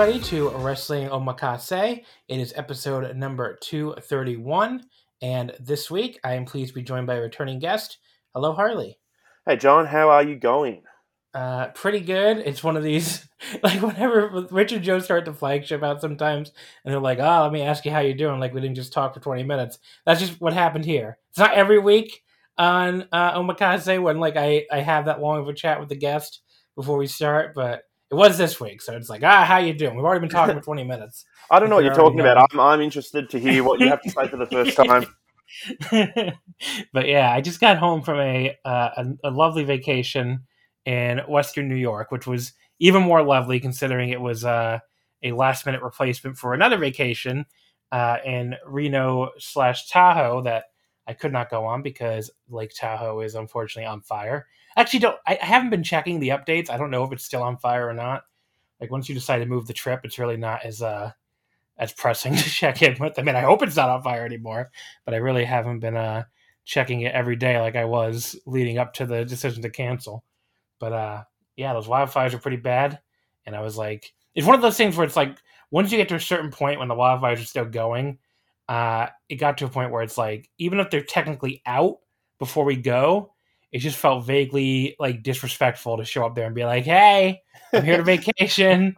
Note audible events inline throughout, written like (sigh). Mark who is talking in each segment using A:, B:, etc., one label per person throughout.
A: Everybody, to Wrestling Omakase. It is episode number 231. And this week, I am pleased to be joined by a returning guest. Hello, Harley.
B: Hey, John, how are you going?
A: Uh, pretty good. It's one of these, (laughs) like, whenever Richard Joe start the flagship out sometimes, and they're like, oh, let me ask you how you're doing. Like, we didn't just talk for 20 minutes. That's just what happened here. It's not every week on uh, Omakase when, like, I, I have that long of a chat with the guest before we start, but it was this week, so it's like, ah, how you doing? We've already been talking for (laughs) twenty minutes.
B: I don't know what you're talking about. I'm, I'm interested to hear what you have to say for the first (laughs) time. (laughs)
A: but yeah, I just got home from a, uh, a, a lovely vacation in Western New York, which was even more lovely considering it was uh, a last minute replacement for another vacation uh, in Reno slash Tahoe that I could not go on because Lake Tahoe is unfortunately on fire actually don't I, haven't been checking the updates. I don't know if it's still on fire or not. Like once you decide to move the trip, it's really not as uh as pressing (laughs) to check in with. I mean, I hope it's not on fire anymore, but I really haven't been uh checking it every day like I was leading up to the decision to cancel. But uh yeah, those wildfires are pretty bad. And I was like, it's one of those things where it's like once you get to a certain point when the wildfires are still going, uh, it got to a point where it's like even if they're technically out before we go, it just felt vaguely like disrespectful to show up there and be like, "Hey, I'm here to (laughs) vacation,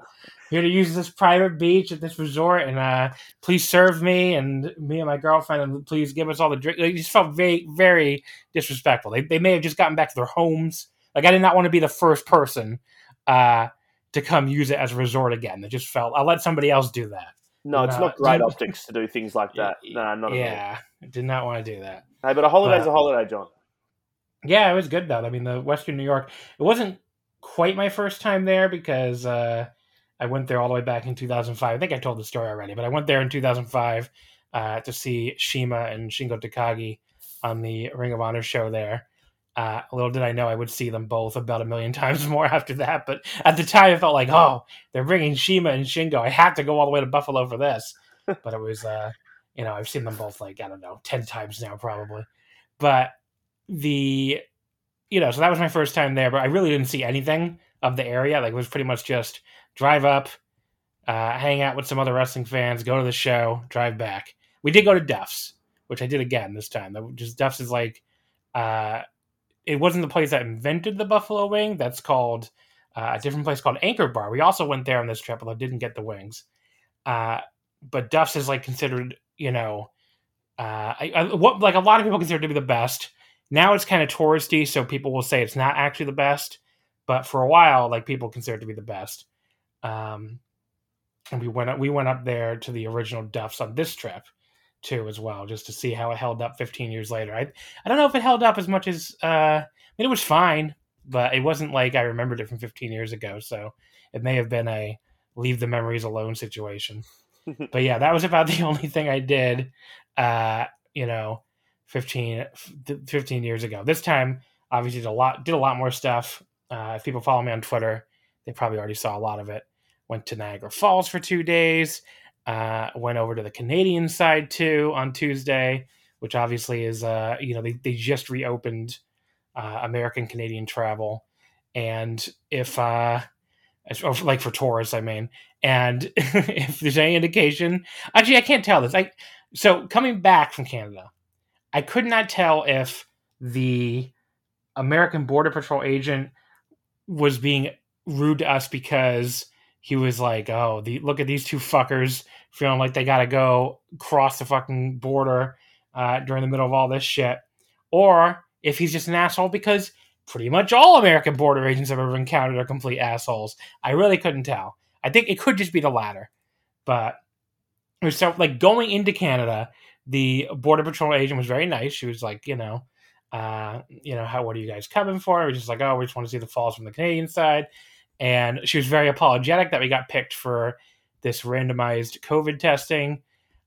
A: here to use this private beach at this resort, and uh, please serve me and me and my girlfriend, and please give us all the drink." It just felt very, very disrespectful. They they may have just gotten back to their homes. Like I did not want to be the first person uh, to come use it as a resort again. It just felt I'll let somebody else do that.
B: No, it's uh, not great (laughs) optics to do things like that. No, not
A: yeah, I did not want to do that.
B: Hey, but a holiday's but, a holiday, John.
A: Yeah, it was good though. I mean, the Western New York. It wasn't quite my first time there because uh, I went there all the way back in 2005. I think I told the story already, but I went there in 2005 uh, to see CIMA and Shingo Takagi on the Ring of Honor show there. Uh, little did I know I would see them both about a million (laughs) times more after that. But at the time, I felt like, oh, they're bringing CIMA and Shingo. I have to go all the way to Buffalo for this. (laughs) but it was, uh, you know, I've seen them both like I don't know, ten times now probably. But the you know, so that was my first time there, but I really didn't see anything of the area. Like it was pretty much just drive up, uh, hang out with some other wrestling fans, go to the show, drive back. We did go to Duff's, which I did again this time. Just Duff's is like, uh, it wasn't the place that invented the buffalo wing. That's called uh, a different place called Anchor Bar. We also went there on this trip, although didn't get the wings. Uh, but Duff's is like considered, you know, uh, I, I, what like a lot of people consider to be the best. Now it's kind of touristy, so people will say it's not actually the best. But for a while, like people consider it to be the best. Um, and we went up, we went up there to the original Duffs on this trip too, as well, just to see how it held up 15 years later. I I don't know if it held up as much as uh, I mean, it was fine, but it wasn't like I remembered it from 15 years ago. So it may have been a leave the memories alone situation. (laughs) but yeah, that was about the only thing I did. Uh, you know, 15, 15 years ago. This time, obviously, did a lot did a lot more stuff. Uh, if people follow me on Twitter, they probably already saw a lot of it. Went to Niagara Falls for two days. Uh, went over to the Canadian side too on Tuesday, which obviously is uh, you know they, they just reopened uh, American Canadian travel, and if uh, like for tourists, I mean, and (laughs) if there's any indication, actually, I can't tell this. I so coming back from Canada, I could not tell if the American Border Patrol agent was being rude to us because he was like, "Oh, the look at these two fuckers feeling like they got to go cross the fucking border uh, during the middle of all this shit," or if he's just an asshole because pretty much all American border agents I've ever encountered are complete assholes. I really couldn't tell. I think it could just be the latter, but so like going into Canada, the border patrol agent was very nice. She was like, you know, uh, you know, how what are you guys coming for? We're just like, oh, we just want to see the falls from the Canadian side, and she was very apologetic that we got picked for this randomized COVID testing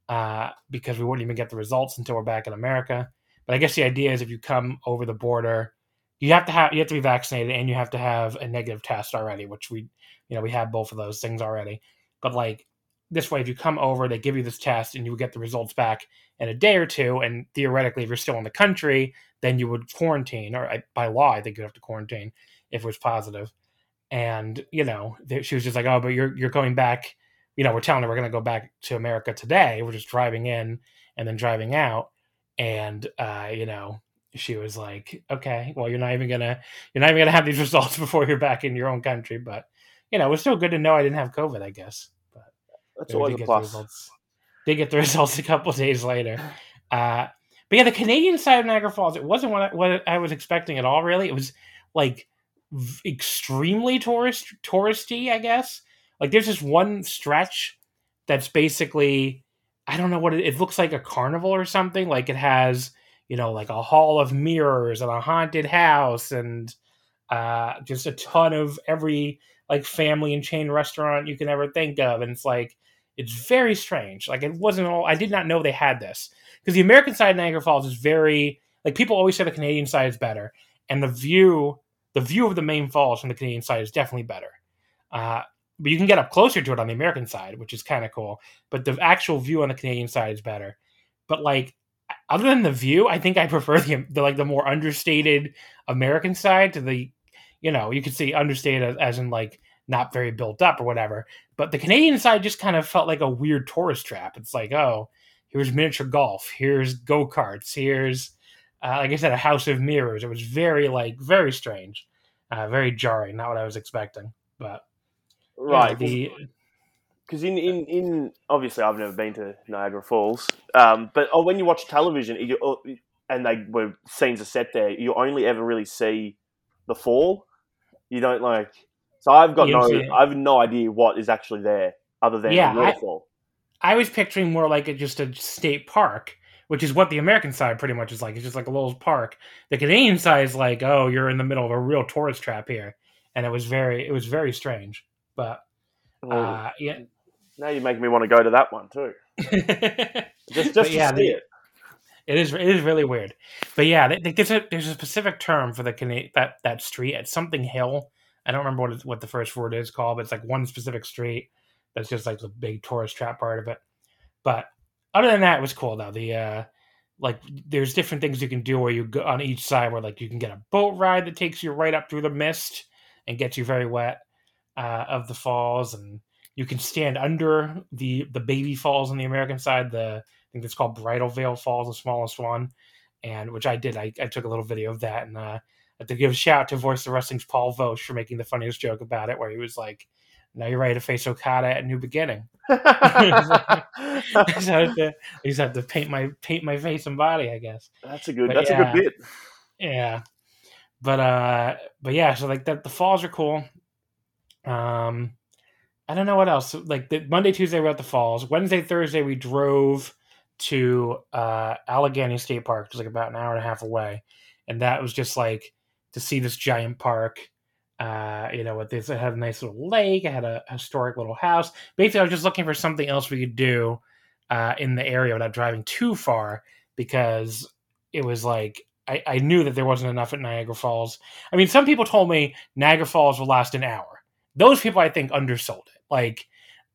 A: uh, because we wouldn't even get the results until we're back in America. But I guess the idea is if you come over the border, you have to have you have to be vaccinated and you have to have a negative test already, which we you know we have both of those things already. But like this way, if you come over, they give you this test and you get the results back in a day or two. And theoretically, if you're still in the country, then you would quarantine, or by law, I think you have to quarantine if it was positive. And you know, she was just like, "Oh, but you're you're going back." You know, we're telling her we're going to go back to America today. We're just driving in and then driving out, and uh, you know, she was like, "Okay, well, you're not even gonna you're not even gonna have these (laughs) results before you're back in your own country." But you know, it was still good to know I didn't have COVID. I guess.
B: That's always a plus.
A: Did get the (laughs) results a couple days later. Uh, but yeah, the Canadian side of Niagara Falls, it wasn't what I, what I was expecting at all. Really, it was like v- extremely tourist touristy. I guess like there's this one stretch that's basically I don't know what it, it looks like a carnival or something. Like it has you know, like a hall of mirrors and a haunted house and uh, just a ton of every like family and chain restaurant you can ever think of. And it's like, it's very strange. Like it wasn't all, I did not know they had this because the American side of Niagara Falls is very, like people always say the Canadian side is better. And the view, the view of the main falls from the Canadian side is definitely better. Uh, but you can get up closer to it on the American side, which is kind of cool. But the actual view on the Canadian side is better. But like other than the view, I think I prefer the, the like the more understated American side to the, you know, you could see understated as, as in like not very built up or whatever. But the Canadian side just kind of felt like a weird tourist trap. It's like, oh, here's miniature golf, here's go karts, here's, uh, like I said, a house of mirrors. It was very like very strange, uh, very jarring. Not what I was expecting, but
B: right. because in, in, in obviously I've never been to Niagara Falls, um, but oh, when you watch television you, oh, and they were scenes are set there, you only ever really see the fall. You don't like. So I've got no, I have no idea what is actually there other than yeah, waterfall.
A: I, I was picturing more like a, just a state park, which is what the American side pretty much is like. It's just like a little park. The Canadian side is like, oh, you're in the middle of a real tourist trap here, and it was very, it was very strange. But uh, yeah,
B: now you make me want to go to that one too. (laughs) just just yeah, to see it.
A: It is it is really weird, but yeah, there's a there's a specific term for the that that street at something hill. I don't remember what what the first word is called, but it's like one specific street that's just like the big tourist trap part of it. But other than that, it was cool though. The uh, like there's different things you can do where you go on each side where like you can get a boat ride that takes you right up through the mist and gets you very wet uh, of the falls and you can stand under the the baby falls on the American side. The think it's called Bridal Veil Falls, the smallest one, and which I did. I, I took a little video of that, and uh, I have to give a shout out to Voice of Wrestling's Paul Vosch for making the funniest joke about it, where he was like, "Now you're ready to face Okada at New Beginning." (laughs) so I had to, I just had to paint my paint my face and body, I guess.
B: That's a good. But that's yeah, a good bit.
A: Yeah, but uh, but yeah, so like that, the falls are cool. Um, I don't know what else. Like the Monday, Tuesday, we're at the falls. Wednesday, Thursday, we drove to uh, Allegany State Park, which is like about an hour and a half away, and that was just like to see this giant park. Uh, you know, with this, it had a nice little lake. It had a historic little house. Basically, I was just looking for something else we could do uh, in the area without driving too far because it was like I, I knew that there wasn't enough at Niagara Falls. I mean, some people told me Niagara Falls will last an hour. Those people, I think, undersold it. Like,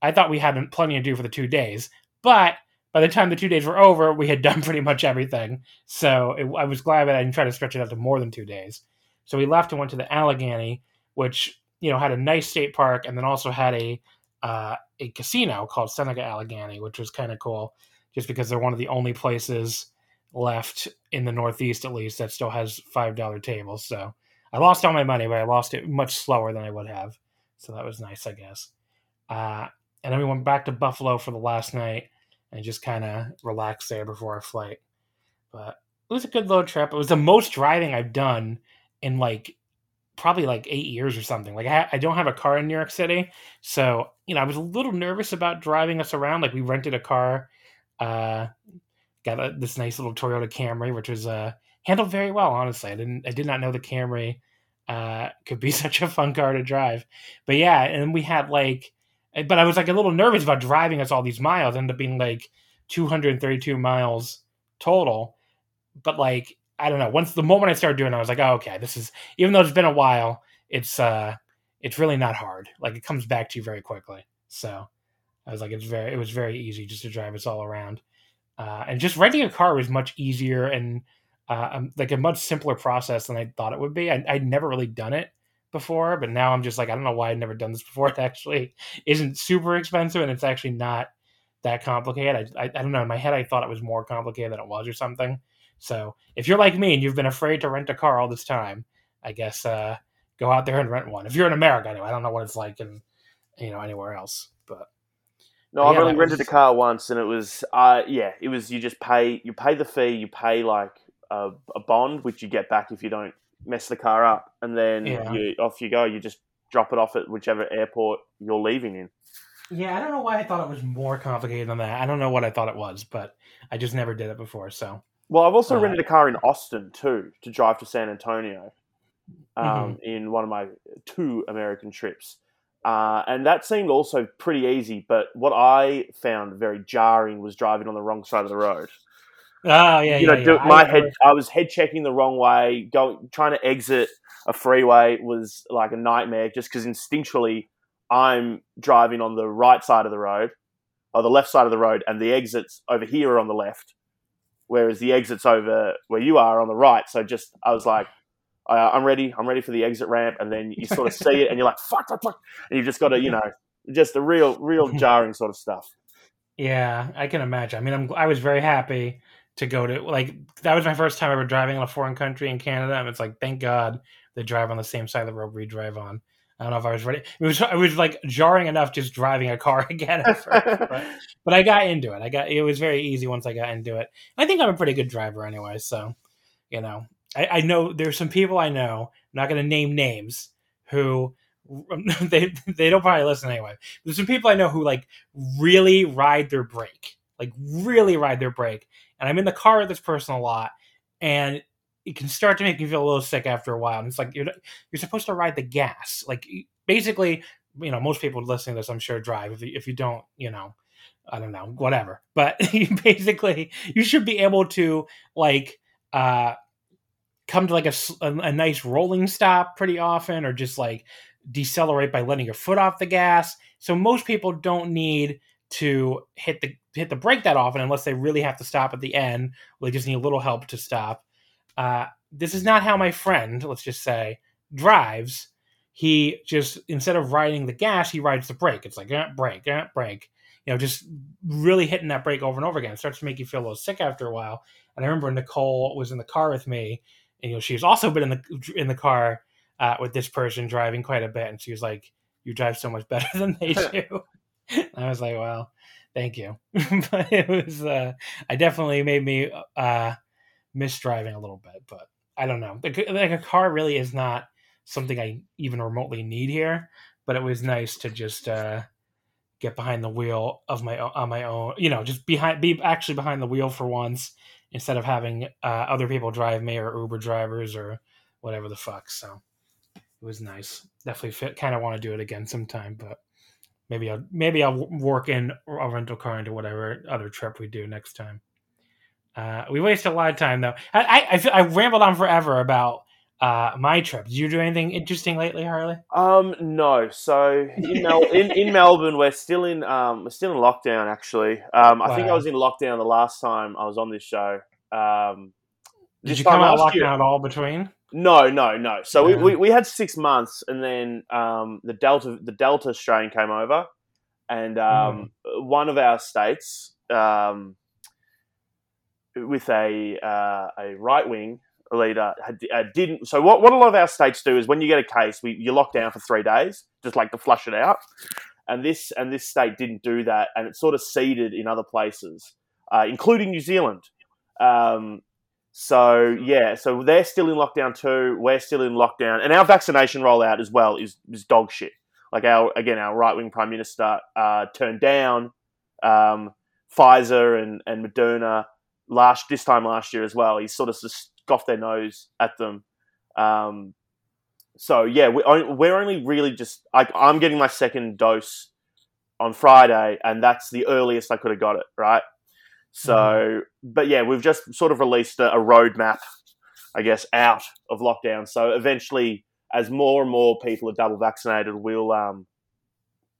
A: I thought we had plenty to do for the two days, but by the time the two days were over, we had (laughs) done pretty much everything. So it, I was glad that I didn't try to stretch it out to more than two days. So we left and went to the Allegheny, which you know had a nice state park, and then also had a uh, a casino called Seneca Allegany, which was kind of cool, just because they're one of the only places left in the Northeast, at least, that still has five dollar tables. So I lost all my money, but I lost it much slower than I would have. So that was nice, I guess. Uh, and then we went back to Buffalo for the last night and just kind of relax there before our flight. But it was a good little trip. It was the most driving I've done in like probably like eight years or something. Like I, I don't have a car in New York City, so you know I was a little nervous about driving us around. Like we rented a car, uh, got a, this nice little Toyota Camry, which was uh, handled very well. Honestly, I didn't I did not know the Camry uh, could be (laughs) such a fun car to drive. But yeah, and we had like, but I was like a little nervous about driving us all these miles. Ended up being like 232 miles total. But like I don't know. Once the moment I started doing, it, I was like, oh, okay, this is even though it's been a while, it's uh, it's really not hard. Like it comes back to you very quickly. So I was like, it's very, it was very easy just to drive us all around. Uh, and just renting a car was much easier and uh, um, like a much simpler process than I thought it would be. I, I'd never really done it before, but now I'm just like, I don't know why I'd never done this before. It (laughs) actually isn't super expensive and it's actually not that complicated. I, I, I don't know. In my head, I thought it was more complicated than it was or something. So if you're like me and you've been afraid to rent a car all this time, I guess uh, go out there and rent one. If you're in America, anyway, I don't know what it's like in you know anywhere else, but
B: no, I've only rented was... a car once, and it was, uh, yeah, it was. You just pay, you pay the fee, you pay like a, a bond, which you get back if you don't mess the car up, and then yeah. you, off you go. You just drop it off at whichever airport you're leaving in.
A: Yeah, I don't know why I thought it was more complicated than that. I don't know what I thought it was, but I just never did it before. So,
B: well, I've also uh, rented a car in Austin too to drive to San Antonio um, mm-hmm. in one of my two American trips. Uh, and that seemed also pretty easy, but what I found very jarring was driving on the wrong side of the road.
A: Oh yeah,
B: you
A: know,
B: yeah, do, my I, head. I was head checking the wrong way. Going trying to exit a freeway was like a nightmare, just because instinctually I'm driving on the right side of the road, or the left side of the road, and the exits over here are on the left, whereas the exits over where you are on the right. So just I was like, uh, I'm ready. I'm ready for the exit ramp, and then you sort of see it, and you're like, fuck, fuck, fuck, and you've just got to, you know, just a real, real (laughs) jarring sort of stuff.
A: Yeah, I can imagine. I mean, I'm, I was very happy to go to like that was my first time ever driving in a foreign country in Canada, and it's like thank God they drive on the same side of the road we drive on. I don't know if I was ready. It was it was like jarring enough just driving a car (laughs) again at first, but, (laughs) but I got into it. I got it was very easy once I got into it. I think I'm a pretty good driver anyway, so you know I, I know there's some people I know. I'm not going to name names who (laughs) they they don't probably listen anyway. There's some people I know who like really ride their brake, like really ride their brake, and I'm in the car with this person a lot, and it can start to make me feel a little sick after a while. And it's like you're you're supposed to ride the gas, like basically, you know, most people listening to this, I'm sure, drive. If you, if you don't, you know, I don't know, whatever. But (laughs) basically, you should be able to like uh come to like a, a, a nice rolling stop pretty often, or just like decelerate by letting your foot off the gas. So most people don't need to hit the hit the brake that often unless they really have to stop at the end or they just need a little help to stop. Uh, this is not how my friend, let's just say, drives. He just instead of riding the gas, he rides the brake. It's like eh, brake, eh, brake. You know, just really hitting that brake over and over again. It starts to make you feel a little sick after a while. And I remember Nicole was in the car with me, and you know she's also been in the in the car uh, with this person driving quite a bit, and she was like, "You drive so much better (laughs) than they (laughs) do." (laughs) I was like, well, thank you. (laughs) but it was, uh, I definitely made me uh, miss driving a little bit, but I don't know. Like, a car really is not something I even remotely need here, but it was nice to just uh, get behind the wheel of my on my own. You know, just behind, be actually behind the wheel for once instead of having uh, other people drive me or Uber drivers or whatever the fuck. So it was nice. Definitely fit. Kind of want to do it again sometime, but maybe I'll maybe I'll work in a rental car into whatever other trip we do next time. Uh, we wasted a lot of time though. I I, I, I rambled on forever about uh, my trip. Did you do anything interesting lately, Harley?
B: Um, no. So in, Mel- in, in (laughs) Melbourne, we're still in um, we're still in lockdown. Actually, um, I wow. think I was in lockdown the last time I was on this show. Um,
A: Did you come out of lockdown year, at all between?
B: No, no, no. So
A: Yeah.
B: we, we, we had six months, and then um, the Delta the Delta strain came over, and um, one of our states um, with a uh, a right wing leader had, uh, didn't. So what, what a lot of our states do is when you get a case, we you lock down for three days, just like to flush it out. And this and this state didn't do that, and it sort of seeded in other places, uh, including New Zealand. Um, so yeah, so they're still in lockdown too. We're still in lockdown, and our vaccination rollout as well is is dog shit. Like our again, our right wing prime minister uh, turned down um, Pfizer and and Moderna last this time last year as well. He sort of just scoffed their nose at them. Um, so yeah, we, we're only really just like I'm getting my second dose on Friday, and that's the earliest I could have got it. Right. So, but yeah, we've just sort of released a, a roadmap, I guess, out of lockdown. So eventually, as more and more people are double vaccinated, we'll um,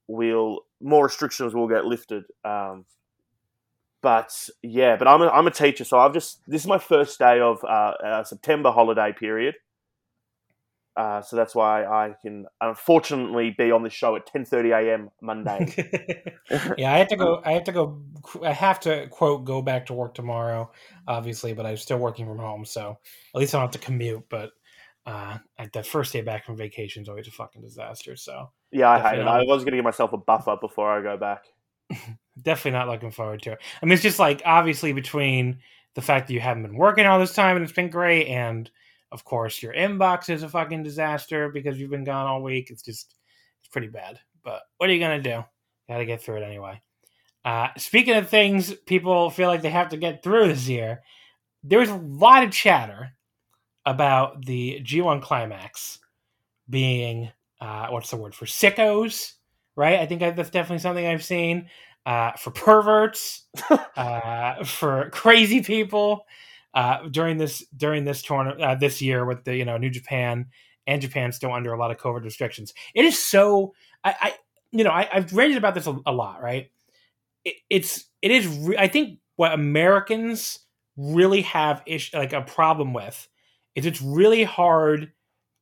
B: we'll more restrictions will get lifted. Um, but yeah, but I'm a, I'm a teacher, so I've just this is my first day of uh, uh, September holiday period. Uh, so that's why I can unfortunately be on the show at 10:30 a.m. Monday. (laughs) (laughs)
A: yeah, I have to go. I have to go. I have to quote go back to work tomorrow, obviously, but I'm still working from home, so at least I don't have to commute. But uh, the first day back from vacation is always a fucking disaster. So
B: yeah, I hate it. I was going to give myself a buffer before I go back. (laughs)
A: Definitely not looking forward to it. I mean, it's just like obviously between the fact that you haven't been working all this time and it's been great, and of course your inbox is a fucking disaster because you've been gone all week. It's just it's pretty bad. But what are you gonna do? Got to get through it anyway. Uh, speaking of things people feel like they have to get through this year, there's a lot of chatter about the G1 climax being uh, what's the word for sickos, right? I think that's definitely something I've seen uh, for perverts, (laughs) uh, for crazy people uh, during this during this tournament uh, this year with the you know New Japan and Japan still under a lot of COVID restrictions. It is so I, I you know I, have ranted about this a, a lot, right? It, it's it is re- I think what Americans really have ish like a problem with is it's really hard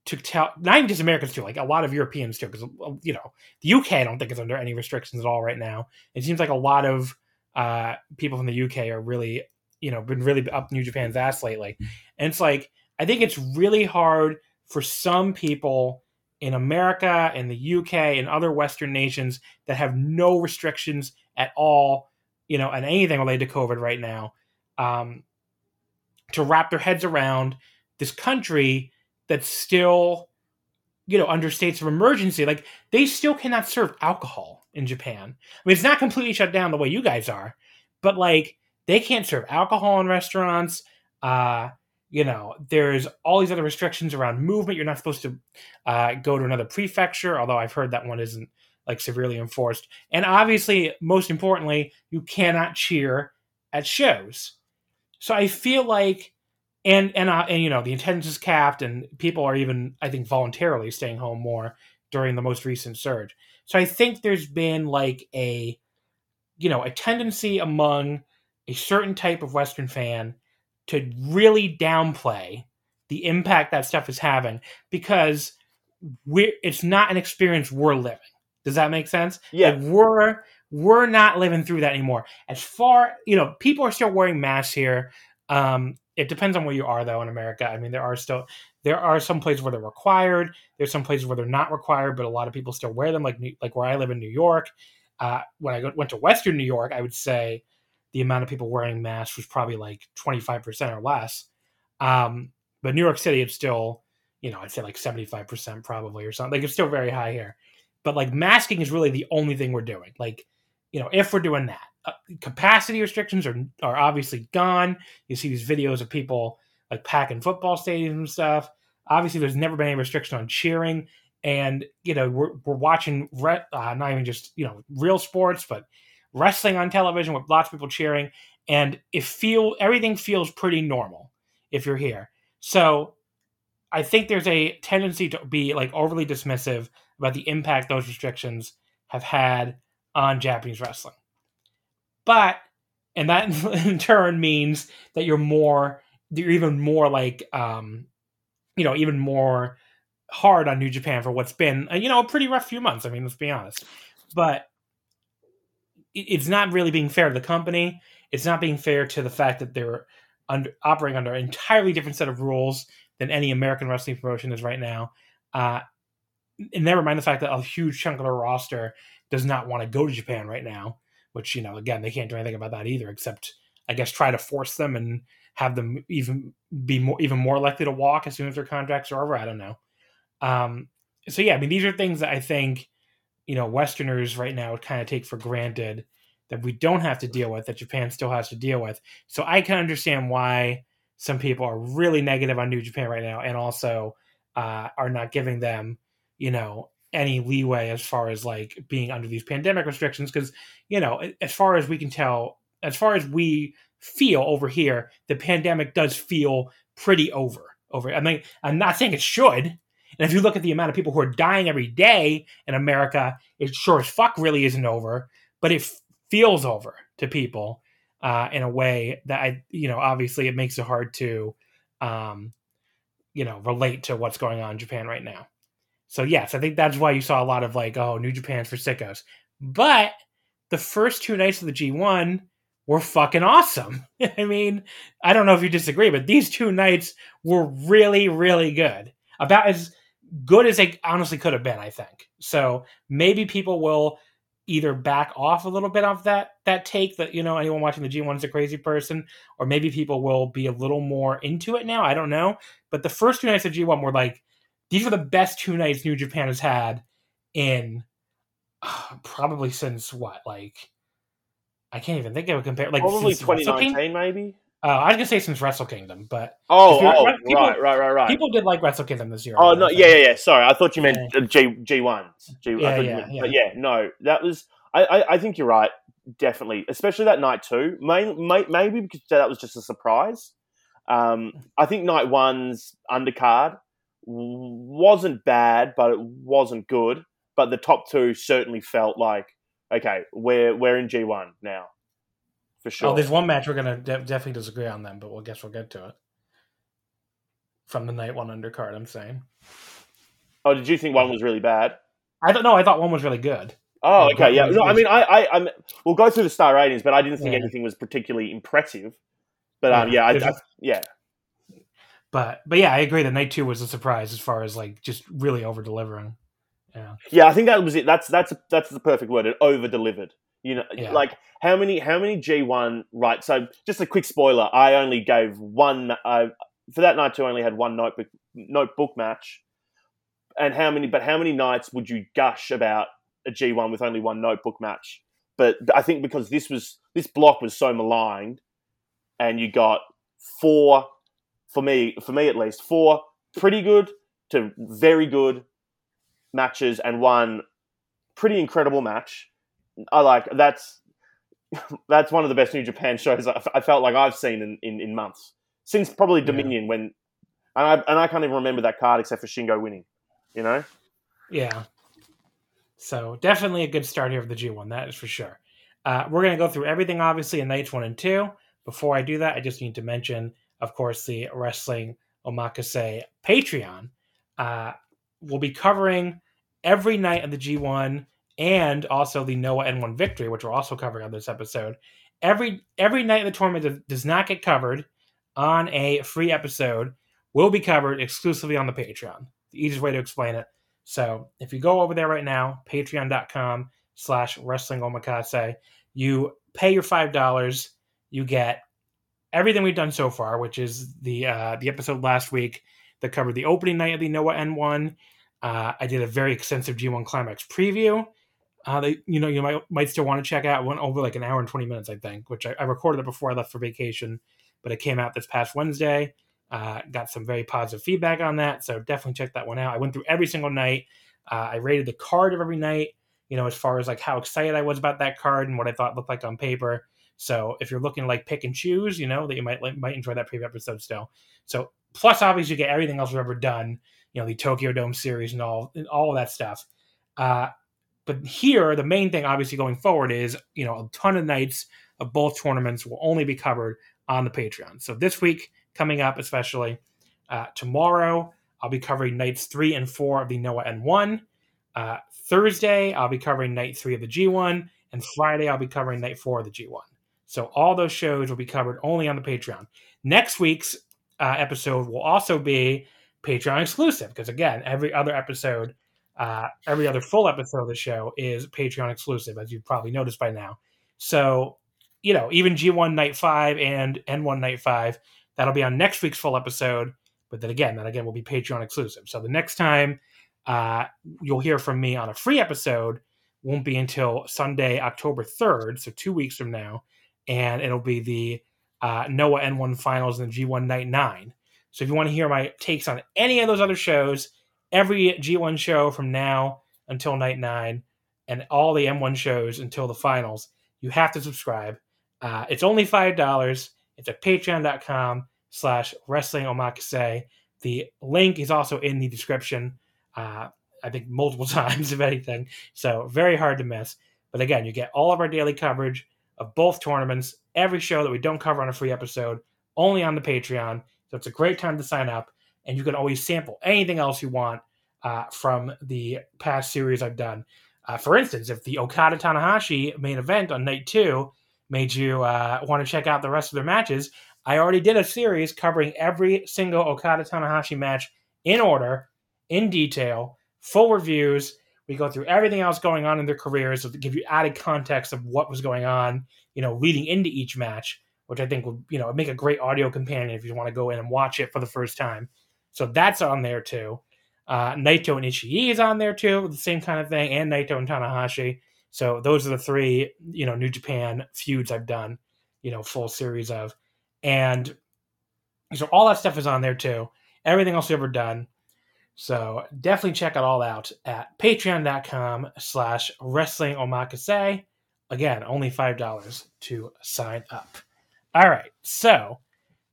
A: to tell not even just Americans too, like a lot of Europeans too, because you know the UK I don't think is under any restrictions at all right now. It seems like a lot of uh, people from the UK are really you know been really up New Japan's ass lately, and it's like I think it's really hard for some people in America and the UK and other Western nations that have no restrictions at all, you know, and anything related to COVID right now, um, to wrap their heads around this country that's still, you know, under states of emergency. Like they still cannot serve alcohol in Japan. I mean, it's not completely shut down the way you guys are, but like they can't serve alcohol in restaurants. Uh, you know, there's all these other restrictions around movement. You're not supposed to uh, go to another prefecture, although I've heard that one isn't like severely enforced. And obviously, most importantly, you cannot cheer at shows. So I feel like, and and uh, and you know, the attendance is capped, and people are even, I think, voluntarily staying home more during the most recent surge. So I think there's been like a, you know, a tendency among a certain type of Western fan to really downplay the impact that stuff is having because we're it's not an experience we're living. Does that make sense?
B: Yeah.
A: Like we're we're not living through that anymore. As far you know, people are still wearing masks here. Um, it depends on where you are though in America. I mean, there are still there are some places where they're required. There's some places where they're not required, but a lot of people still wear them. Like like where I live in New York. Uh, when I went to Western New York, I would say the amount of people wearing masks was probably like 25% or less. Um, but New York City, it's still, you know, I'd say like 75% probably or something. Like it's still very high here. But like masking is really the only thing we're doing. Like, you know, if we're doing that, uh, capacity restrictions are, are obviously gone. You see these videos of people like packing football stadiums and stuff. Obviously, there's never been any restriction on cheering. And, you know, we're, we're watching, re- uh, not even just, you know, real sports, but wrestling on television with lots of people cheering, and it feel everything feels pretty normal if you're here. So I think there's a tendency to be like overly dismissive about the impact those restrictions have had on Japanese wrestling. But and that (laughs) in turn means that you're more you're even more like um you know, even more hard on New Japan for what's been, you know, a pretty rough few months. I mean, let's be honest. But it's not really being fair to the company. It's not being fair to the fact that they're under, operating under an entirely different set of rules than any American wrestling promotion is right now. Uh, and never mind the fact that a huge chunk of their roster does not want to go to Japan right now, which, you know, again, they can't do anything about that either, except, I guess, try to force them and have them even be more, even more likely to walk as soon as their contracts are over. I don't know. Um, so, yeah, I mean, these are things that I think, you know, Westerners right now would kind of take for granted that we don't have to deal with, that Japan still has to deal with. So I can understand why some people are really negative on New Japan right now and also uh, are not giving them you know any leeway as far as like being under these pandemic restrictions because you know as far as we can tell as far as we feel over here the pandemic does feel pretty over over i mean i'm not saying it should and if you look at the amount of people who are dying every day in america it sure as fuck really isn't over but it feels over to people uh, in a way that i you know obviously it makes it hard to um, you know relate to what's going on in japan right now so yes, I think that's why you saw a lot of like, oh, New Japan's for sickos. But the first two nights of the G1 were fucking awesome. (laughs) I mean, I don't know if you disagree, but these two nights were really, really good. About as good as they honestly could have been, I think. So maybe people will either back off a little bit of that that take that you know anyone watching the G1 is a crazy person, or maybe people will be a little more into it now. I don't know. But the first two nights of G1 were like these are the best two nights New Japan has had in uh, probably since what like I can't even think of a compare like
B: probably 2019 maybe.
A: Uh, I was gonna say since Wrestle Kingdom, but
B: oh, oh people, right, right, right, right.
A: People did like Wrestle Kingdom this year.
B: Oh no, yeah, yeah, yeah. Sorry, I thought you meant yeah. G G ones. G,
A: yeah, yeah, meant, yeah.
B: But yeah, no, that was. I, I, I, think you're right. Definitely, especially that night too. May, may, maybe because that was just a surprise. Um, I think night one's undercard wasn't bad, but it wasn't good. But the top two certainly felt like okay, we're we're in G one now for sure.
A: Oh, there's one match we're gonna de- definitely disagree on them, but we'll guess we'll get to it from the night one undercard. I'm saying.
B: Oh, did you think one was really bad?
A: I don't know. I thought one was really good.
B: Oh, okay, yeah. No, I mean, I, I, I'm. We'll go through the star ratings, but I didn't think yeah. anything was particularly impressive. But um, yeah, yeah, I, I, yeah.
A: But but yeah, I agree that night two was a surprise as far as like just really over delivering. Yeah.
B: Yeah, I think that was it. That's that's that's the perfect word. It over delivered. You know, yeah. like how many how many G one right? So just a quick spoiler. I only gave one. Uh, for that night I only had one notebook notebook match. And how many? But how many nights would you gush about a G one with only one notebook match? But I think because this was this block was so maligned, and you got four for me, for me at least, four pretty good to very good matches and one pretty incredible match. I like that's that's one of the best New Japan shows I, I felt like I've seen in, in, in months since probably Dominion yeah. when and I and I can't even remember that card except for Shingo winning. You know.
A: Yeah. So definitely a good start here of the G one. That is for sure. Uh, we're going to go through everything, obviously, in nights one and two. Before I do that, I just need to mention of course, the Wrestling Omakase Patreon, uh, will be covering every night of the G1 and also the Noah N1 victory, which we're also covering on this episode. Every every night of the tournament that does not get covered on a free episode will be covered exclusively on the Patreon. The easiest way to explain it. So if you go over there right now, patreon.com slash wrestling omakase, you pay your five dollars, you get everything we've done so far, which is the uh, the episode last week that covered the opening night of the Noah N1. Uh, I did a very extensive G1 Climax preview. Uh, that you know you might might still want to check out. Went over like an hour and twenty minutes, I think, which I, I recorded it before I left for vacation, but it came out this past Wednesday. Uh, got some very positive feedback on that, so definitely check that one out. I went through every single night. Uh, I rated the card of every night. You know, as far as like how excited I was about that card and what I thought looked like on paper. So if you're looking like pick and choose, you know that you might might enjoy that preview episode still. So plus, obviously, you get everything else we've ever done. You know, the Tokyo Dome series and all and all of that stuff. Uh, but here, the main thing, obviously, going forward is you know a ton of nights of both tournaments will only be covered on the Patreon. So this week coming up, especially uh, tomorrow, I'll be covering nights three and four of the Noah N1. Uh, Thursday, I'll be covering night three of the G1. And Friday, I'll be covering night four of the G1. So all those shows will be covered only on the Patreon. Next week's uh, episode will also be Patreon exclusive because, again, every other episode, uh, every other full episode of the show is Patreon exclusive, as you've probably noticed by now. So, you know, even G1 Night 5 and N1 Night 5, that'll be on next week's full episode. But then again, that again will be Patreon exclusive. So the next time uh, you'll hear from me on a free episode won't be until Sunday, October 3rd, so two weeks from now. And it'll be the uh, Noah N1 finals and the G1 Night 9. So if you want to hear my takes on any of those other shows, every G1 show from now until Night 9, and all the N1 shows until the finals, you have to subscribe. Uh, it's only $5. It's at patreon.com slash wrestling omakase. The link is also in the description. Uh, I think multiple (laughs) times, if anything. So very hard to miss. But again, you get all of our daily coverage of both tournaments, every show that we don't cover on a free episode, only on the Patreon. So it's a great time to sign up, and you can always sample anything else you want uh, from the past series I've done. Uh, for instance, if the Okada Tanahashi main event on night two made you uh, want to check out the rest of their matches, I already did a series covering every single Okada Tanahashi match in order, in detail, full reviews. We go through everything else going on in their careers to give you added context of what was going on, you know, leading into each match, which I think would, you know, make a great audio companion if you want to go in and watch it for the first time. So that's on there too. Uh, Naito and Ishii is on there too, the same kind of thing, and Naito and Tanahashi. So those are the three, you know, New Japan feuds I've done, you know, full series of. And so all that stuff is on there too. Everything else we've ever done. So definitely check it all out at patreon.com slash wrestling omakase. Again, only $5 to sign up. All right. So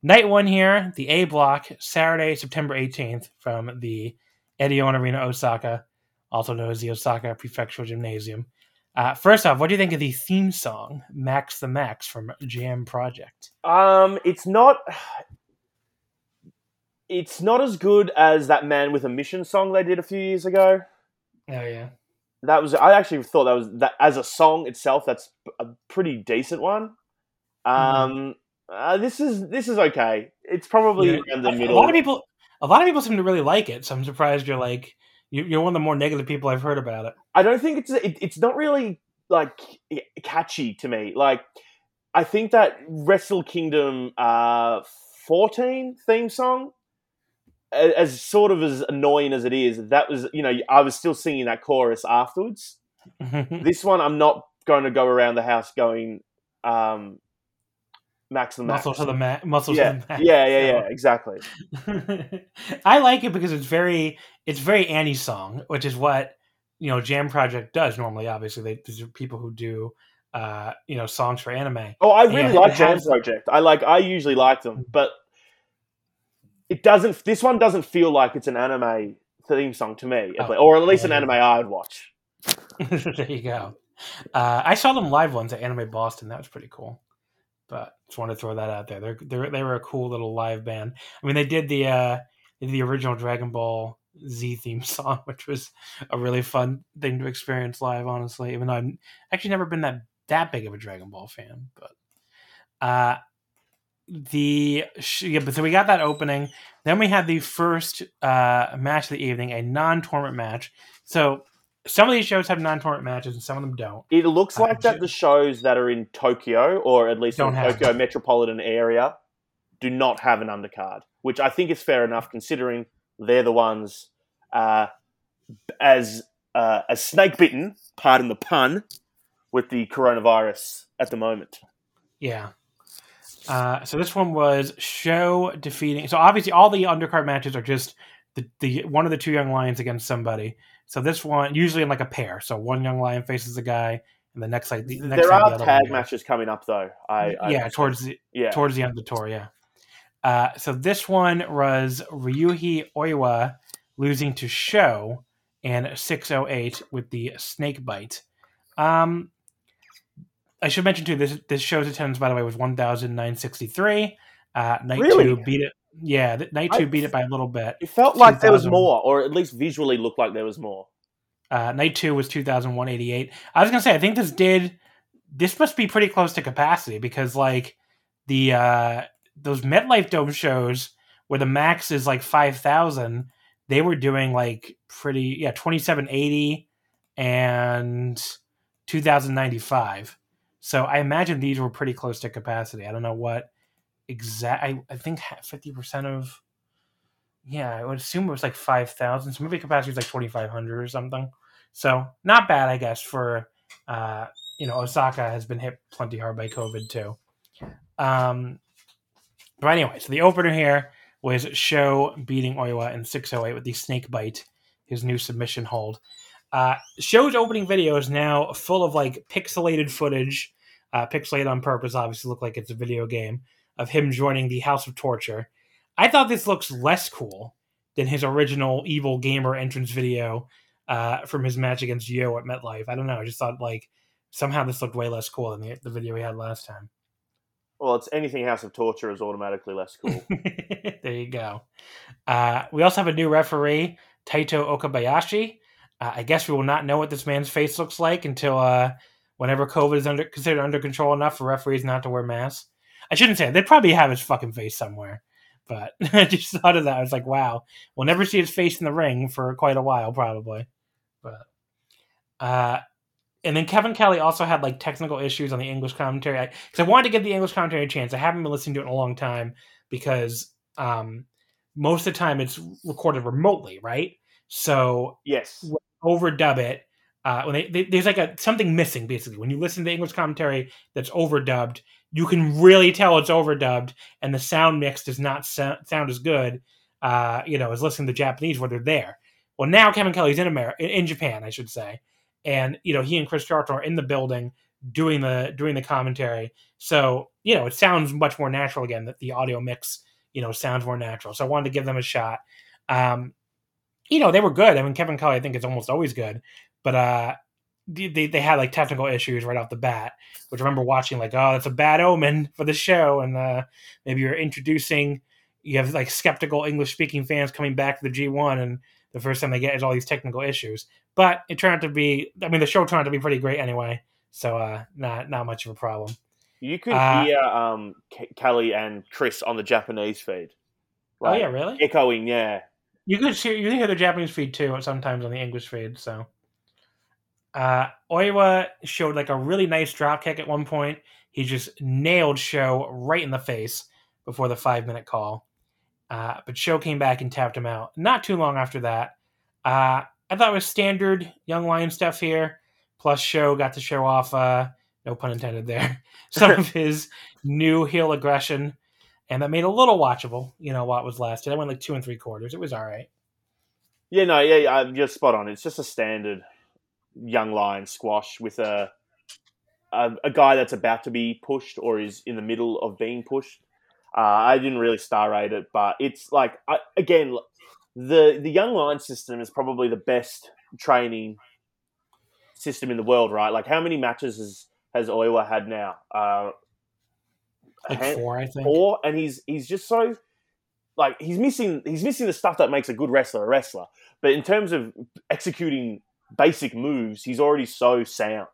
A: night one here, the A block, Saturday, September 18th from the Edion Arena, Osaka, also known as the Osaka Prefectural Gymnasium. Uh, first off, what do you think of the theme song "Max the Max" from Jam Project?
B: Um, it's not it's not as good as that man with a mission song they did a few years ago.
A: Oh yeah,
B: that was. I actually thought that was that as a song itself. That's a pretty decent one. Um, mm-hmm. Uh, this is this is okay. It's probably yeah, in the middle.
A: A lot of people, a lot of people seem to really like it. So I'm surprised you're like you're one of the more negative people I've heard about it.
B: I don't think it's it, it's not really like catchy to me. Like I think that Wrestle Kingdom uh, 14 theme song as sort of as annoying as it is, that was you know I was still singing that chorus afterwards. (laughs) this one, I'm not going to go around the house going um, max the max.
A: Muscle to the max. Muscle
B: yeah.
A: to the max.
B: Yeah, yeah, yeah, exactly. (laughs)
A: I like it because it's very it's very anisong, which is what you know Jam Project does normally. Obviously, they, these are people who do uh, you know songs for anime.
B: Oh, I really and like Jam has... Project. I like. I usually like them, but it doesn't. This one doesn't feel like it's an anime theme song to me, oh, or at least an anime I'd watch. (laughs)
A: there you go. Uh, I saw them live once at Anime Boston. That was pretty cool. But just wanted to throw that out there. They're, they're they were a cool little live band. I mean, they did the uh, the original Dragon Ball Z theme (laughs) song, which was a really fun thing to experience live. Honestly, even though I've actually never been that that big of a Dragon Ball fan, but uh, the yeah, but so we got that opening. Then we had the first uh, match of the evening, a non-tournament match. So some of these shows have non-tournament matches, and some of them don't.
B: It looks like uh, that the shows that are in Tokyo, or at least in Tokyo them. metropolitan area, do not have an undercard, which I think is fair enough considering they're the ones uh, as uh, as snake bitten, pardon the pun, with the coronavirus at the moment.
A: Yeah, uh, so this one was show defeating. So obviously, all the undercard matches are just the, the one of the two young lions against somebody. So this one usually in like a pair. So one young lion faces a guy, and the next like the next
B: there are the tag matches coming up though. I, I
A: yeah towards the yeah towards the end of the tour. Yeah. Uh, so this one was Ryohei Oiwa losing to SHO and 608 with the snake bite. Um, I should mention too this this show's attendance by the way was one thousand nine sixty three. Uh, night really? two beat it. Yeah, night two beat it by a little bit.
B: It felt like there was more, or at least visually looked like there was more.
A: Uh, night two was two thousand one eighty eight. I was gonna say I think this did. This must be pretty close to capacity because like the uh those MetLife Dome shows where the max is like five thousand, they were doing like pretty yeah twenty seven eighty and two thousand ninety five. So I imagine these were pretty close to capacity. I don't know what exact. I, I think fifty percent of. Yeah, I would assume it was like five thousand. So maybe capacity was like twenty five hundred or something. So not bad, I guess. For uh, you know, Osaka has been hit plenty hard by COVID too. Um, but anyway, so the opener here was SHO beating Oiwa in 608 with the snake bite, his new submission hold. Uh, Sho's opening video is now full of like pixelated footage uh, pixelated on purpose, obviously look like it's a video game of him joining the House of Torture. I thought this looks less cool than his original evil gamer entrance video uh, from his match against YOH at MetLife. I don't know. I just thought like somehow this looked way less cool than the, the video he had last time.
B: Well, it's anything House of Torture is automatically less cool. (laughs)
A: there you go. Uh, we also have a new referee, Taito Okabayashi. Uh, I guess we will not know what this man's face looks like until uh, whenever COVID is under considered under control enough for referees not to wear masks. I shouldn't say it. they probably have his fucking face somewhere. But (laughs) I just thought of that. I was like, wow, we'll never see his face in the ring for quite a while, probably. But uh and then Kevin Kelly also had like technical issues on the English commentary. Because I, I, wanted to give the English commentary a chance. I haven't been listening to it in a long time because um, most of the time it's recorded remotely, right? So
B: yes,
A: overdub it uh, when they, they, there's like a something missing basically when you listen to the English commentary that's overdubbed, you can really tell it's overdubbed, and the sound mix does not sound, sound as good, uh, you know, as listening to Japanese where they're there. Well, now Kevin Kelly's in America, in Japan, I should say, and you know he and Chris Charlton are in the building doing the doing the commentary. So you know it sounds much more natural again. That the audio mix you know sounds more natural. So I wanted to give them a shot. Um, you know they were good. I mean Kevin Kelly I think is almost always good, but uh, they they had like technical issues right off the bat, which I remember watching like, oh, that's a bad omen for the show, and uh, maybe you're introducing, you have like skeptical English speaking fans coming back to the G1, and the first time they get is all these technical issues. But it turned out to be, I mean, the show turned out to be pretty great anyway, so uh, not not much of a problem.
B: You could uh, hear um, Kelly and Chris on the Japanese feed.
A: Like, oh yeah, really?
B: Echoing, yeah.
A: You could hear you can hear the Japanese feed too sometimes on the English feed. So uh, Oiwa showed like a really nice drop kick at one point. He just nailed SHO right in the face before the five minute call. Uh, but SHO came back and tapped him out. Not too long after that. Uh, I thought it was standard Young Lion stuff here. Plus, SHO got to show off, uh, no pun intended there, (laughs) some of (laughs) his new heel aggression. And that made a little watchable, you know, what was lasted. I went like two and three quarters. It was all right.
B: Yeah, no, yeah, you're spot on. It's just a standard young lion squash with a, a, a guy that's about to be pushed or is in the middle of being pushed. Uh, I didn't really star rate it, but it's like I, again, the the young lion system is probably the best training system in the world, right? Like how many matches has has Oiwa had now? Uh,
A: like hand, four, I think.
B: Four, and he's he's just so like he's missing he's missing the stuff that makes a good wrestler a wrestler. But in terms of executing basic moves, he's already so sound.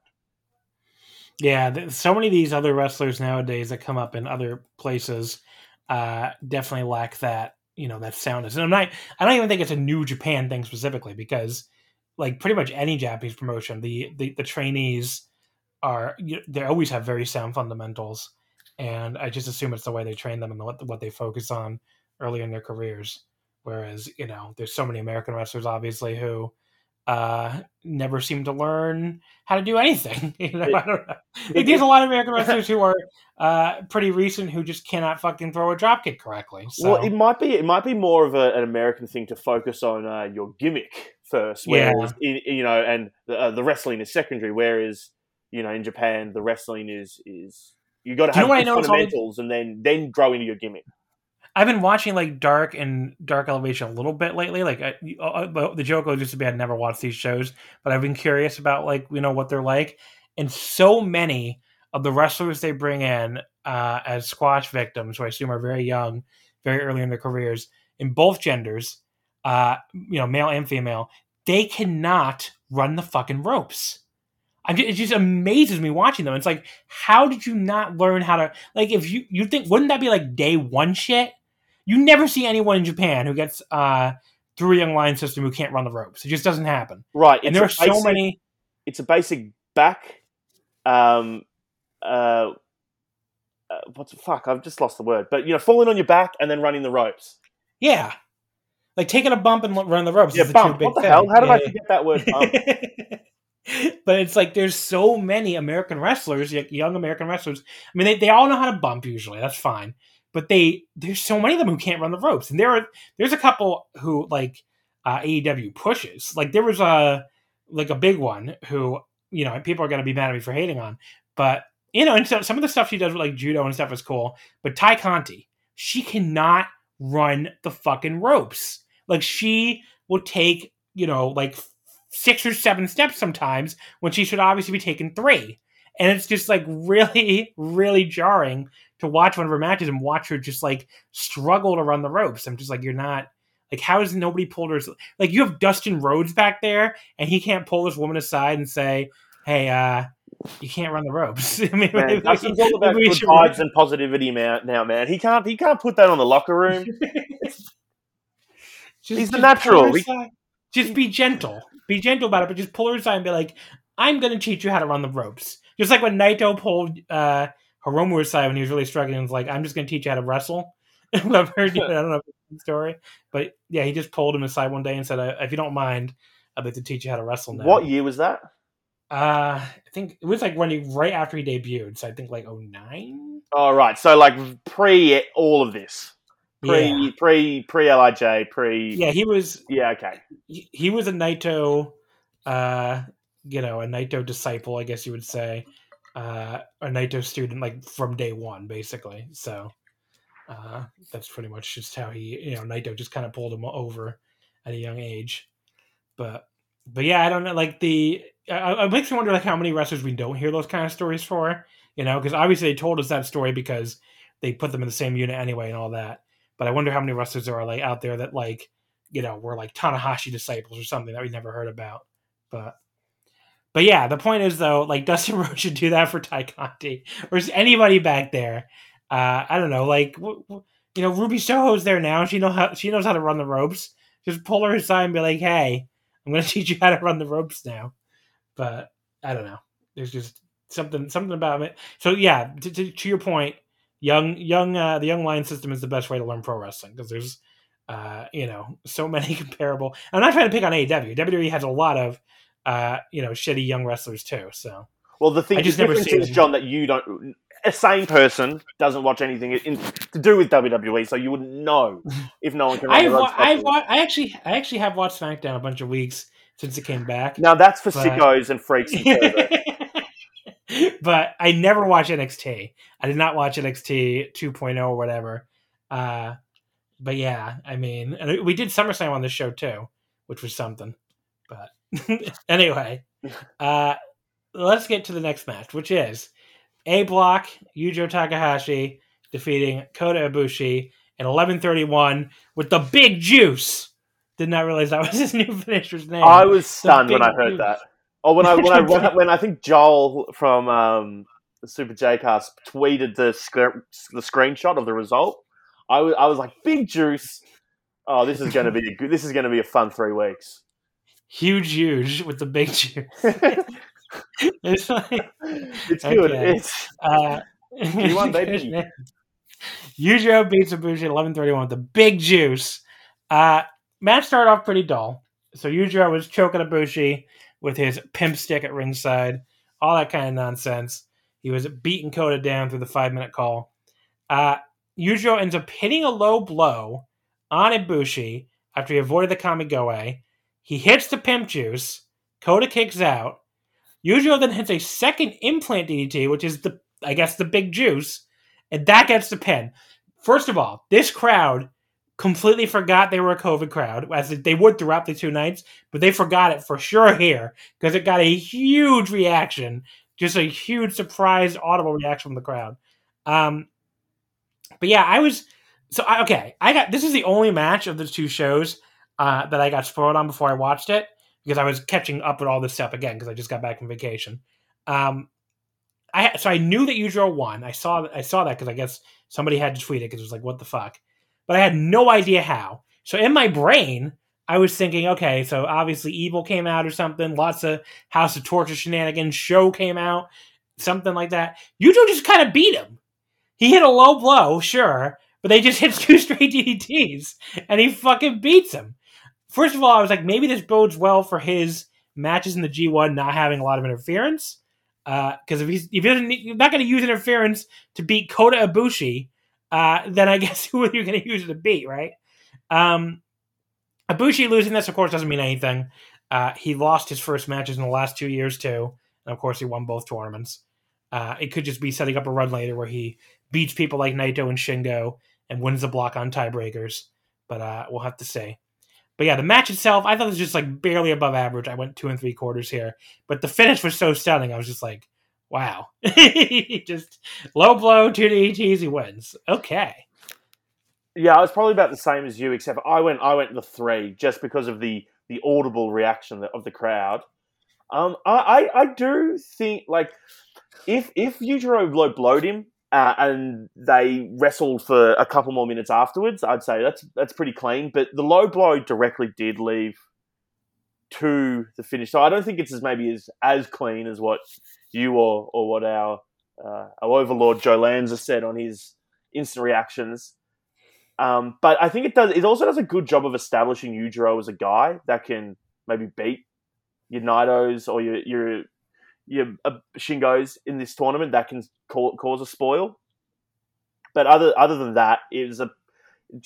A: Yeah, so many of these other wrestlers nowadays that come up in other places uh, definitely lack that, you know, that soundness. And I'm not, I don't even think it's a New Japan thing specifically because, like, pretty much any Japanese promotion, the the, the trainees are they always have very sound fundamentals, and I just assume it's the way they train them and what what they focus on early in their careers. Whereas, you know, there's so many American wrestlers obviously who uh, never seem to learn how to do anything. (laughs) you know, I don't know. (laughs) Like, there's a lot of American wrestlers who are uh, pretty recent who just cannot fucking throw a dropkick correctly. So.
B: Well, it might be it might be more of a, an American thing to focus on uh, your gimmick first, whereas yeah. in, you know, and the, uh, the, wrestling is secondary. Whereas you know, in Japan, the wrestling is is you got to have the fundamentals and then then grow into your gimmick.
A: I've been watching like Dark and Dark Elevation a little bit lately. Like I, uh, uh the joke was just to be I'd never watched these shows, but I've been curious about like you know what they're like, and so many of the wrestlers they bring in uh, as squash victims, who I assume are very young, very early in their careers in both genders, uh, you know, male and female, they cannot run the fucking ropes. I it just amazes me watching them. It's like, how did you not learn how to like? If you you think wouldn't that be like day one shit? You never see anyone in Japan who gets uh through a young lion system who can't run the ropes. It just doesn't happen.
B: Right.
A: And there are
B: basic,
A: so many.
B: It's a basic back. Um. Uh. uh what's fuck? I've just lost the word. But you know, falling on your back and then running the ropes.
A: Yeah. Like taking a bump and run the ropes.
B: Yeah, bump. What the
A: thing.
B: hell? How did
A: yeah,
B: I forget that word? Bump? (laughs)
A: but it's like there's so many American wrestlers, young American wrestlers. I mean, they, they all know how to bump usually. That's fine. But they there's so many of them who can't run the ropes, and there are there's a couple who like uh, AEW pushes. Like there was a like a big one who you know people are going to be mad at me for hating on, but you know, and so some of the stuff she does with like judo and stuff is cool. But Tay Conti, she cannot run the fucking ropes. Like she will take you know like six or seven steps sometimes when she should obviously be taking three. And it's just like really, really jarring to watch one of her matches and watch her just like struggle to run the ropes. I'm just like, you're not like, how has nobody pulled her? Like, you have Dustin Rhodes back there, and he can't pull this woman aside and say, "Hey, uh, you can't run the ropes." (laughs) I mean,
B: man, Dustin's all about (laughs) good vibes and positivity now, man. He can't, he can't put that on the locker room. (laughs) just, He's the natural.
A: Just be gentle. Be gentle about it, but just pull her aside and be like, I'm going to teach you how to run the ropes. Just like when Naito pulled uh, Hiromu aside when he was really struggling and was like, I'm just going to teach you how to wrestle. (laughs) I've heard, I don't know the story, but yeah, he just pulled him aside one day and said, If you don't mind, I'd like to teach you how to wrestle now.
B: What year was that?
A: Uh, I think it was like when he right after he debuted, so I think like 09?
B: Oh right, so like pre all of this, pre yeah. pre pre Lij, pre
A: yeah, he was
B: yeah okay.
A: He, he was a Naito, uh, you know, a Naito disciple, I guess you would say, uh, a Naito student like from day one, basically. So uh, that's pretty much just how he, you know, Naito just kind of pulled him over at a young age. But but yeah, I don't know. Like the it makes me wonder like how many wrestlers we don't hear those kind of stories for. You know, because obviously they told us that story because they put them in the same unit anyway and all that. But I wonder how many wrestlers there are like out there that like you know were like Tanahashi disciples or something that we never heard about. But but yeah, the point is though, like (laughs) Dustin Rhodes should do that for Tay Conti or anybody back there. Uh, I don't know, like w- w- you know, Ruby Soho's there now. She know how she knows how to run the ropes. Just pull her aside and be like, "Hey, I'm going (laughs) to teach you how to run the ropes now." But I don't know. There's just something something about it. So yeah, to, to, to your point, young young uh, the young lion system is the best way to learn pro wrestling because there's uh, you know so (laughs) many comparable. I'm not trying to pick on AEW. WWE has a lot of uh, you know, shitty young wrestlers too. So,
B: well, the thing, I just never is, John, that you don't. A sane person doesn't watch anything in, to do with WWE, so you wouldn't know (laughs) if no one can.
A: I've, wa- I've wa- I actually, I actually have watched SmackDown a bunch of weeks since it came back.
B: Now that's for but... sickos and freaks. And (laughs)
A: but I never watch NXT. I did not watch NXT 2.0 or whatever. Uh, but yeah, I mean, and we did SummerSlam on this show too, which was something. But (laughs) anyway, uh, let's get to the next match, which is A Block, Yujiro Takahashi defeating Kota Ibushi in 11:31 with the Big Juice. Did not realize that was (laughs) his new finisher's name.
B: I was stunned when I heard juice. that. Oh, when I when I when, I, (laughs) when I think Joel from um, Super J-Cast tweeted the sc- the screenshot of the result, I was I was like, "Big Juice." Oh, this is going to be a good, this is going to be a fun three weeks
A: huge, huge with the big (laughs) juice.
B: it's like it's good. Okay. It's uh, you (laughs) want baby.
A: Yujiro beats Ibushi at eleven thirty one with the big juice. Uh, match started off pretty dull. So Yujiro was choking Ibushi with his pimp stick at ringside, all that kind of nonsense. He was beating Kota down through the five minute call. Uh, Yujiro ends up hitting a low blow on Ibushi after he avoided the Kamigoe. He hits the pimp juice. Kota kicks out. Yujiro then hits a second implant DDT, which is the I guess the big juice, and that gets the pin. First of all, this crowd completely forgot they were a COVID crowd, as they would throughout the two nights, but they forgot it for sure here because it got a huge reaction, just a huge surprise audible reaction from the crowd. Um, but yeah, I was so I, okay, I got this is the only match of the two shows uh, that I got spoiled on before I watched it because I was catching up with all this stuff again because I just got back from vacation. Um, I so I knew that Yujiro won. I saw I saw that because I guess somebody had to tweet it because it was like what the fuck, but I had no idea how. So in my brain, I was thinking, okay, so obviously Evil came out or something. Lots of House of Torture shenanigans. SHO came out, something like that. Yujiro just kind of beat him. He hit a low blow, sure, but they just hit (laughs) two straight DDTs, and he fucking beats him. First of all, I was like, maybe this bodes well for his matches in the G1 not having a lot of interference. Because uh, if he's if he's not going to use interference to beat Kota Ibushi, uh, then I (laughs) guess who are you going to use to beat, right? Um, Ibushi losing this, of course, doesn't mean anything. Uh, he lost his first matches in the last two years too, and of course, he won both tournaments. Uh, it could just be setting up a run later where he beats people like Naito and Shingo and wins the block on tiebreakers. But uh, we'll have to see. But yeah, the match itself, I thought it was just like barely above average. I went two and three quarters here, but the finish was so stunning. I was just like, wow, (laughs) just low blow, two DDTs, he wins. Okay.
B: Yeah, I was probably about the same as you, except I went I went the three just because of the the audible reaction of the crowd. Um, I, I, I do think like if if Yujiro low blowed him, uh, and they wrestled for a couple more minutes afterwards. I'd say that's that's pretty clean. But the low blow directly did leave to the finish. So I don't think it's as maybe as as clean as what you or or what our uh, our overlord Joe Lanza said on his instant reactions. Um, but I think it does. It also does a good job of establishing Yujiro as a guy that can maybe beat your Naitos or your your your uh, Shingos in this tournament that can cause a spoil. But other other than that, it was a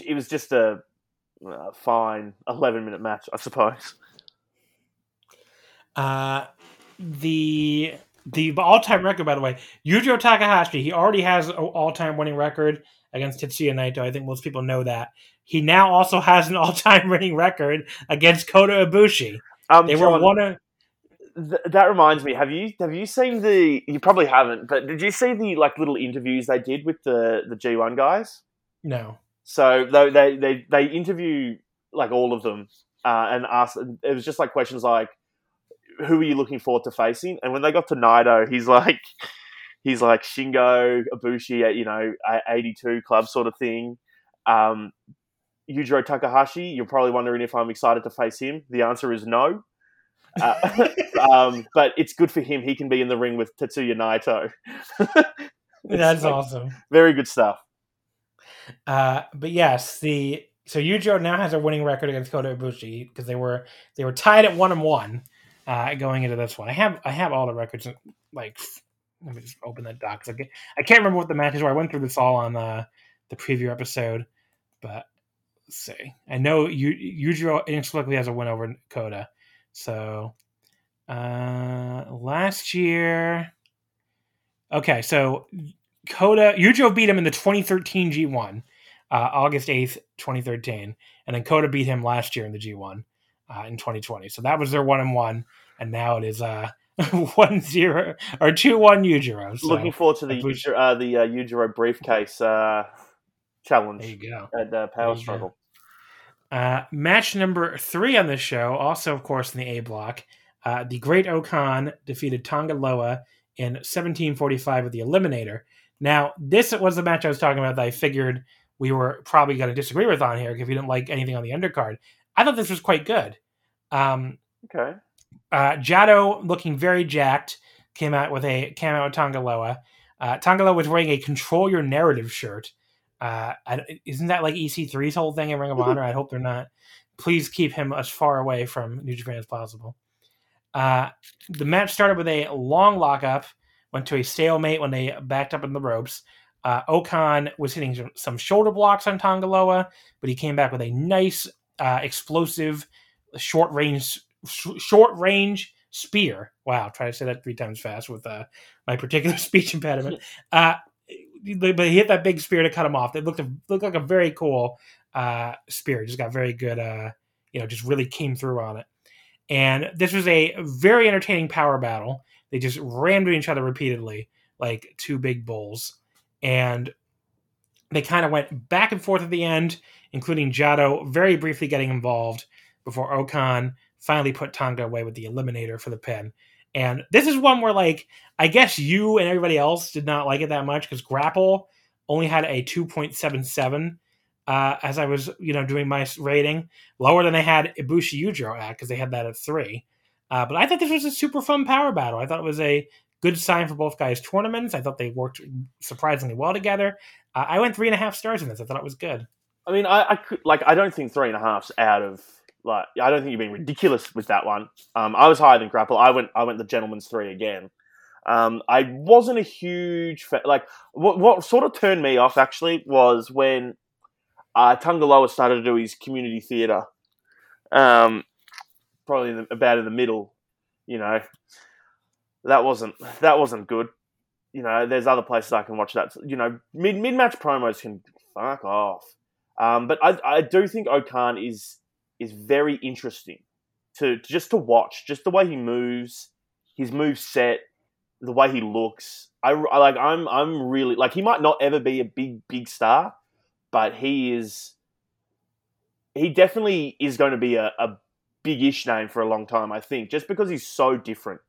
B: it was just a, a fine eleven minute match, I suppose.
A: Uh, the the all time record, by the way, Yujiro Takahashi, he already has an all time winning record against Tetsuya Naito. I think most people know that. He now also has an all time (laughs) winning record against Kota Ibushi. Um, they John, were one of
B: th- that reminds me. Have you have you seen the? You probably haven't, but did you see the like little interviews they did with the the G one guys?
A: No.
B: So they they they, they interview like all of them uh, and ask. It was just like questions like, "Who are you looking forward to facing?" And when they got to Naito, he's like, he's like Shingo Ibushi at you know eighty two club sort of thing. Um, Yujiro Takahashi, you're probably wondering if I'm excited to face him. The answer is no. Uh, (laughs) um, but it's good for him. He can be in the ring with Tetsuya Naito. (laughs)
A: That's like, awesome.
B: Very good stuff.
A: Uh, but yes, the so Yujiro now has a winning record against Kota Ibushi because they were they were tied at one and one uh, going into this one. I have I have all the records. Like, let me just open that doc. I, get, I can't remember what the matches were. I went through this all on uh, the preview episode, but let's see. I know Yujiro inexplicably has a win over Kota. So uh, last year, okay, so Kota Yujiro beat him in the 2013 G1, uh, August 8th, 2013, and then Kota beat him last year in the G1 uh, in 2020. So that was their one and one, and now it is uh (laughs) one zero or two one Yujiro.
B: So Looking forward to the uh, the uh, Yujiro briefcase uh, challenge.
A: There you go.
B: At uh, Power Struggle.
A: Uh, match number three on this show, also of course in the A block, uh, the Great O-Khan defeated Tanga Loa in 1745 with the Eliminator. Now, this was the match I was talking about that I figured we were probably going to disagree with on here if you didn't like anything on the undercard. I thought this was quite good. Um,
B: okay.
A: Uh, Jado, looking very jacked, came out with a came out with Tanga Loa. Uh, was wearing a Control Your Narrative shirt, uh, isn't that like EC3's whole thing in Ring of Honor? I hope they're not. Please keep him as far away from New Japan as possible. Uh, the match started with a long lockup, went to a stalemate when they backed up in the ropes. Uh, O-Khan was hitting some shoulder blocks on Tanga Loa, but he came back with a nice, uh, explosive, short range, sh- short range spear. Wow, try to say that three times fast with uh, my particular (laughs) speech impediment. (laughs) But he hit that big spear to cut him off. It looked a, looked like a very cool uh, spear. Just got very good. Uh, you know, just really came through on it. And this was a very entertaining power battle. They just rammed each other repeatedly, like two big bulls. And They kind of went back and forth at the end, including Jado very briefly getting involved before O-Khan finally put Tonga away with the eliminator for the pin. And this is one where, like, I guess you and everybody else did not like it that much because Grapple only had a 2.77 uh, as I was, you know, doing my rating, lower than they had Ibushi Yujiro at because they had that at three. Uh, but I thought this was a super fun power battle. I thought it was a good sign for both guys' tournaments. I thought they worked surprisingly well together. Uh, I went three and a half stars in this. I thought it was good.
B: I mean, I, I could like I don't think three and a half's out of like I don't think you're being ridiculous with that one. Um, I was higher than Grapple. I went I went the gentleman's three again. Um, I wasn't a huge fan. Like what what sort of turned me off actually was when uh, Tanga Loa started to do his community theatre. Um, probably in the, about in the middle, you know. That wasn't that wasn't good. You know, there's other places I can watch that. You know, mid mid match promos can fuck off. Um, but I I do think O-Khan is is very interesting to just to watch, just the way he moves, his move set, the way he looks. I, I like I'm I'm really like he might not ever be a big big star, but he is he definitely is going to be a, a big-ish name for a long time. I think just because he's so different.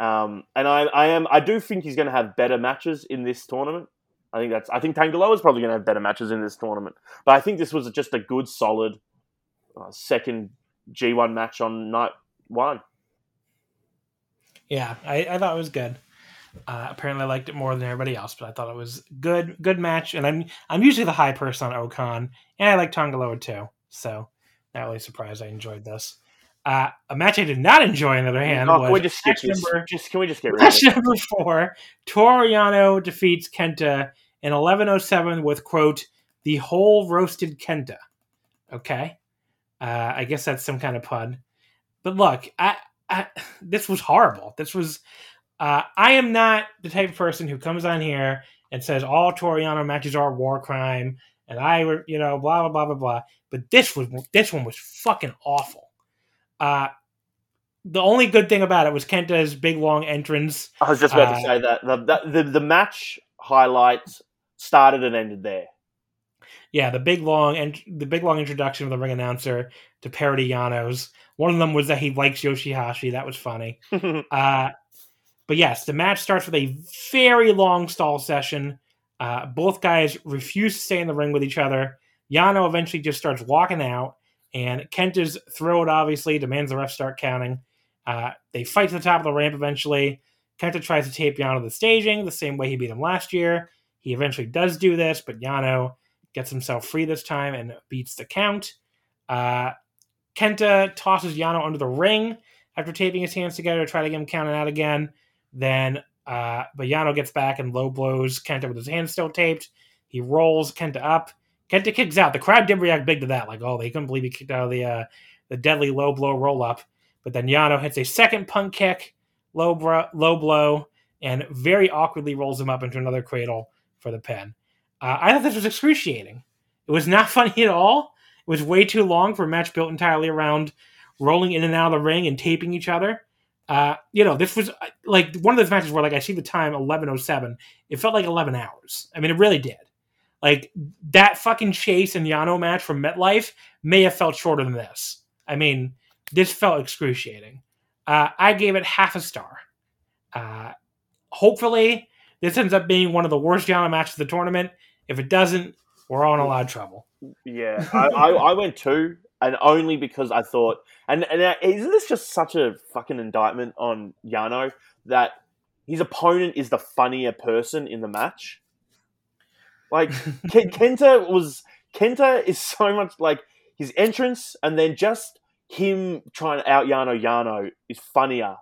B: Um, and I, I am I do think he's going to have better matches in this tournament. I think that's I think Tanga Loa is probably going to have better matches in this tournament. But I think this was just a good, solid uh, second G1 match on night one.
A: Yeah, I, I thought it was good. Uh, apparently, I liked it more than everybody else, but I thought it was good, good match. And I'm I'm usually the high person on O-Khan, and I like Tanga Loa too. So not really surprised I enjoyed this. Uh, a match I did not enjoy, on the other hand,
B: Oh,
A: was
B: can we just skip this?
A: number
B: Just can we just get rid of
A: Match number four, Toru Yano defeats Kenta in 1107 with, quote, the whole roasted Kenta. Okay. Uh, I guess that's some kind of pun. But look, I, I (laughs) this was horrible. This was, uh, I am not the type of person who comes on here and says all Toru Yano matches are war crime and I, were, you know, blah, blah, blah, blah, blah. But this was, this one was fucking awful. Uh, the only good thing about it was Kenta's big long entrance.
B: I was just about
A: Uh,
B: to say that the the the match highlights started and ended there.
A: Yeah, the big long and the big long introduction of the ring announcer to parody Yano's. One of them was that he likes Yoshihashi. That was funny. (laughs) Uh, but yes, the match starts with a very long stall session. Uh, both guys refuse to stay in the ring with each other. Yano eventually just starts walking out, and Kenta's thrilled, obviously, demands the ref start counting. Uh, they fight to the top of the ramp eventually. Kenta tries to tape Yano to the staging the same way he beat him last year. He eventually does do this, but Yano gets himself free this time and beats the count. Uh, Kenta tosses Yano under the ring after taping his hands together to try to get him counted out again. Then, uh, but Yano gets back and low blows Kenta with his hands still taped. He rolls Kenta up. Kenta kicks out. The crowd didn't react big to that, like, oh, they couldn't believe he kicked out of the uh, the deadly low blow roll up. But then Yano hits a second punk kick, low bro- low blow, and very awkwardly rolls him up into another cradle for the pin. Uh, I thought this was excruciating. It was not (laughs) funny at all. It was way too long for a match built entirely around rolling in and out of the ring and taping each other. Uh, you know, this was uh, like one of those matches where, like, I see the time eleven oh seven. It felt like eleven hours. I mean, it really did. Like that fucking Chase and Yano match from MetLife may have felt shorter than this. I mean, this felt excruciating. Uh, I gave it half a star. Uh, hopefully, this ends up being one of the worst Yano matches of the tournament. If it doesn't, we're all in a lot of trouble.
B: Yeah, I, I, I went two, and only because I thought, and and uh, isn't this just such a fucking indictment on Yano that his opponent is the funnier person in the match? Like (laughs) Ken- Kenta was Kenta is so much like his entrance, and then just him trying to out Yano Yano is funnier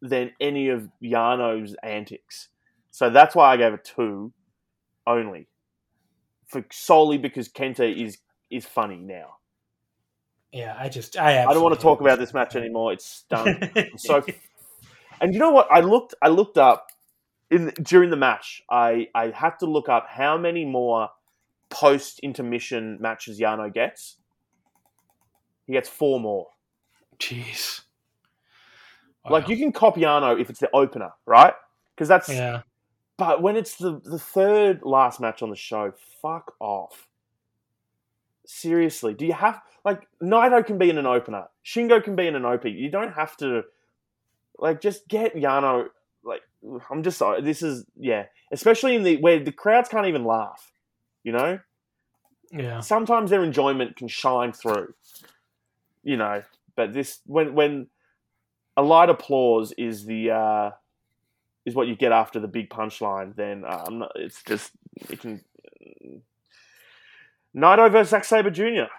B: than any of Yano's antics. So that's why I gave it two only for solely because Kenta is is funny now.
A: Yeah, I just I
B: I don't want to talk about this match anymore. It's done. (laughs) So, and you know what? I looked. I looked up in during the match. I I had to look up how many more post intermission matches Yano gets. He gets four more.
A: Jeez.
B: Like you can cop Yano if it's the opener, right? Because that's
A: Yeah.
B: But when it's the the third last match on the show, fuck off. Seriously, do you have like Naito can be in an opener, Shingo can be in an OP. You don't have to like just get Yano. Like I'm just sorry. This is yeah, especially in the where the crowds can't even laugh. You know,
A: Yeah.
B: sometimes their enjoyment can shine through. You know, but this when when a light applause is the uh, is what you get after the big punchline, then uh, I'm not, it's just it can. Naito versus Zack Sabre Jr.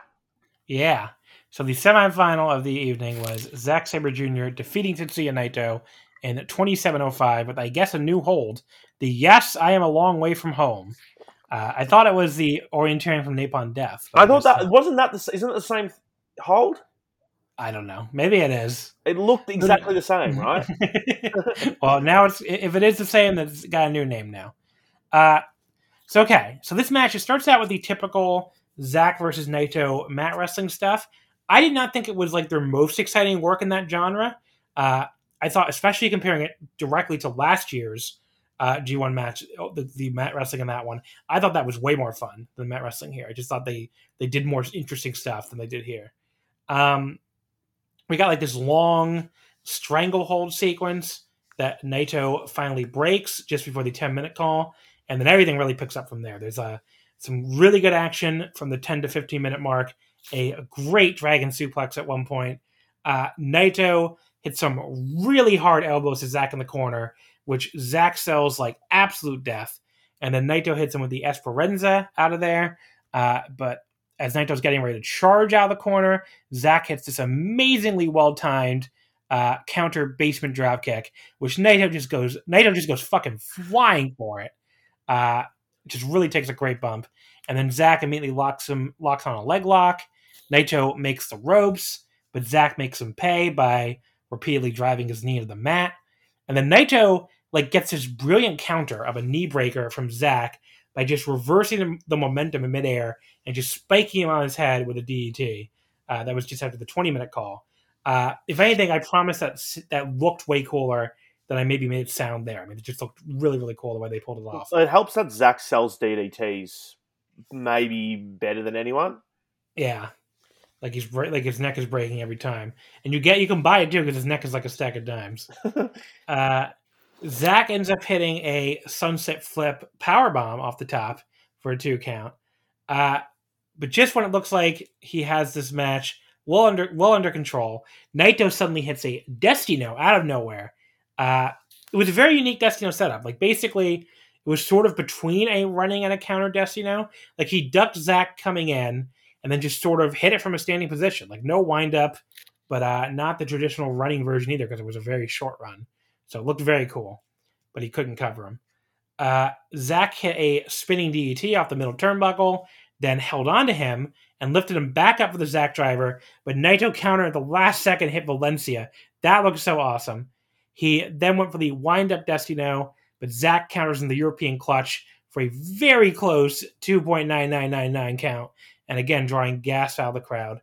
A: Yeah. So the semifinal of the evening was Zack Sabre Jr. defeating Tetsuya Naito in 27.05 with, I guess, a new hold. The Yes, I Am a Long Way from Home. Uh, I thought it was the orienteering from Napalm Death.
B: I thought that wasn't that the, isn't it the same hold?
A: I don't know. Maybe it is.
B: It looked exactly the same, (laughs) right? (laughs)
A: well, now it's if it is the same, then it's got a new name now. Uh, so okay, so this match it starts out with the typical Zack versus Naito mat wrestling stuff. I did not think it was like their most exciting work in that genre. Uh, I thought, especially comparing it directly to last year's uh, G1 match, oh, the, the mat wrestling in that one, I thought that was way more fun than mat wrestling here. I just thought they they did more interesting stuff than they did here. Um, we got like this long stranglehold sequence that Naito finally breaks just before the 10 minute call, and then everything really picks up from there. There's a some really good action from the 10 to 15 minute mark, a great dragon suplex at one point. Uh, Naito hits some really hard elbows to Zack in the corner, which Zack sells like absolute death. And then Naito hits him with the Esperanza out of there. Uh, but as Naito's getting ready to charge out of the corner, Zack hits this amazingly well timed uh, counter basement drop kick, which Naito just goes Naito just goes fucking flying for it. Uh, just really takes a great bump, and then Zack immediately locks him locks on a leg lock. Naito makes the ropes, but Zack makes him pay by repeatedly driving his knee into the mat, and then Naito like gets this brilliant counter of a knee breaker from Zack by just reversing the momentum in midair and just spiking him on his head with a DDT. Uh, that was just after the 20 minute call. Uh, if anything, I promise that that looked way cooler than I maybe made it sound there. I mean, it just looked really, really cool the way they pulled it off.
B: It helps that Zack sells DDTs maybe better than anyone.
A: Yeah, like he's like his neck is breaking every time, and you get you can buy it too because his neck is like a stack of dimes. (laughs) uh, Zack ends up hitting a sunset flip power bomb off the top for a two count. Uh, but just when it looks like he has this match well under well under control, Naito suddenly hits a Destino out of nowhere. Uh, it was a very unique Destino setup. Like basically, it was sort of between a running and a counter Destino. Like he ducked Zack coming in and then just sort of hit it from a standing position. Like no wind up, but uh, not the traditional running version either because it was a very short run. So it looked very cool, but he couldn't cover him. Uh, Zack hit a spinning DDT off the middle turnbuckle, then held on to him and lifted him back up for the Zack driver. But Naito countered at the last second, hit Valencia. That looked so awesome. He then went for the wind up Destino, but Zack counters in the European clutch for a very close 2.9999 count, and again drawing gas out of the crowd.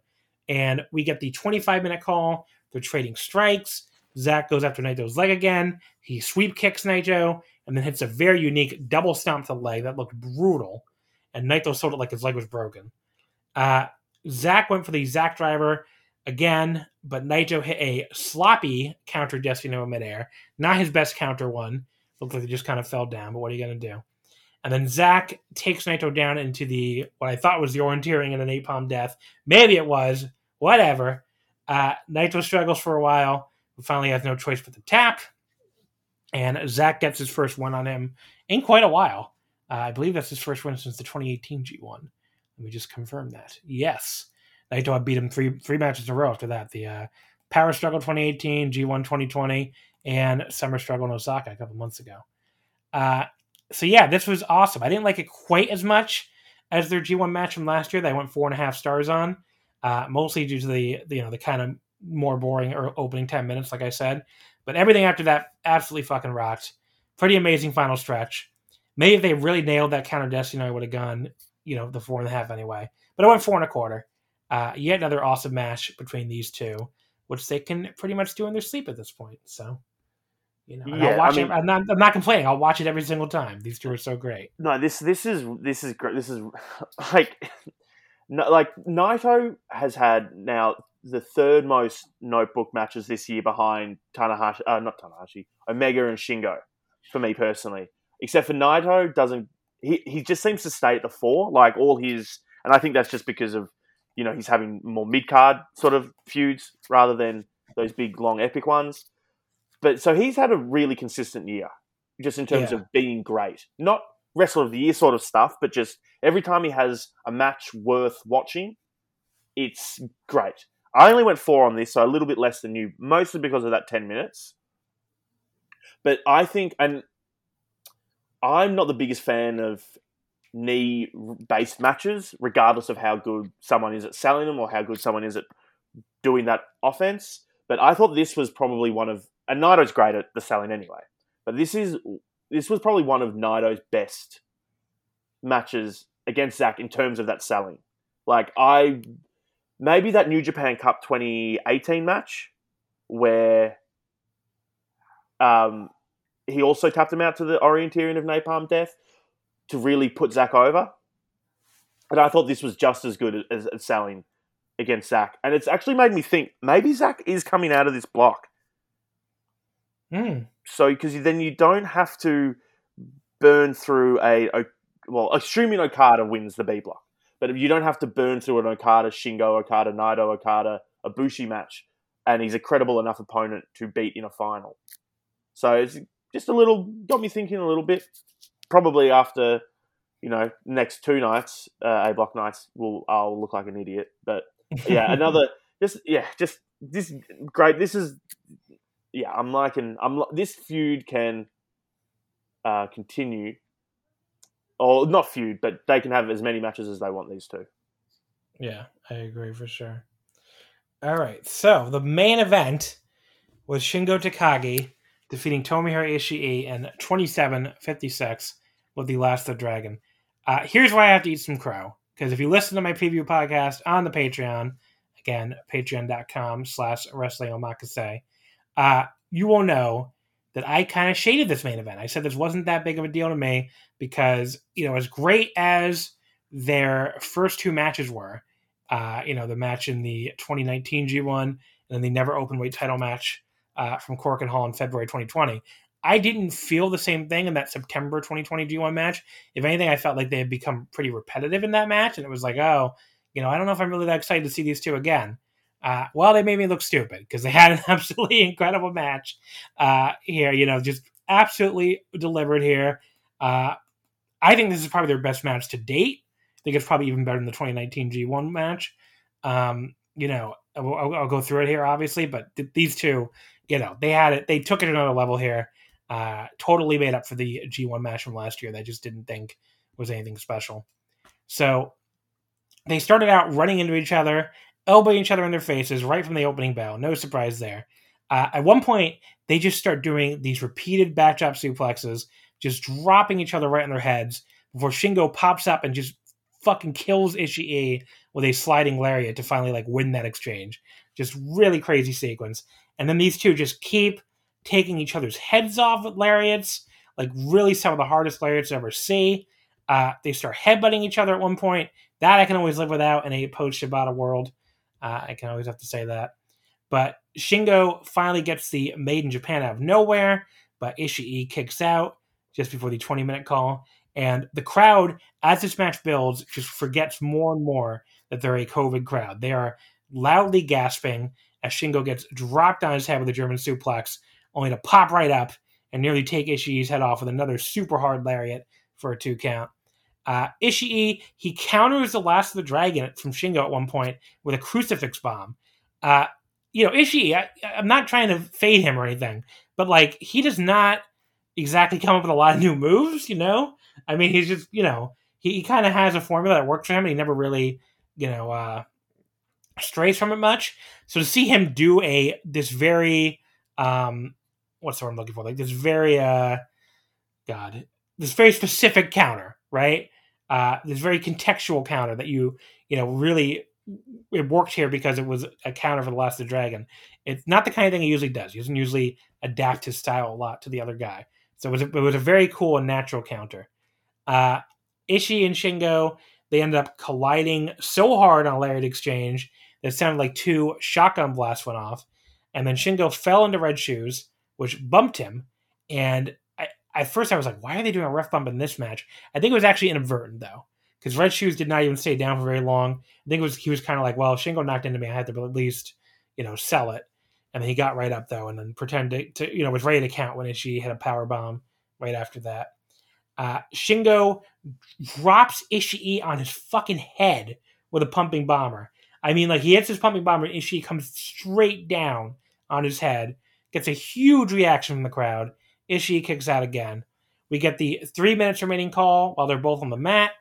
A: And we get the 25 minute call. They're trading strikes. Zack goes after Naito's leg again. He sweep kicks Naito and then hits a very unique double stomp to the leg that looked brutal. And Naito sold it like his leg was broken. Uh, Zack went for the Zack driver again, but Naito hit a sloppy counter Destino in midair. Not his best counter one. Looked like he just kind of fell down, but what are you going to do? And then Zack takes Naito down into the what I thought was the orienteering and an napalm death. Maybe it was. Whatever. Uh, Naito struggles for a while, but finally has no choice but to tap. And Zack gets his first win on him in quite a while. Uh, I believe that's his first win since the 2018 G1. Let me just confirm that. Yes. Naito beat him three three matches in a row after that. The uh, Power Struggle 2018, G1 2020, and Summer Struggle in Osaka a couple months ago. Uh, so yeah, this was awesome. I didn't like it quite as much as their G1 match from last year. That I went four and a half stars on, uh, mostly due to the, the you know the kind of more boring or opening ten minutes, like I said. But everything after that absolutely fucking rocked. Pretty amazing final stretch. Maybe if they really nailed that counter Destino, I would have gone you know the four and a half anyway. But I went four and a quarter. Uh, yet another awesome match between these two, which they can pretty much do in their sleep at this point. So You know, yeah, I'll watch I mean, it. I'm not, I'm not complaining. I'll watch it every single time. These two are so great.
B: No, this this is this is great. This is (laughs) like (laughs) no, like Naito has had now the third most notebook matches this year behind Tanahashi, uh, not Tanahashi, Omega and Shingo. For me personally, except for Naito, doesn't he? He just seems to stay at the four. Like all his, and I think that's just because of you know he's having more mid card sort of feuds rather than those big long epic ones. But so he's had a really consistent year, just in terms yeah. of being great. Not wrestler of the year sort of stuff, but just every time he has a match worth watching, it's great. I only went four on this, so a little bit less than you, mostly because of that 10 minutes. But I think, and I'm not the biggest fan of knee based matches, regardless of how good someone is at selling them or how good someone is at doing that offense. But I thought this was probably one of and Naito's great at the selling anyway. But this is this was probably one of Naito's best matches against Zack in terms of that selling. Like I maybe that New Japan Cup 2018 match where um, he also tapped him out to the orienteering of Napalm Death to really put Zack over. And I thought this was just as good as, as selling against Zack. And it's actually made me think maybe Zack is coming out of this block
A: Mm.
B: So, because then you don't have to burn through a, a well, assuming Okada wins the B block, but you don't have to burn through an Okada, Shingo, Okada, Naito, Okada, Ibushi match, and he's a credible enough opponent to beat in a final. So it's just a little got me thinking a little bit. Probably after you know next two nights, uh, A block nights, will I'll look like an idiot. But yeah, (laughs) another just yeah, just this great. This is yeah, I'm liking. I'm this feud can uh, continue, or not feud, but they can have as many matches as they want. These two.
A: Yeah, I agree for sure. All right, so the main event was Shingo Takagi defeating Tomohiro Ishii in 27-56 with the Last of Dragon. Uh, here's why I have to eat some crow. Because if you listen to my preview podcast on the Patreon, again, patreon.com slash wrestling omakase, uh, you will know that I kind of shaded this main event. I said this wasn't that big of a deal to me because, you know, as great as their first two matches were, uh, you know, the match in the 2019 G1 and then the never open weight title match uh, from and Hall in February 2020. I didn't feel the same thing in that September 2020 G1 match. If anything, I felt like they had become pretty repetitive in that match. And it was like, oh, you know, I don't know if I'm really that excited to see these two again. Uh, well, they made me look stupid because they (laughs) had an absolutely incredible match uh, here. You know, just absolutely delivered here. Uh, I think this is probably their best match to date. I think it's probably even better than the 2019 G1 match. Um, you know, I'll, I'll, go through it here, obviously, but th- these two, you know, they had it. They took it another level here. Uh, totally made up for the G1 match from last year. They just didn't think was anything special. So they started out running into each other elbowing each other in their faces right from the opening bell. No surprise there. Uh, at one point, they just start doing these repeated backdrop suplexes, just dropping each other right on their heads before Shingo pops up and just fucking kills Ishii with a sliding lariat to finally like win that exchange. Just really crazy sequence. And then these two just keep taking each other's heads off with lariats, like really some of the hardest lariats to ever see. Uh, they start headbutting each other at one point. That I can always live without in a post Shibata world. Uh, I can always have to say that. But Shingo finally gets the Made in Japan out of nowhere, but Ishii kicks out just before the 20 minute call. And the crowd, as this match builds, just forgets more and more that they're a COVID crowd. They are loudly gasping as Shingo gets dropped on his head with a German suplex, only to pop right up and nearly take Ishii's head off with another super hard lariat for a two count. Uh, Ishii, he counters the last of the dragon from Shingo at one point with a crucifix bomb. Uh, you know, Ishii, I, I'm not trying to fade him or anything, but like, he does not exactly come up with a lot of new moves, you know? I mean, he's just, you know, he, he kind of has a formula that works for him and he never really, you know, uh, strays from it much. So to see him do a, this very, um, what's the word I'm looking for? Like this very, uh, God, this very specific counter, right? Uh, this very contextual counter that you you know really it worked here because it was a counter for the last of the dragon. It's not the kind of thing he usually does. He doesn't usually adapt his style a lot to the other guy. So it was a, it was a very cool and natural counter. Uh, Ishii and Shingo they ended up colliding so hard on a lariat exchange that it sounded like two shotgun blasts went off, and then Shingo fell into Red Shoes, which bumped him. And at first, I was like, "Why are they doing a ref bump in this match?" I think it was actually inadvertent though, because Red Shoes did not even stay down for very long. I think it was he was kind of like, "Well, Shingo knocked into me, I had to at least, you know, sell it." And then he got right up though, and then pretended to, you know, was ready to count when Ishii hit a power bomb right after that. Uh, Shingo drops Ishii on his fucking head with a pumping bomber. I mean, like he hits his pumping bomber, and Ishii comes straight down on his head. Gets a huge reaction from the crowd. Ishii kicks out again. We get the three minutes remaining call while they're both on the mat.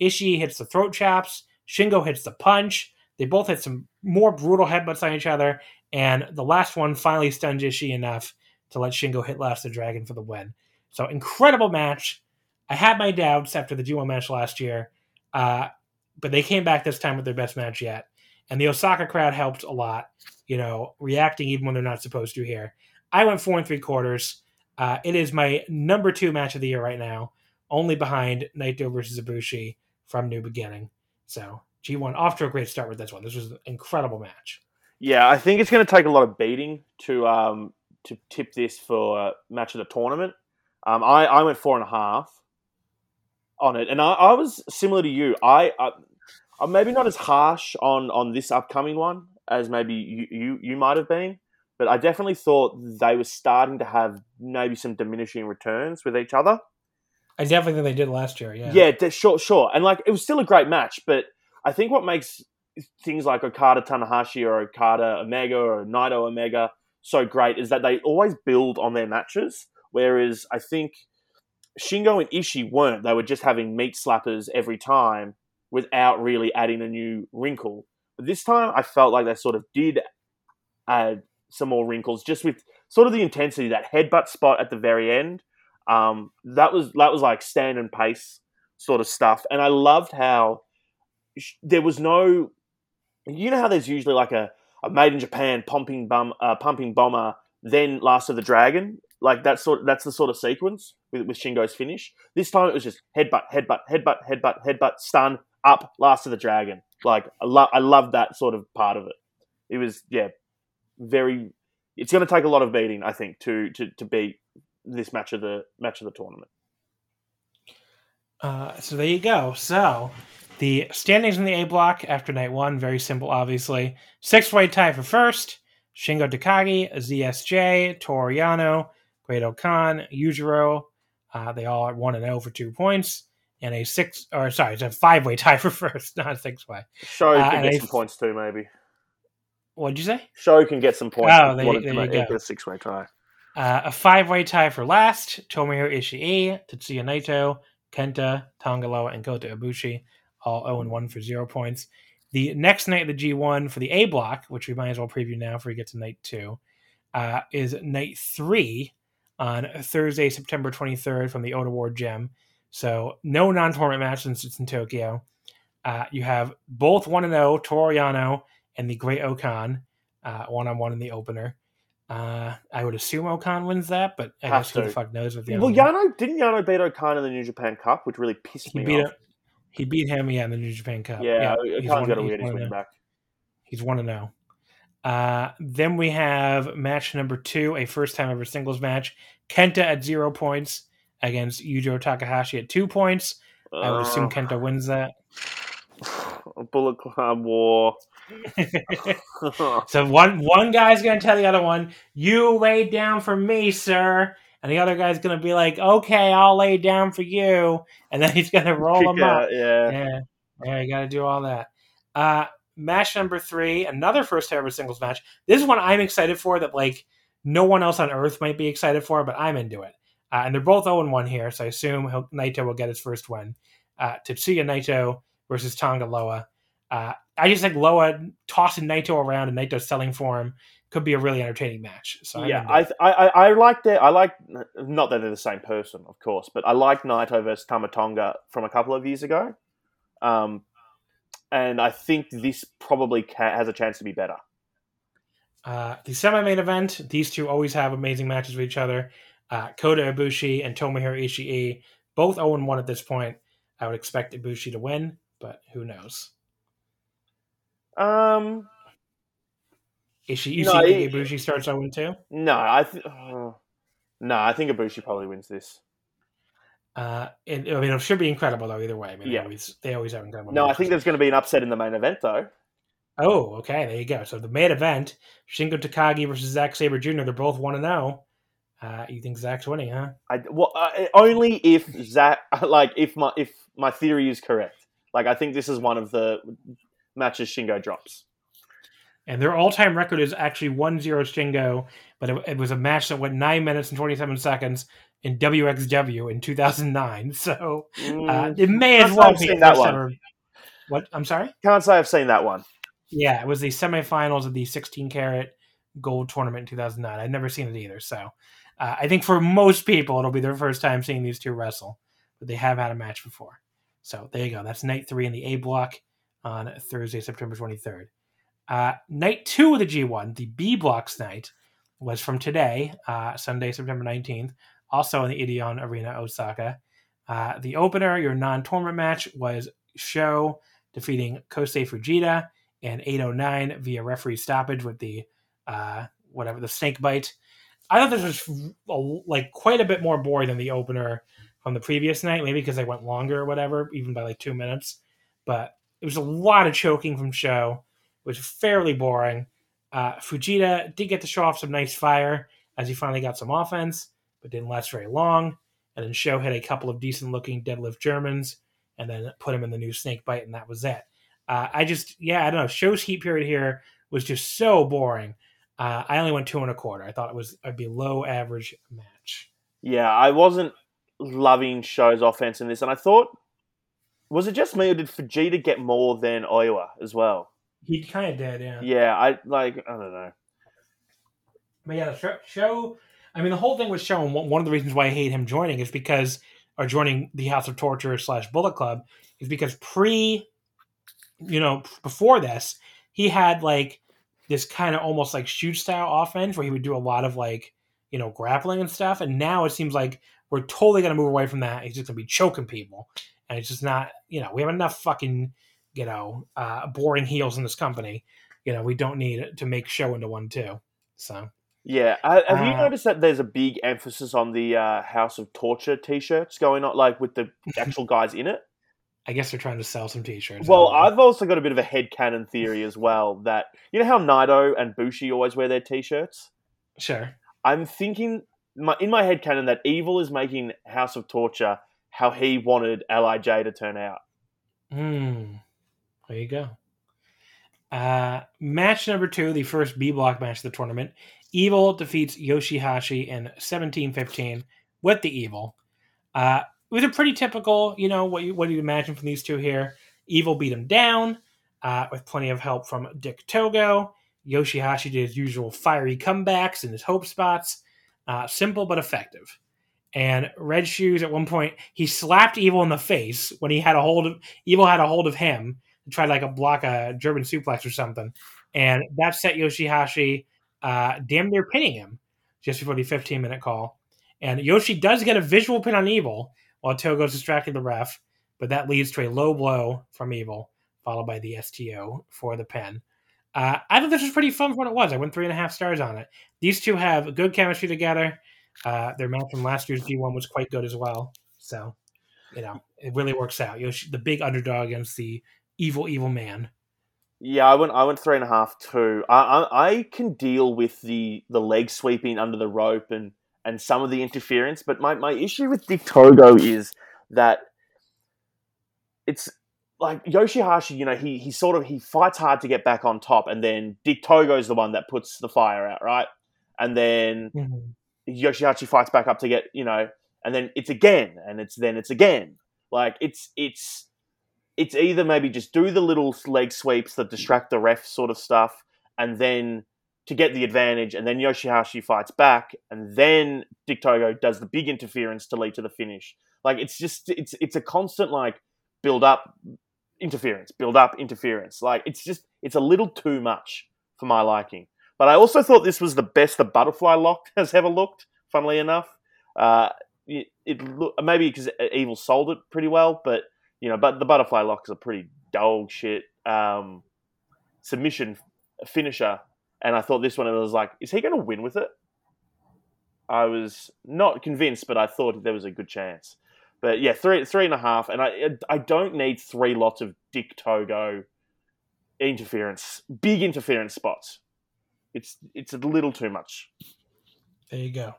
A: Ishii hits the throat chops. Shingo hits the punch. They both hit some more brutal headbutts on each other, and the last one finally stuns Ishii enough to let Shingo hit Last the Dragon for the win. So incredible match. I had my doubts after the G1 match last year, uh, but they came back this time with their best match yet. And the Osaka crowd helped a lot, you know, reacting even when they're not supposed to here. I went four and three quarters. Uh, it is my number two match of the year right now, only behind Naito versus Ibushi from New Beginning. So G1 off to a great start with this one. This was an incredible match.
B: Yeah, I think it's going to take a lot of beating to um, to tip this for uh, match of the tournament. Um, I, I went four and a half on it, and I, I was similar to you. I, I I'm maybe not as harsh on on this upcoming one as maybe you you, you might have been, but I definitely thought they were starting to have maybe some diminishing returns with each other.
A: I definitely think they did last year. Yeah,
B: yeah, sure, sure, and like it was still a great match, but I think what makes things like Okada Tanahashi or Okada Omega or Naito Omega so great is that they always build on their matches, whereas I think Shingo and Ishii weren't. They were just having meat slappers every time without really adding a new wrinkle. But this time, I felt like they sort of did add some more wrinkles, just with sort of the intensity. That headbutt spot at the very end, um, that was that was like stand and pace sort of stuff. And I loved how sh- there was no, you know how there's usually like a, a made in Japan pumping bum uh, pumping bomber, then Last of the Dragon, like that sort. That's the sort of sequence with, with Shingo's finish. This time it was just headbutt, headbutt, headbutt, headbutt, headbutt, stun, up, last of the dragon. Like I love, I love that sort of part of it. It was yeah, very. It's going to take a lot of beating, I think, to to to beat this match of the match of the tournament.
A: Uh, so there you go. So the standings in the A block after night one, very simple, obviously. Six way tie for first. Shingo Takagi, ZSJ, Toru Yano, Great-O-Khan, Yujiro. Uh, they all are 1 and 0 for two points. And a six, or sorry, it's a five way tie (laughs) for first, not a six way.
B: Show uh, get some points too, maybe.
A: What'd you say?
B: Show can get some points.
A: Oh, there, there you go.
B: A six way tie.
A: Uh, a five way tie for last Tomohiro Ishii, Tetsuya Naito, Kenta, Tanga Loa, and Kota Ibushi, all 0 and 1 for zero points. The next night of the G1 for the A block, which we might as well preview now before we get to night two, uh, is night three on Thursday, September 23rd from the Ota Ward Gym. So no non-tournament match since it's in Tokyo. Uh, you have both 1 0 Toru Yano and the Great-O-Khan one on one in the opener. Uh, I would assume O-Khan wins that, but I guess to. who the fuck knows with the
B: Well, Yano didn't Yano beat O-Khan in the New Japan Cup, which really pissed
A: he
B: me
A: beat
B: off.
A: A, he beat him, yeah, in the New Japan Cup.
B: Yeah, yeah O-Khan's got a weird he's back.
A: He's one to know. Uh, then we have match number two, a first time ever singles match. Kenta at zero points against Yujiro Takahashi at two points. Uh, I would assume Kenta wins that.
B: Bullet Club War. (laughs)
A: so one one guy's gonna tell the other one, "You lay down for me, sir," and the other guy's gonna be like, "Okay, I'll lay down for you," and then he's gonna roll (laughs) them up.
B: Yeah,
A: yeah, yeah. You got to do all that. Uh, match number three, another first ever singles match. This is one I'm excited for. That like no one else on earth might be excited for, but I'm into it. Uh, and they're both 0 1 here, so I assume Naito will get his first win. Uh, Tetsuya Naito versus Tanga Loa. Uh, I just think Loa tossing Naito around and Naito selling for him could be a really entertaining match. So
B: yeah, I, I I like that. I like not that they're the same person, of course, but I like Naito versus Tama Tonga from a couple of years ago. Um, and I think this probably has a chance to be better.
A: Uh, the semi-main event, these two always have amazing matches with each other. Uh, Kota Ibushi and Tomohiro Ishii, both 0-1 at this point. I would expect Ibushi to win, but who knows?
B: Um,
A: is she? you
B: No,
A: see
B: it-
A: Ibushi starts 0-2?
B: no, I th- uh, no, I think Ibushi probably wins this.
A: Uh, it, I mean, it should be incredible though. Either way, I mean,
B: Yeah.
A: they always they always have incredible.
B: No, I think there's going to be an upset in the main event though.
A: Oh, okay, there you go. So the main event, Shingo Takagi versus Zack Sabre Jr. They're both one and zero. Uh, you think Zack's winning, huh?
B: I well, uh, only if Zack, (laughs) like if my if my theory is correct. Like I think this is one of the matches Shingo drops.
A: And their all-time record is actually 1-0 Shingo, but it, it was a match that went nine minutes and twenty-seven seconds in WXW in 2009. (laughs) So uh,
B: Mm,
A: it may as well be
B: that one.
A: ever- What? I'm sorry.
B: can't say I've seen that one.
A: Yeah, it was the semifinals of the 16 Carat Gold tournament in 2009. I'd never seen it either. So uh, I think for most people, it'll be their first time seeing these two wrestle, but they have had a match before. So there you go. That's night three in the A block on Thursday, September 23rd. Uh, night two of the G1, the B blocks night, was from today, uh, Sunday, September 19th, also in the Edion Arena, Osaka. Uh, the opener, your non tournament match, was SHO defeating Kosei Fujita and 809 via referee stoppage with the uh, whatever the snake bite. I thought this was like quite a bit more boring than the opener from the previous night, maybe because I went longer or whatever, even by like two minutes. But it was a lot of choking from SHO. It was fairly boring. Uh, Fujita did get to show off some nice fire as he finally got some offense, but didn't last very long. And then SHO had a couple of decent looking deadlift Germans and then put him in the new snake bite, and that was it. Uh, I just, yeah, I don't know. SHO's heat period here was just so boring. Uh, I only went two and a quarter. I thought it was a below average match.
B: Yeah, I wasn't loving SHO's offense in this, and I thought, was it just me or did Fujita get more than Oiwa as well?
A: He kind of did, yeah.
B: Yeah, I like. I don't know.
A: But yeah, the show. I mean, the whole thing was shown. One one of the reasons why I hate him joining is because, or joining the House of Torture slash Bullet Club, is because pre, you know, before this, he had like this kind of almost like shoot style offense where he would do a lot of like, you know, grappling and stuff. And now it seems like we're totally going to move away from that. He's just going to be choking people. And it's just not, you know, we have enough fucking, you know, uh, boring heels in this company. You know, we don't need to make SHO into one too. So.
B: Yeah, uh, have you
A: Uh,
B: noticed that there's a big emphasis on the uh, House of Torture T-shirts going on, like with the actual guys in it? (laughs)
A: I guess they're trying to sell some T-shirts.
B: Well, I've also got a bit of a head headcanon theory as well that you know how Naito and Bushi always wear their T-shirts.
A: sure.
B: I'm thinking my, in my head canon that Evil is making House of Torture how he wanted Lij to turn out.
A: Hmm. There you go. Uh, match number two, the first B block match of the tournament. Evil defeats Yoshihashi in 17-15 with the Evil. Uh, it was a pretty typical, you know, what you what you imagine from these two here. Evil beat him down uh, with plenty of help from Dick Togo. Yoshihashi did his usual fiery comebacks and his hope spots. Uh, simple but effective. And Red Shoes at one point he slapped Evil in the face when he had a hold of Evil had a hold of him and tried like a block a German suplex or something, and that set Yoshihashi uh, damn near pinning him just before the 15 minute call. And Yoshi does get a visual pin on Evil while Togo's distracting the ref, but that leads to a low blow from Evil, followed by the STO for the pin. Uh, I thought this was pretty fun for what it was. I went three and a half stars on it. These two have good chemistry together. Uh, their match from last year's G1 was quite good as well. So, you know, it really works out. Yoshi, the big underdog against the evil, evil man.
B: Yeah, I went. I went three and a half too. I, I I can deal with the the leg sweeping under the rope and and some of the interference, but my, my issue with Dick Togo is that it's like Yoshihashi. You know, he he sort of he fights hard to get back on top, and then Dick Togo's the one that puts the fire out, right? And then mm-hmm. Yoshihashi fights back up to get you know, and then it's again, and it's then it's again. Like it's it's it's either maybe just do the little leg sweeps that distract the ref sort of stuff, and then to get the advantage, and then Yoshihashi fights back, and then Dick Togo does the big interference to lead to the finish. Like it's just it's it's a constant like build up interference, build up interference. Like it's just it's a little too much for my liking. But I also thought this was the best the butterfly lock (laughs) has ever looked. Funnily enough, uh, it, it look, maybe because Evil sold it pretty well, but you know, but the butterfly lock is a pretty dog shit um, submission finisher, and I thought this one it was like, is he going to win with it? I was not convinced, but I thought there was a good chance. But yeah, three three and a half, and I I don't need three lots of Dick Togo interference, big interference spots. It's it's a little too much.
A: There you go.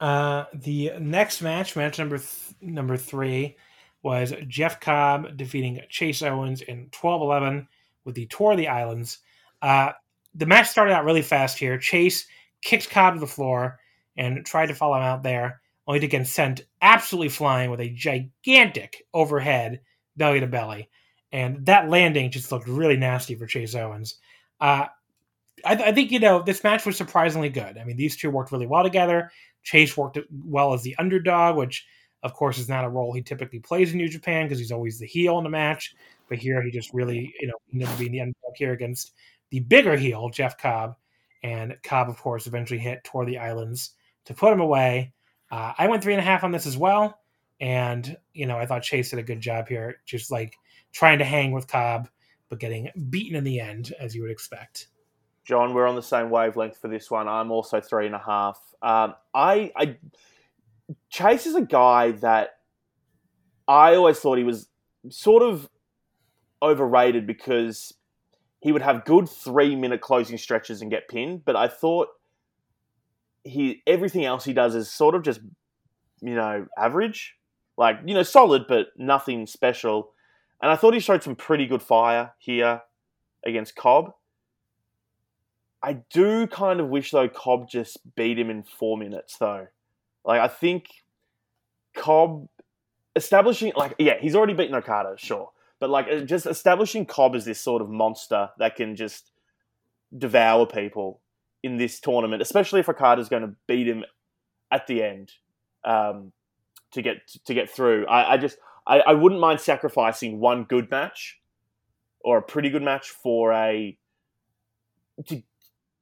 A: Uh, the next match, match number th- number three, was Jeff Cobb defeating Chase Owens in 12-11 with the Tour of the Islands. Uh, the match started out really fast here. Chase kicked Cobb to the floor and tried to follow him out there, only to get sent absolutely flying with a gigantic overhead belly to belly. And that landing just looked really nasty for Chase Owens. Uh, I, I, think, you know, this match was surprisingly good. I mean, these two worked really well together. Chase worked well as the underdog, which, of course, is not a role he typically plays in New Japan because he's always the heel in the match. But here he just really, you know, ended up being the underdog here against the bigger heel, Jeff Cobb. And Cobb, of course, eventually hit Tour the Islands to put him away. Uh, I went three and a half on this as well. And, you know, I thought Chase did a good job here, just like trying to hang with Cobb, but getting beaten in the end, as you would expect.
B: John, we're on the same wavelength for this one. I'm also three and a half. Um, I, I Chase is a guy that I always thought he was sort of overrated because he would have good three minute closing stretches and get pinned, but I thought he everything else he does is sort of just you know average, like you know solid but nothing special. And I thought he showed some pretty good fire here against Cobb. I do kind of wish though Cobb just beat him in four minutes though. Like I think Cobb establishing like yeah he's already beaten Okada sure, but like uh, just establishing Cobb as this sort of monster that can just devour people in this tournament, especially if Okada's going to beat him at the end um, to get to get through. I, I just I, I wouldn't mind sacrificing one good match or a pretty good match for a to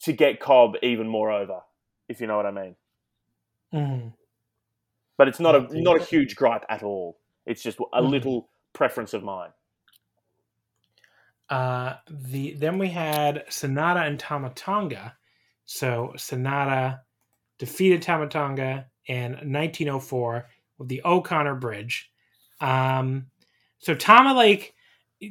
B: to get Cobb even more over, if you know what I mean.
A: Mm.
B: But it's not a not a huge gripe at all. It's just a mm. little preference of mine.
A: Uh, the then we had Sanada and Tama Tonga. So Sanada defeated Tama Tonga in 1904 with the O'Connor Bridge. Um, so Tama like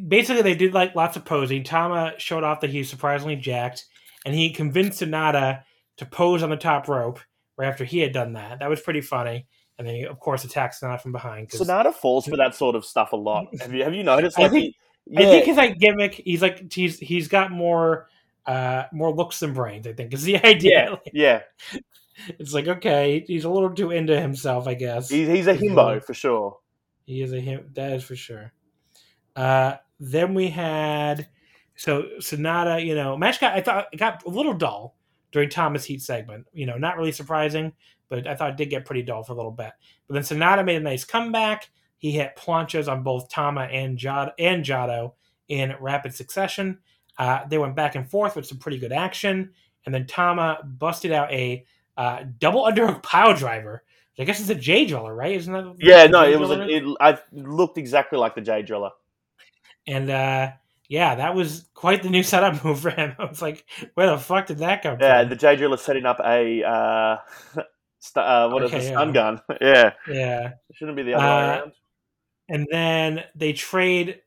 A: basically they did like lots of posing. Tama showed off that he's surprisingly jacked, and he convinced Sanada to pose on the top rope right after he had done that. That was pretty funny. And then he, of course, attacks Sanada from behind.
B: Sanada falls for that sort of stuff a lot. (laughs) Have you have you noticed?
A: Like, I think, yeah. I think his like gimmick. He's like he's he's got more uh more looks than brains. I think is the (laughs) idea.
B: Yeah, yeah.
A: It's like okay, he's a little too into himself, I guess.
B: He's, he's a himbo for sure.
A: He is a him. That is for sure. Uh, then we had so Sanada. You know, match got I thought it got a little dull during Tama's Heat segment. You know, not really surprising, but I thought it did get pretty dull for a little bit. But then Sanada made a nice comeback. He hit planchas on both Tama and Jado, and Jado in rapid succession. Uh, they went back and forth with some pretty good action, and then Tama busted out a uh, double underhook (laughs) pile driver I guess it's a Jay Driller, right? Isn't that?
B: Yeah, no, it was. A, it, I looked exactly like the Jay Driller.
A: And uh, yeah, that was quite the new (laughs) setup move for him. (laughs) I was like, where the fuck did that come
B: yeah,
A: from?
B: the J driller setting up a uh, st- uh, what okay, is a stun yeah. gun? yeah,
A: yeah,
B: it shouldn't be the other way uh, around.
A: And then they trade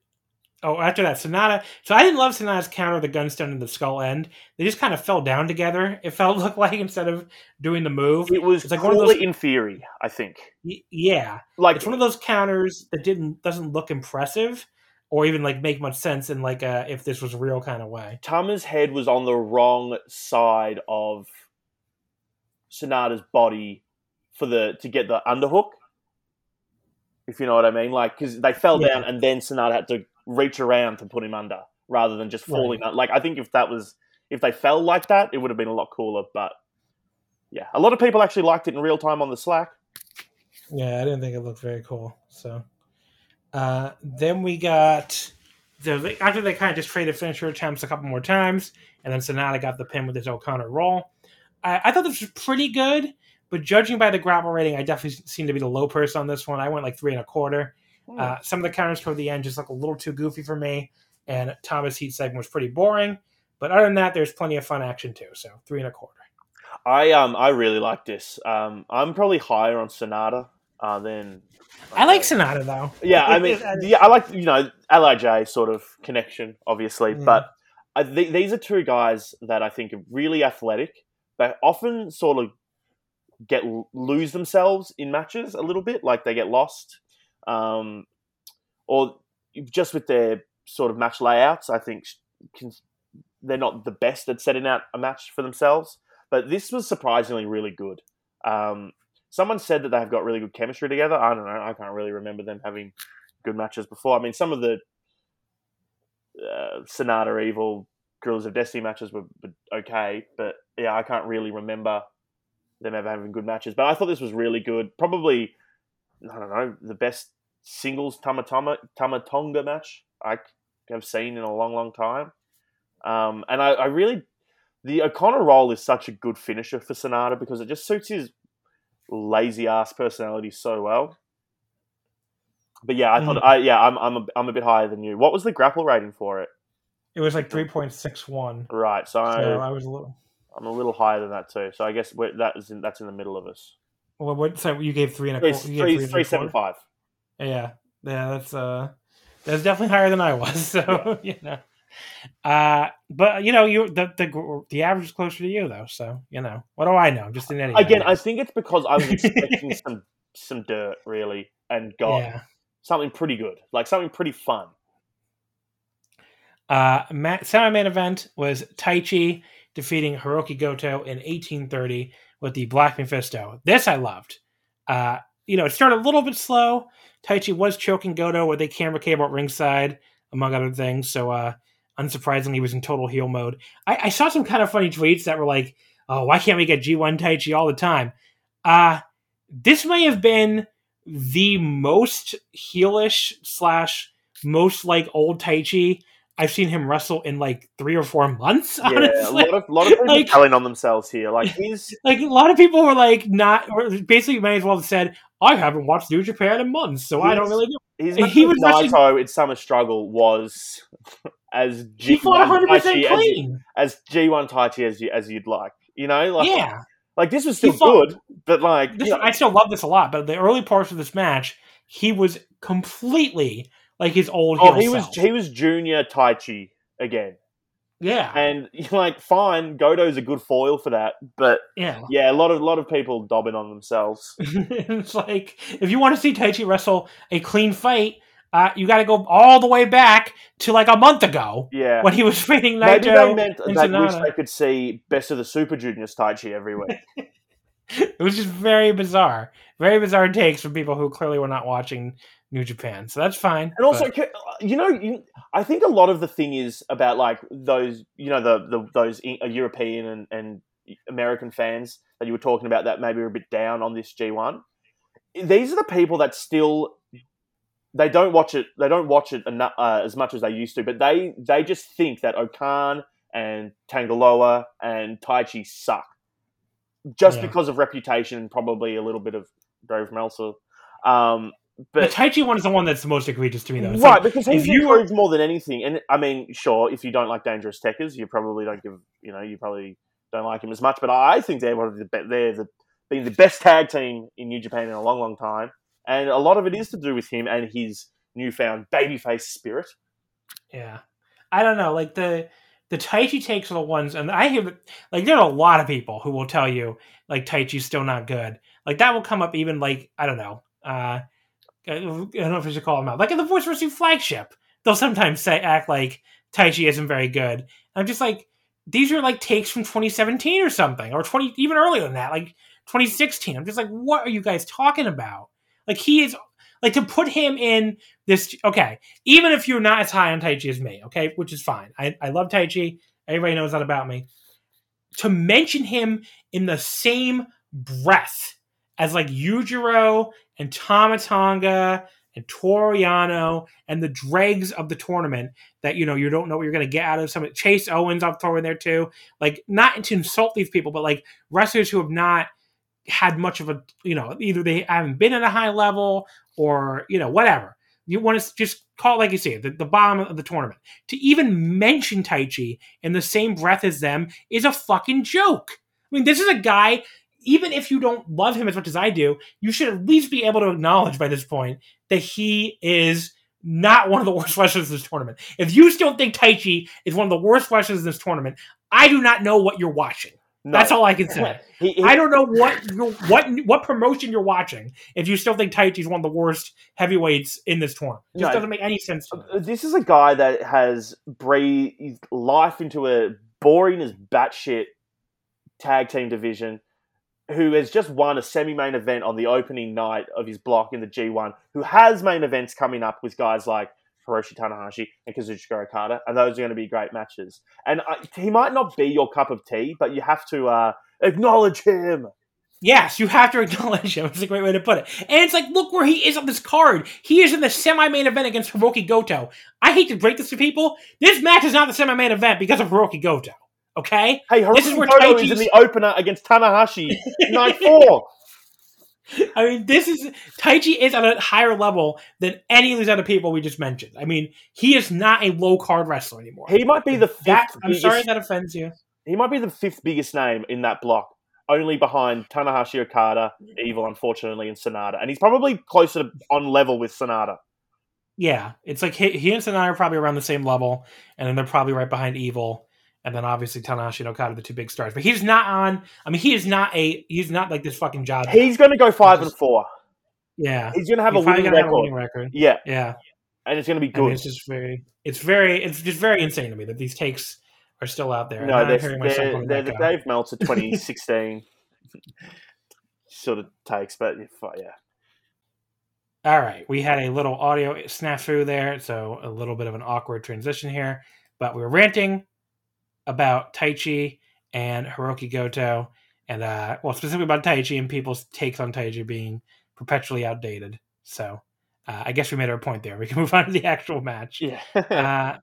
A: Oh, after that, Sanada. So I didn't love Sanada's counter, the Gun Stun and the skull end. They just kind of fell down together. (laughs) It felt look like instead of doing the move.
B: It was
A: it's
B: like one of those in theory. I think.
A: Y- yeah, like it's one of those counters that didn't doesn't look impressive or even like make much sense in like a if this was real kind of way.
B: Tama's head was on the wrong side of Sanada's body for the to get the underhook. If you know what I mean, like because they fell yeah. down and then Sanada had to reach around to put him under rather than just falling. Right. Like I think if that was if they fell like that, it would have been a lot cooler. But yeah, a lot of people actually liked it in real time on the Slack.
A: Yeah, I didn't think it looked very cool. So uh, then we got the, after they kind of just traded finisher attempts a couple more times, and then Sanada got the pin with his O'Connor roll. I, I thought this was pretty good, but judging by the grapple rating, I definitely seem to be the low person on this one. I went like three and a quarter. Uh, some of the counters toward the end just look a little too goofy for me, and Tama's Heat segment was pretty boring. But other than that, there's plenty of fun action too. So three and a quarter.
B: I um I really like this. Um, I'm probably higher on Sanada uh, than.
A: I like Sanada though.
B: Yeah, I mean, yeah, I like you know Lij sort of connection, obviously, yeah. but I, th- these are two guys that I think are really athletic. They often sort of get lose themselves in matches a little bit, like they get lost, um, or just with their sort of match layouts. I think they're not the best at setting out a match for themselves. But this was surprisingly really good. Um, someone said that they've got really good chemistry together. I don't know. I can't really remember them having good matches before. I mean, some of the uh, Sanada Evil Guerrillas of Destiny matches were, were, okay, but yeah, I can't really remember them ever having good matches. But I thought this was really good. Probably, I don't know, the best singles Tama Tama Tama Tonga match I have seen in a long, long time. Um, and I, I really the O'Connor roll is such a good finisher for Sanada because it just suits his lazy ass personality so well. But yeah, I thought mm. I yeah I'm I'm a, I'm a bit higher than you. What was the grapple rating for it?
A: It was like three point six one.
B: Right, so,
A: so, I was a little.
B: I'm a little higher than that too. So I guess that is in, that's in the middle of us.
A: Well, what so you gave three and a quarter?
B: Three, three, three seven five.
A: Yeah, yeah, that's uh, that's definitely higher than I was. (laughs) So yeah. (laughs) you know. Uh, but you know, you the, the the average is closer to you though. So you know, what do I know? I'm just an idiot.
B: Again, I think it's because I was expecting (laughs) some some dirt really, and got yeah. something pretty good, like something pretty fun.
A: Uh, semi-main event was Taichi defeating Hiroki Goto in 1830 with the Black Mephisto. This I loved. Uh, you know, it started a little bit slow. Taichi was choking Goto with a camera cable at ringside, among other things. So, uh, unsurprisingly, he was in total heel mode. I, I, saw some kind of funny tweets that were like, "Oh, why can't we get G1 Taichi all the time?" Uh this may have been the most heelish slash most like old Taichi I've seen him wrestle in like three or four months. Honestly. (laughs) Yeah, a
B: lot of lot of people (laughs) like, telling on themselves here. Like (laughs) he's
A: like a lot of people were like not basically may as well have said I haven't watched New Japan in months, so I don't really know.
B: His he was Naito actually, in Summer Struggle was as G one Taichi as, as G one Taichi as you as you'd like. You know, like
A: yeah,
B: like this was still fought, good, but like
A: this, you know, I still love this a lot. But the early parts of this match, he was completely like his old. Oh,
B: he
A: self.
B: was he was junior Taichi again.
A: Yeah,
B: and (laughs) like fine, Goto's a good foil for that, but
A: yeah,
B: yeah, a lot of a lot of people dobbing on themselves. (laughs)
A: it's like if you want to see Taichi wrestle a clean fight, uh, you got to go all the way back to like a month ago.
B: Yeah,
A: when he was (laughs) fighting Naito. Maybe they meant
B: they wish they could see best of the Super Juniors Taichi every week. (laughs)
A: it was just very bizarre, very bizarre takes from people who clearly were not watching New Japan. So that's fine.
B: And also, but... you know, you, I think a lot of the thing is about like those, you know, the, the those uh, European and, and American fans that you were talking about that maybe are a bit down on this G1. These are the people that still they don't watch it. They don't watch it enough, uh, as much as they used to, but they they just think that O-Khan and Tanga Loa and Taichi suck just yeah. because of reputation and probably a little bit of Dave Meltzer. Um, but
A: the Taichi one is the one that's the most egregious to me, though.
B: It's right, like, because he's you improved more than anything. And I mean, sure, if you don't like Dangerous Tekkers, you probably don't give, you know, you probably don't like him as much. But I think they're one of the they're the being the best tag team in New Japan in a long, long time, and a lot of it is to do with him and his newfound babyface spirit.
A: Yeah, I don't know, like the the Taichi takes are the ones, and I hear like there are a lot of people who will tell you like tai Taichi's still not good. Like that will come up even like I don't know. Uh, I don't know if I should call them out. Like in the Voices of Wrestling flagship, they'll sometimes say act like Taichi isn't very good. And I'm just like, these are like takes from 2017 or something, or 20 even earlier than that, like 2016. I'm just like, what are you guys talking about? Like he is like to put him in this. Okay, even if you're not as high on Taichi as me, okay, which is fine. I, I love Taichi. Everybody knows that about me. To mention him in the same breath as like Yujiro and Tama Tonga and Toru Yano and the dregs of the tournament that you know you don't know what you're going to get out of some Chase Owens I'm throwing there too. Like not to insult these people, but like wrestlers who have not had much of a you know either they haven't been at a high level or you know whatever. You want to just call it like you say the, the bottom of the tournament. To even mention Taichi in the same breath as them is a fucking joke. I mean, this is a guy even if you don't love him as much as I do, you should at least be able to acknowledge by this point that he is not one of the worst (laughs) wrestlers in this tournament. If you still think Taichi is one of the worst wrestlers in this tournament, I do not know what you're watching. No. That's all I can say. (laughs) he, he, I don't know what what what promotion you're watching if you still think Taichi is one of the worst heavyweights in this tournament. It just no, doesn't make any sense.
B: Uh, this is a guy that has breathed life into a boring as batshit tag team division who has just won a semi-main event on the opening night of his block in the G1, who has main events coming up with guys like Hiroshi Tanahashi and Kazuchika Okada, and those are going to be great matches. And uh, he might not be your cup of tea, but you have to uh, acknowledge him.
A: Yes, you have to acknowledge him. (laughs) It's a great way to put it. And it's like, look where he is on this card. He is in the semi-main event against Hiroki Goto. I hate to break this to people. This match is not the semi-main event because of Hiroki Goto. Okay.
B: Hey, Hiroki this is where Goto is in the opener against Tanahashi (laughs) night four. (laughs)
A: I mean, this is Taichi is at a higher level than any of these other people we just mentioned. I mean, he is not a low card wrestler anymore.
B: He might be the fifth. That,
A: I'm biggest, sorry that offends you.
B: He might be the fifth biggest name in that block, only behind Tanahashi Okada, Evil, unfortunately, and Sanada, and he's probably closer to, on level with Sanada.
A: Yeah, it's like he, he and Sanada are probably around the same level, and then they're probably right behind Evil and then obviously Tanahashi and Okada, the two big stars. But he's not on. I mean, he is not a. He's not like this fucking job.
B: He's going to go five just, and four.
A: Yeah,
B: he's going to have, a winning, have a winning record. Yeah,
A: yeah,
B: and it's going to be good.
A: it's just very. It's very. It's just very insane to me that these takes are still out there.
B: No, they're, they're, they're the Dave Meltzer (laughs) 2016 sort of takes, but yeah.
A: All right, we had a little audio snafu there, so a little bit of an awkward transition here, but we were ranting about Taichi and Hiroki Goto, and uh, well, specifically about Taichi and people's takes on Taichi being perpetually outdated. So uh, I guess we made our point there. We can (laughs) move on to the actual match.
B: Yeah.
A: uh,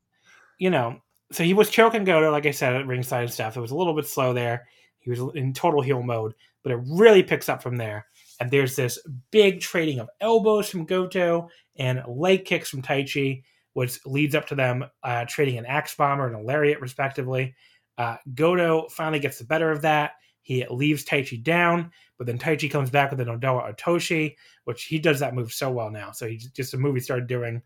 A: you know, so he was choking Goto, like I said, at ringside and stuff. It was a little bit slow there. He was in total heel mode, but it really picks up from there. And there's this big trading of elbows from Goto and leg kicks from Taichi which leads up to them uh, trading an axe bomber and a lariat, respectively. Uh, Goto finally gets the better of that. He leaves Taichi down, but then Taichi comes back with an Nodowa Otoshi, which he does that move so well now. So he's just a move he started doing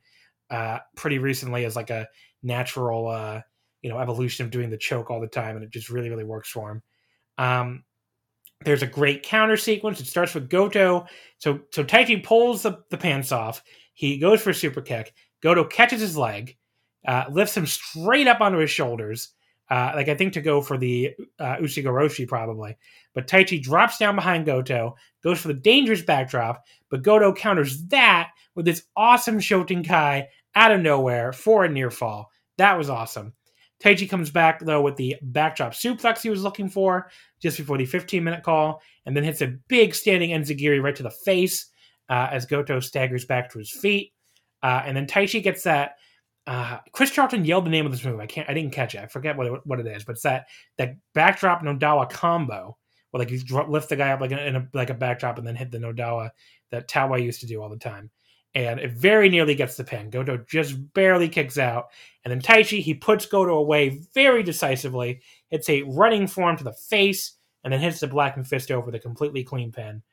A: uh, pretty recently as like a natural, uh, you know, evolution of doing the choke all the time, and it just really, really works for him. Um, there's a great counter sequence. It starts with Goto. So so Taichi pulls the, the pants off. He goes for a super kick. Goto catches his leg, uh, lifts him straight up onto his shoulders, uh, like I think to go for the uh, Ushigoroshi probably. But Taichi drops down behind Goto, goes for the dangerous backdrop, but Goto counters that with this awesome Shotenkai out of nowhere for a near fall. That was awesome. Taichi comes back though with the backdrop suplex he was looking for just before the 15 minute call, and then hits a big standing enzigiri right to the face uh, as Goto staggers back to his feet. Uh, and then Taichi gets that. Uh, Chris Charlton yelled the name of this move. I can't. I didn't catch it. I forget what it, what it is, but it's that that backdrop Nodowa combo where like you lift the guy up like a, in a like a backdrop and then hit the Nodowa that Tawa used to do all the time. And it very nearly gets the pin. Goto just barely kicks out. And then Taichi, he puts Goto away very decisively. Hits a running form to the face, and then hits the Black Mephisto the completely clean pin.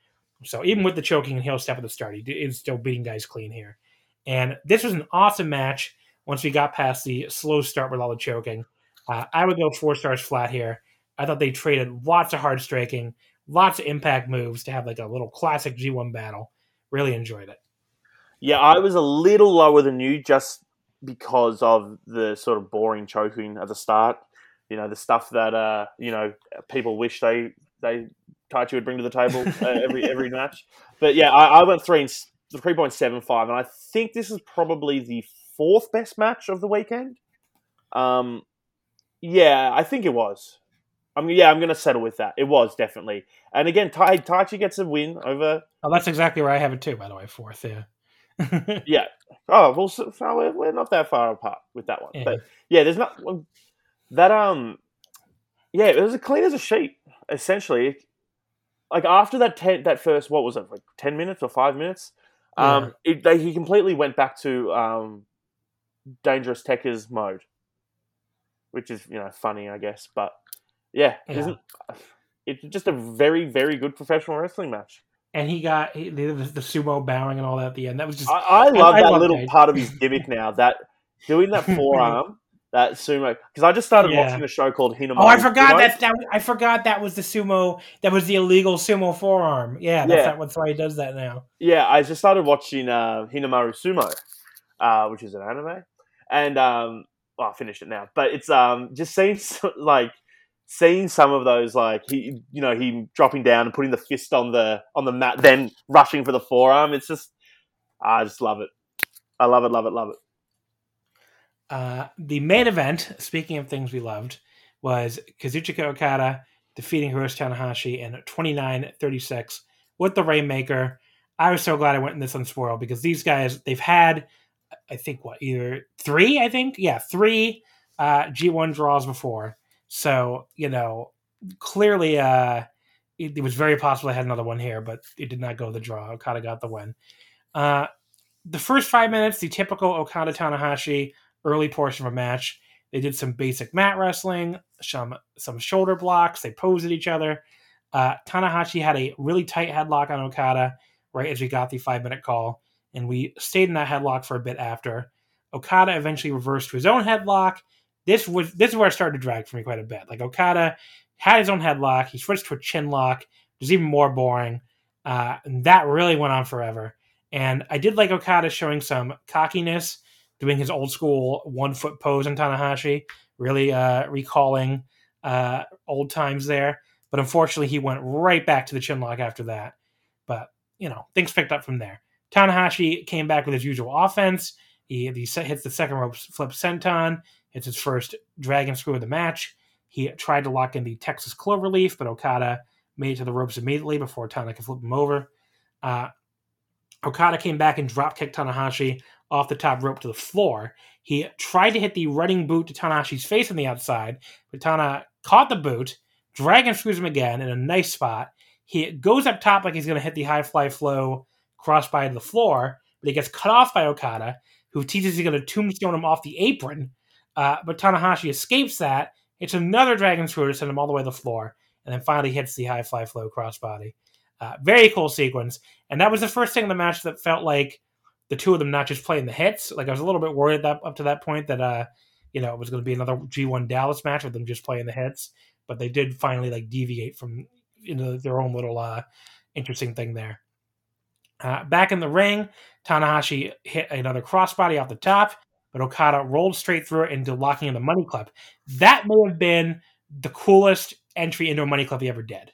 A: So even with the choking and heel step at the start, he is still beating guys clean here. And this was an awesome match once we got past the slow start with all the choking. Uh, I would go four stars flat here. I thought they traded lots of hard striking, lots of impact moves to have like a little classic G1 battle. Really enjoyed it.
B: Yeah, I was a little lower than you just because of the sort of boring choking at the start. You know, the stuff that uh, you know people wish they they Taichi would bring to the table uh, every every (laughs) match. But yeah, I, I went three and the 3.75, and I think this is probably the fourth best match of the weekend. Um, yeah, I think it was. I mean, yeah, I'm going to settle with that. It was definitely. And again, Tai Taichi gets a win over.
A: Oh, that's exactly where I have it too. By the way, fourth. Yeah. (laughs)
B: yeah. Oh well, so, so we're, we're, not that far apart with that one. Yeah. But yeah, there's not that. Um, yeah, it was as clean as a sheet. Essentially, like after that ten, that first what was it like ten minutes or five minutes? Um, yeah. it, they, he completely went back to um, Dangerous Tekkers mode, which is you know funny, I guess. But yeah, yeah. isn't it's just a very very good professional wrestling match.
A: And he got the, the, sumo bowing and all that at the end. That was just
B: I, I love I, that I little part of his gimmick now. That doing that (laughs) forearm that sumo because I just started yeah. watching a show called Hinomaru.
A: Oh, I forgot that, that I forgot that was the sumo that was the illegal sumo forearm. Yeah, that's, yeah. that's why he does that now.
B: Yeah, I just started watching uh, Hinomaru Sumo, uh, which is an anime, and um, well, I finished it now. But it's um, just seems (laughs) like seeing some of those like he you know him dropping down and putting the fist on the on the mat then rushing for the forearm it's just i just love it i love it love it love it
A: uh, the main event speaking of things we loved was kazuchika okada defeating hiroshi tanahashi in 29-36 with the rainmaker i was so glad i went in this unspoiled because these guys they've had i think what either three i think yeah three uh, g1 draws before so, you know, clearly uh, it, it was very possible I had another one here, but it did not go the draw. Okada got the win. Uh, the first five minutes, the typical Okada Tanahashi early portion of a match. They did some basic mat wrestling, some some shoulder blocks. They posed at each other. Uh, Tanahashi had a really tight headlock on Okada right as we got the five minute call, and we stayed in that headlock for a bit after. Okada eventually reversed to his own headlock this was this is where it started to drag for me quite a bit. Like Okada had his own headlock, he switched to a chin lock, it was even more boring. Uh, and that really went on forever. And I did like Okada showing some cockiness, doing his old school one foot pose in Tanahashi, really uh, recalling uh, old times there. But unfortunately, he went right back to the chin lock after that. But, you know, things picked up from there. Tanahashi came back with his usual offense. He, he hits the second rope flip senton. It's his first dragon screw of the match. He tried to lock in the Texas Cloverleaf, but Okada made it to the ropes immediately before Tana could flip him over. Uh, Okada came back and drop kicked Tanahashi off the top rope to the floor. He tried to hit the running boot to Tanahashi's face on the outside, but Tana caught the boot, dragon screws him again in a nice spot. He goes up top like he's going to hit the high fly flow crossbody to the floor, but he gets cut off by Okada, who teases he's going to tombstone him off the apron uh, but Tanahashi escapes that. It's another Dragon Screw to send him all the way to the floor, and then finally hits the high fly flow crossbody. Uh, very cool sequence. And that was the first thing in the match that felt like the two of them not just playing the hits. Like I was a little bit worried that up to that point that uh, you know, it was going to be another G1 Dallas match with them just playing the hits, but they did finally like deviate from into their own little uh, interesting thing there. Uh, back in the ring, Tanahashi hit another crossbody off the top but Okada rolled straight through it into locking in the money clip. That may have been the coolest entry into a money clip he ever did.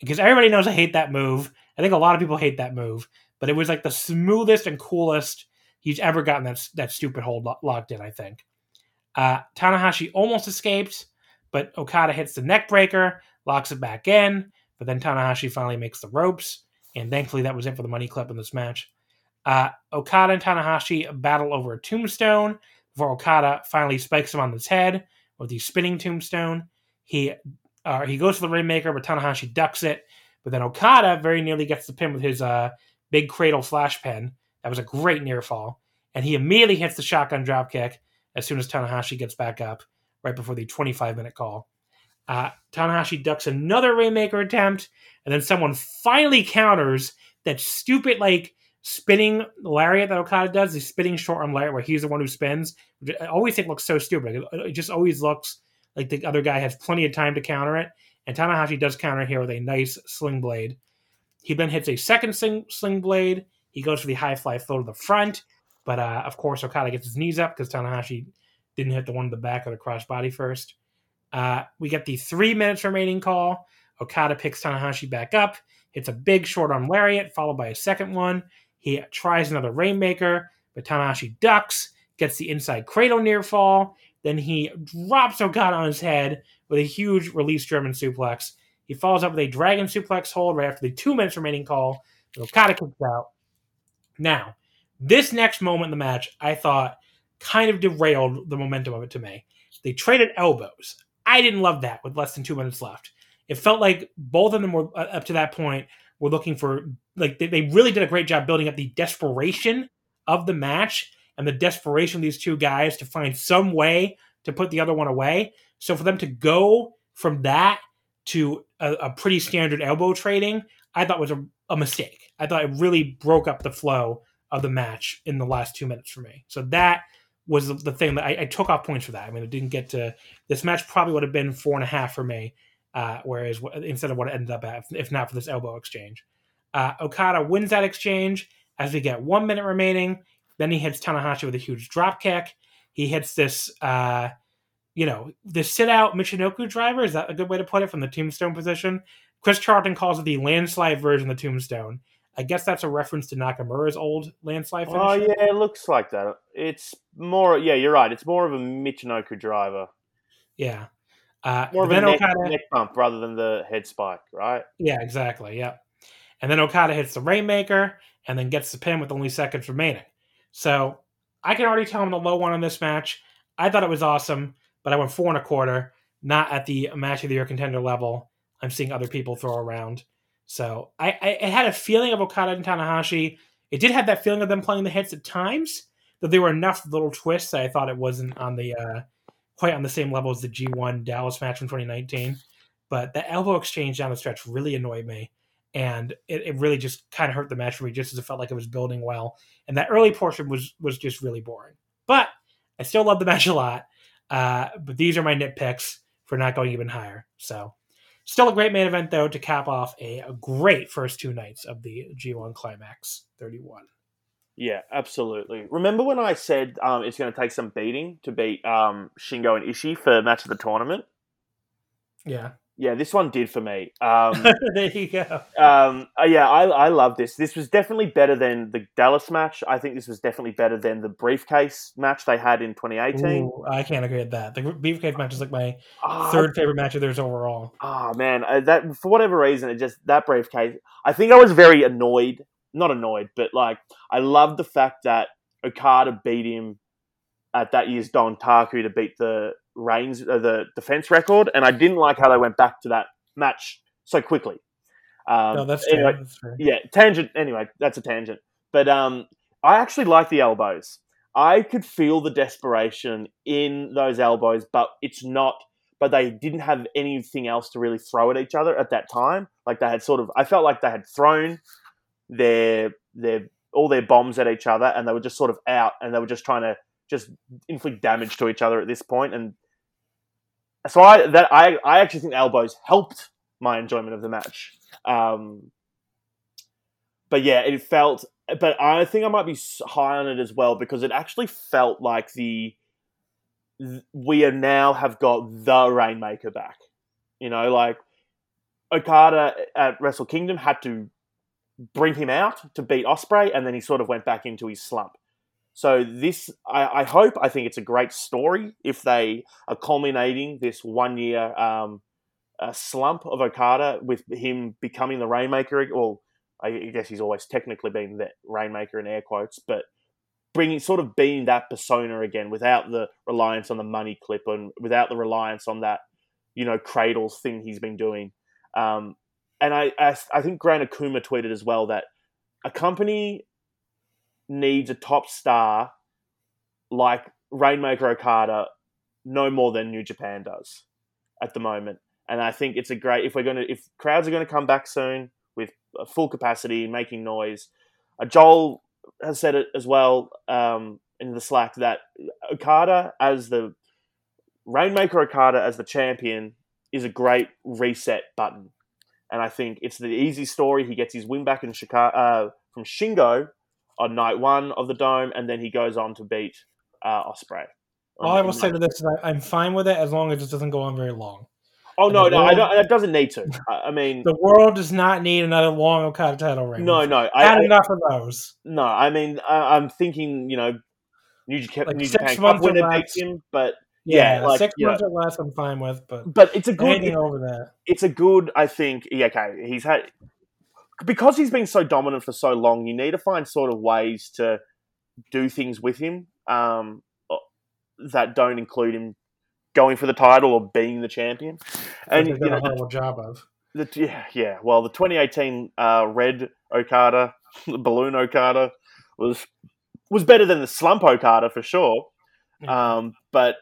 A: Because everybody knows I hate that move. I think a lot of people hate that move, but it was like the smoothest and coolest he's ever gotten that, that stupid hold locked in, I think. Uh, Tanahashi almost escaped, but Okada hits the neck breaker, locks it back in, but then Tanahashi finally makes the ropes, and thankfully that was it for the money clip in this match. Uh, Okada and Tanahashi battle over a tombstone before Okada finally spikes him on his head with the spinning tombstone. He uh, he goes for the Rainmaker, but Tanahashi ducks it. But then Okada very nearly gets the pin with his uh, big cradle flash pen. That was a great near fall. And he immediately hits the shotgun drop kick as soon as Tanahashi gets back up, right before the 25 minute call. Uh, Tanahashi ducks another Rainmaker attempt, and then someone finally counters that stupid, like, spinning lariat that Okada does, the spinning short arm lariat where he's the one who spins, which I always think looks so stupid. It just always looks like the other guy has plenty of time to counter it. And Tanahashi does counter here with a nice sling blade. He then hits a second sling, sling blade. He goes for the high fly flow to the front. But uh, of course, Okada gets his knees up because Tanahashi didn't hit the one in the back of the crossbody first. Uh, we get the three minutes remaining call. Okada picks Tanahashi back up, hits a big short arm lariat, followed by a second one. He tries another Rainmaker, but Tanahashi ducks, gets the inside cradle near fall. Then he drops Okada on his head with a huge release German suplex. He follows up with a dragon suplex hold right after the two minutes remaining call. Okada kicks out. Now, This next moment in the match, I thought, kind of derailed the momentum of it to me. They traded elbows. I didn't love that with less than two minutes left. It felt like both of them were uh, up to that point were looking for like they, they really did a great job building up the desperation of the match and the desperation of these two guys to find some way to put the other one away. So for them to go from that to a, a pretty standard elbow trading, I thought was a, a mistake. I thought it really broke up the flow of the match in the last two minutes for me. So that was the, thing that I, I, took off points for that. I mean, it didn't get to this match. Probably would have been four and a half for me, uh, whereas instead of what it ended up at, if not for this elbow exchange, uh, Okada wins that exchange as we get one minute remaining. Then he hits Tanahashi with a huge drop kick. He hits this, uh, you know, the sit out Michinoku driver. Is that a good way to put it from the tombstone position? Chris Charlton calls it the landslide version of the tombstone. I guess that's a reference to Nakamura's old landslide finish.
B: Oh yeah, it looks like that. It's more. Yeah, you're right. It's more of a Michinoku driver.
A: Yeah. Uh,
B: more of a neck, Okada, neck bump rather than the head spike, right?
A: Yeah, exactly. Yeah. And then Okada hits the Rainmaker and then gets the pin with only seconds remaining. So I can already tell I'm the low one on this match. I thought it was awesome, but I went four and a quarter, not at the match of the year contender level. I'm seeing other people throw around. So I, I, I had a feeling of Okada and Tanahashi. It did have that feeling of them playing the hits at times, that there were enough little twists that I thought it wasn't on the uh, quite on the same level as the G1 Dallas match from 2019. But the elbow exchange down the stretch really annoyed me. And it, it really just kind of hurt the match for me just as it felt like it was building well. And that early portion was was just really boring. But I still love the match a lot. Uh, but these are my nitpicks for not going even higher. So Still a great main event, though, to cap off a, a great first two nights of the G1 Climax 31.
B: Yeah, absolutely. Remember when I said um, it's going to take some beating to beat um, Shingo and Ishii for match of the tournament?
A: Yeah
B: yeah, this one did for me. (laughs) Um,
A: there you go.
B: Um, uh, yeah, I, I love this. This was definitely better than the Dallas match. I think this was definitely better than the briefcase match they had in 2018. Ooh,
A: I can't agree with that. The briefcase match is like my uh, third favorite match of theirs overall.
B: Oh man, uh, that for whatever reason, it just that briefcase. I think I was very annoyed. Not annoyed, but like I love the fact that Okada beat him at that year's Dontaku to beat the Reigns uh, the defense record, and I didn't like how they went back to that match so quickly.
A: Um, no, that's, anyway,
B: that's. Yeah, tangent. Anyway, that's a tangent. But um, I actually like the elbows. I could feel the desperation in those elbows, but it's not. But they didn't have anything else to really throw at each other at that time. Like they had sort of, I felt like they had thrown their their all their bombs at each other, and they were just sort of out, and they were just trying to just inflict damage to each other at this. And so I that I I actually think elbows helped my enjoyment of the match. Um, but yeah, it felt. But I think I might be high on it as well because it actually felt like the we are now have got the Rainmaker back. You know, like Okada at Wrestle Kingdom had to bring him out to beat Ospreay, and then he sort of went back into his slump. So this, I, I, hope, I think it's a great story if they are culminating this one year um, slump of Okada with him becoming the Rainmaker. Well, I guess he's always technically been the Rainmaker in air quotes, but bringing sort of being that persona again without the reliance on the money clip and without the reliance on that, you know, cradles thing he's been doing. Um, and I, I, I think Grant Akuma tweeted as well that a company needs a top star like Rainmaker Okada no more than New Japan does at the moment. And I think it's a great if we're going to if crowds are going to come back soon with full capacity making noise. Uh, Joel has said it as well um, in the Slack that Okada as the Rainmaker Okada as the champion is a great reset button. And I think it's the easy story. He gets his win back in Chicago, uh, from Shingo on night one of the dome, and then he goes on to beat uh, Ospreay.
A: All I will say to this is I, am fine with it as long as it doesn't go on very long.
B: Oh no, no, world, it doesn't need to. I mean, (laughs)
A: the world does not need another long Okada title reign.
B: No, no,
A: I had enough of those.
B: No, I mean, I, am thinking, you know, New Japan, like New Japan Cup winner beats him, but yeah,
A: yeah like, six months know, or less, I'm fine with. But
B: but it's a good
A: it, over that.
B: It's a good, I think. Yeah, okay, he's had because he's been so dominant for so long, you need to find sort of ways to do things with him um, that don't include him going for the title or being the champion.
A: And you know, a horrible job of.
B: The, yeah, yeah. Well, the 2018 uh, Red Okada, (laughs) the Balloon Okada, was was better than the Slump Okada for sure. Um, but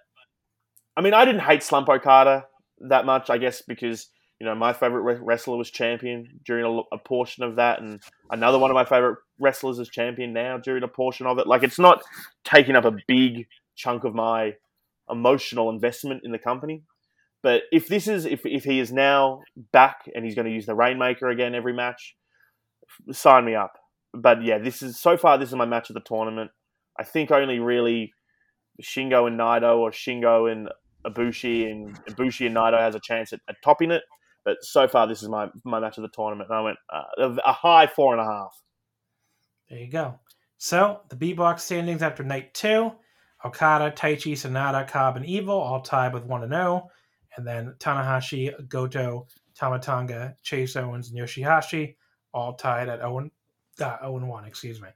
B: I mean, I didn't hate Slump Okada that much. I guess because you know my favorite wrestler was champion during a, a, portion of that, and another one of my favorite wrestlers is champion now during a portion of it. Like it's not taking up a big chunk of my emotional investment in the company. But if this is if if he is now back and he's going to use the Rainmaker again every match, sign me up. But yeah, this is so far this is my match of the tournament. I think only really Shingo and Naito or Shingo and Ibushi and Ibushi and Naito has a chance at, at, topping it. But so far, this is my my match of the tournament. And I went uh, a high four and a half.
A: There you go. So the B box standings after night two: Okada, Taichi, Sanada, Cobb, and Evil all tied with one and zero, oh. and then Tanahashi, Goto, Tama Tonga, Chase Owens, and Yoshihashi all tied at 0 uh, 0 and 1, excuse me.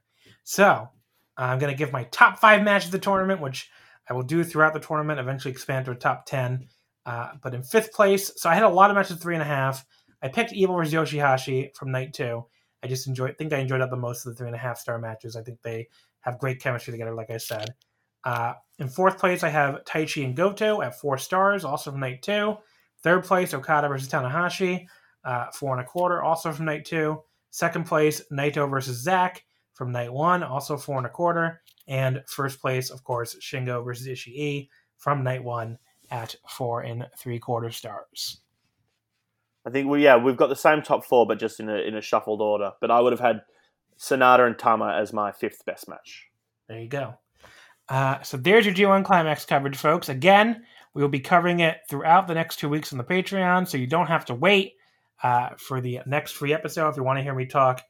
A: So I'm going to give my top five matches of the tournament, which I will do throughout the tournament, eventually expand to a top 10. Uh, but in fifth place, so I had a lot of matches three and a half. I picked Evil versus Yoshihashi from night two. I just enjoyed, think I enjoyed out the most of the three and a half star matches. I think they have great chemistry together, like I said. Uh, in fourth place, I have Taichi and Goto at four stars, also from night two. Third place, Okada versus Tanahashi, uh, four and a quarter, also from night two. Second place, Naito versus Zack from night one, also four and a quarter. And first place, of course, Shingo versus Ishii from night one at four and three quarter stars.
B: I think we yeah we've got the same top four, but just in a in a shuffled order. But I would have had Sanada and Tama as my fifth best match.
A: There you go. Uh, so there's your G1 Climax coverage, folks. Again, we will be covering it throughout the next two weeks on the Patreon, so you don't have to wait uh, for the next free episode if you want to hear me talk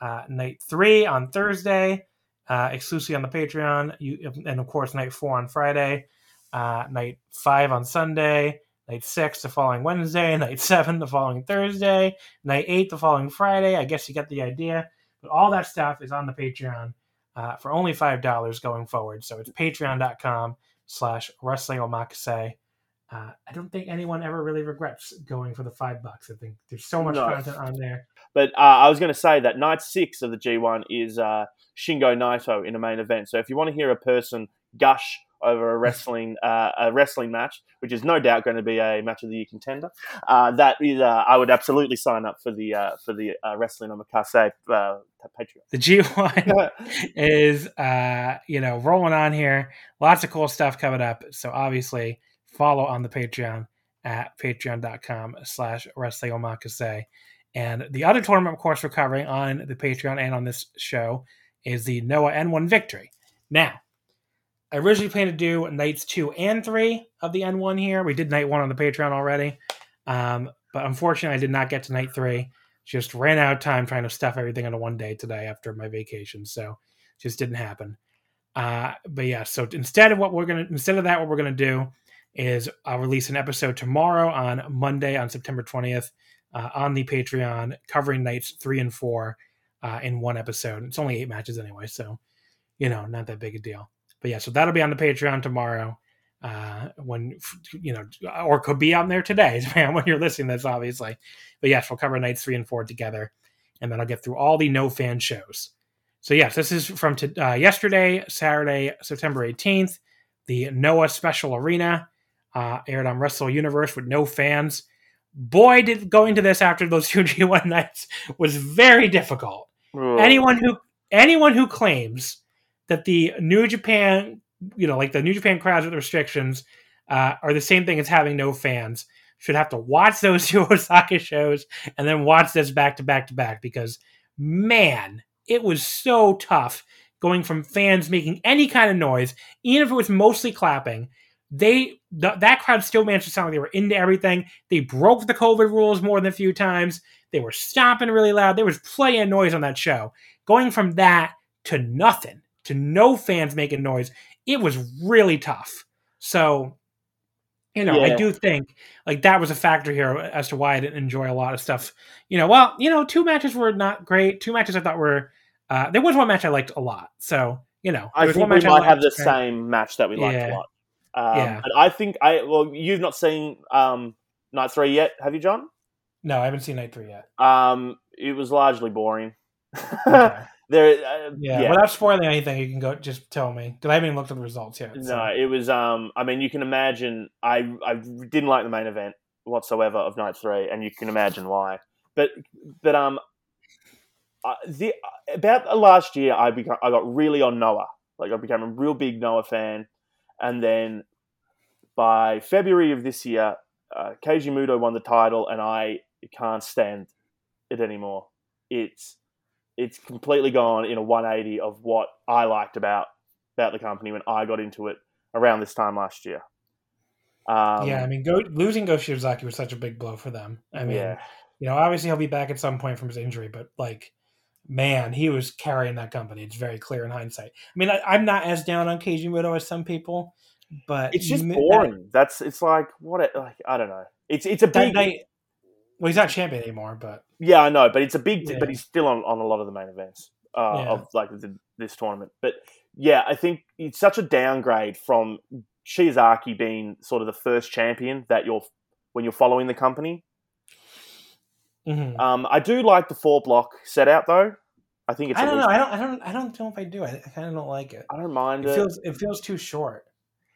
A: uh, night three on Thursday, uh, exclusively on the Patreon, you, and of course night four on Friday, uh, night five on Sunday, night six the following Wednesday, (laughs) night seven the following Thursday, night eight the following Friday. I guess you get the idea. But all that stuff is on the Patreon uh, for only five dollars going forward. So it's patreon.com slash wrestling omakase. Uh, I don't think anyone ever really regrets going for the five bucks. I think there's so much no. content on there.
B: But uh, I was going to say that night six of the G1 is uh, Shingo Naito in a main event. So if you want to hear a person gush over a wrestling (laughs) uh, a wrestling match, which is no doubt going to be a match of the year contender. Uh, that is, uh, I would absolutely sign up for the uh, for the uh, wrestling Omakase uh, Patreon.
A: The G one (laughs) is you know rolling on here. Lots of cool stuff coming up. So obviously follow on the Patreon at patreon.com slash wrestling omakase. And the other tournament, of course, we're covering on the Patreon and on this show is the Noah N1 Victory. Now, I originally planned to do nights two and three of the N1 here. We did night one on the Patreon already. Um, but unfortunately, I did not get to night three. Just ran out of time trying to stuff everything into one day today after my vacation. So just didn't happen. Uh, but yeah, so instead of what we're gonna instead of that, what we're gonna do is I'll release an episode tomorrow on Monday on September 20th uh, on the Patreon, covering nights three and four uh, in one episode. It's only eight matches anyway, so you know, not that big a deal. But yeah, so that'll be on the Patreon tomorrow. Uh, when you know, or could be on there today, (laughs) man. When you're listening, that's obviously. But yes, we'll cover nights three and four together, and then I'll get through all the no fan shows. So yes, this is from to, uh, yesterday, Saturday, September 18th. The Noah Special Arena uh, aired on Wrestle Universe with no fans. Boy, did going to this after those (laughs) two G1 nights was very difficult. Anyone who anyone who claims that the New Japan, you know, like the New Japan crowds with restrictions, uh, are the same thing as having no fans. Should have to watch those (laughs) two Osaka shows and then watch this back to back to back because, man, it was so tough going from fans making any kind of noise, even if it was mostly clapping. They th- that crowd still managed to sound like they were into everything. They broke the COVID rules more than a few times. They were stomping really loud. There was plenty of noise on that show. Going from that to nothing to no fans making noise, it was really tough. So, you know, yeah. I do think like that was a factor here as to why I didn't enjoy a lot of stuff. You know, well, you know, two matches were not great. Two matches I thought were uh, there was one match I liked a lot. So, you know,
B: I think we might have the same match that we liked yeah. a lot. Um, yeah. I think I well, you've not seen um, Night Three yet, have you, John?
A: No, I haven't seen Night Three yet.
B: Um, it was largely boring. (laughs) Okay. There, uh,
A: yeah, yeah, without spoiling anything, you can go just tell me because I haven't even looked at the results yet.
B: So. No, it was. Um, I mean, you can imagine. I I didn't like the main event whatsoever of Night Three, and you can imagine why. But but um, uh, the about last year, I became I got really on Noah. Like I became a real big Noah fan, and then by February of this year, uh, Keiji Muto won the title, and I can't stand it anymore. It's it's completely gone in a 180 of what I liked about about the company when I got into it around this time last year.
A: Um, yeah, I mean, go, losing Go Shiozaki was such a big blow for them. I mean, yeah. you know, obviously he'll be back at some point from his injury, but like, man, he was carrying that company. It's very clear in hindsight. I mean, I, am not as down on Keiji Muto as some people, but
B: it's just boring. That, That's it's like what it, like I don't know. It's it's a big. Night,
A: well, he's not champion anymore, but
B: yeah, I know, but it's a big. Yeah. But he's still on, on a lot of the main events uh, yeah. of like the, this tournament. But yeah, I think it's such a downgrade from Shiozaki being sort of the first champion that you're when you're following the company. Mm-hmm. Um, I do like the four block set out though. I think it's.
A: I don't know. I don't. I don't. I don't know if I do. I, I kind of don't like it.
B: I don't mind it.
A: It feels. It feels too short.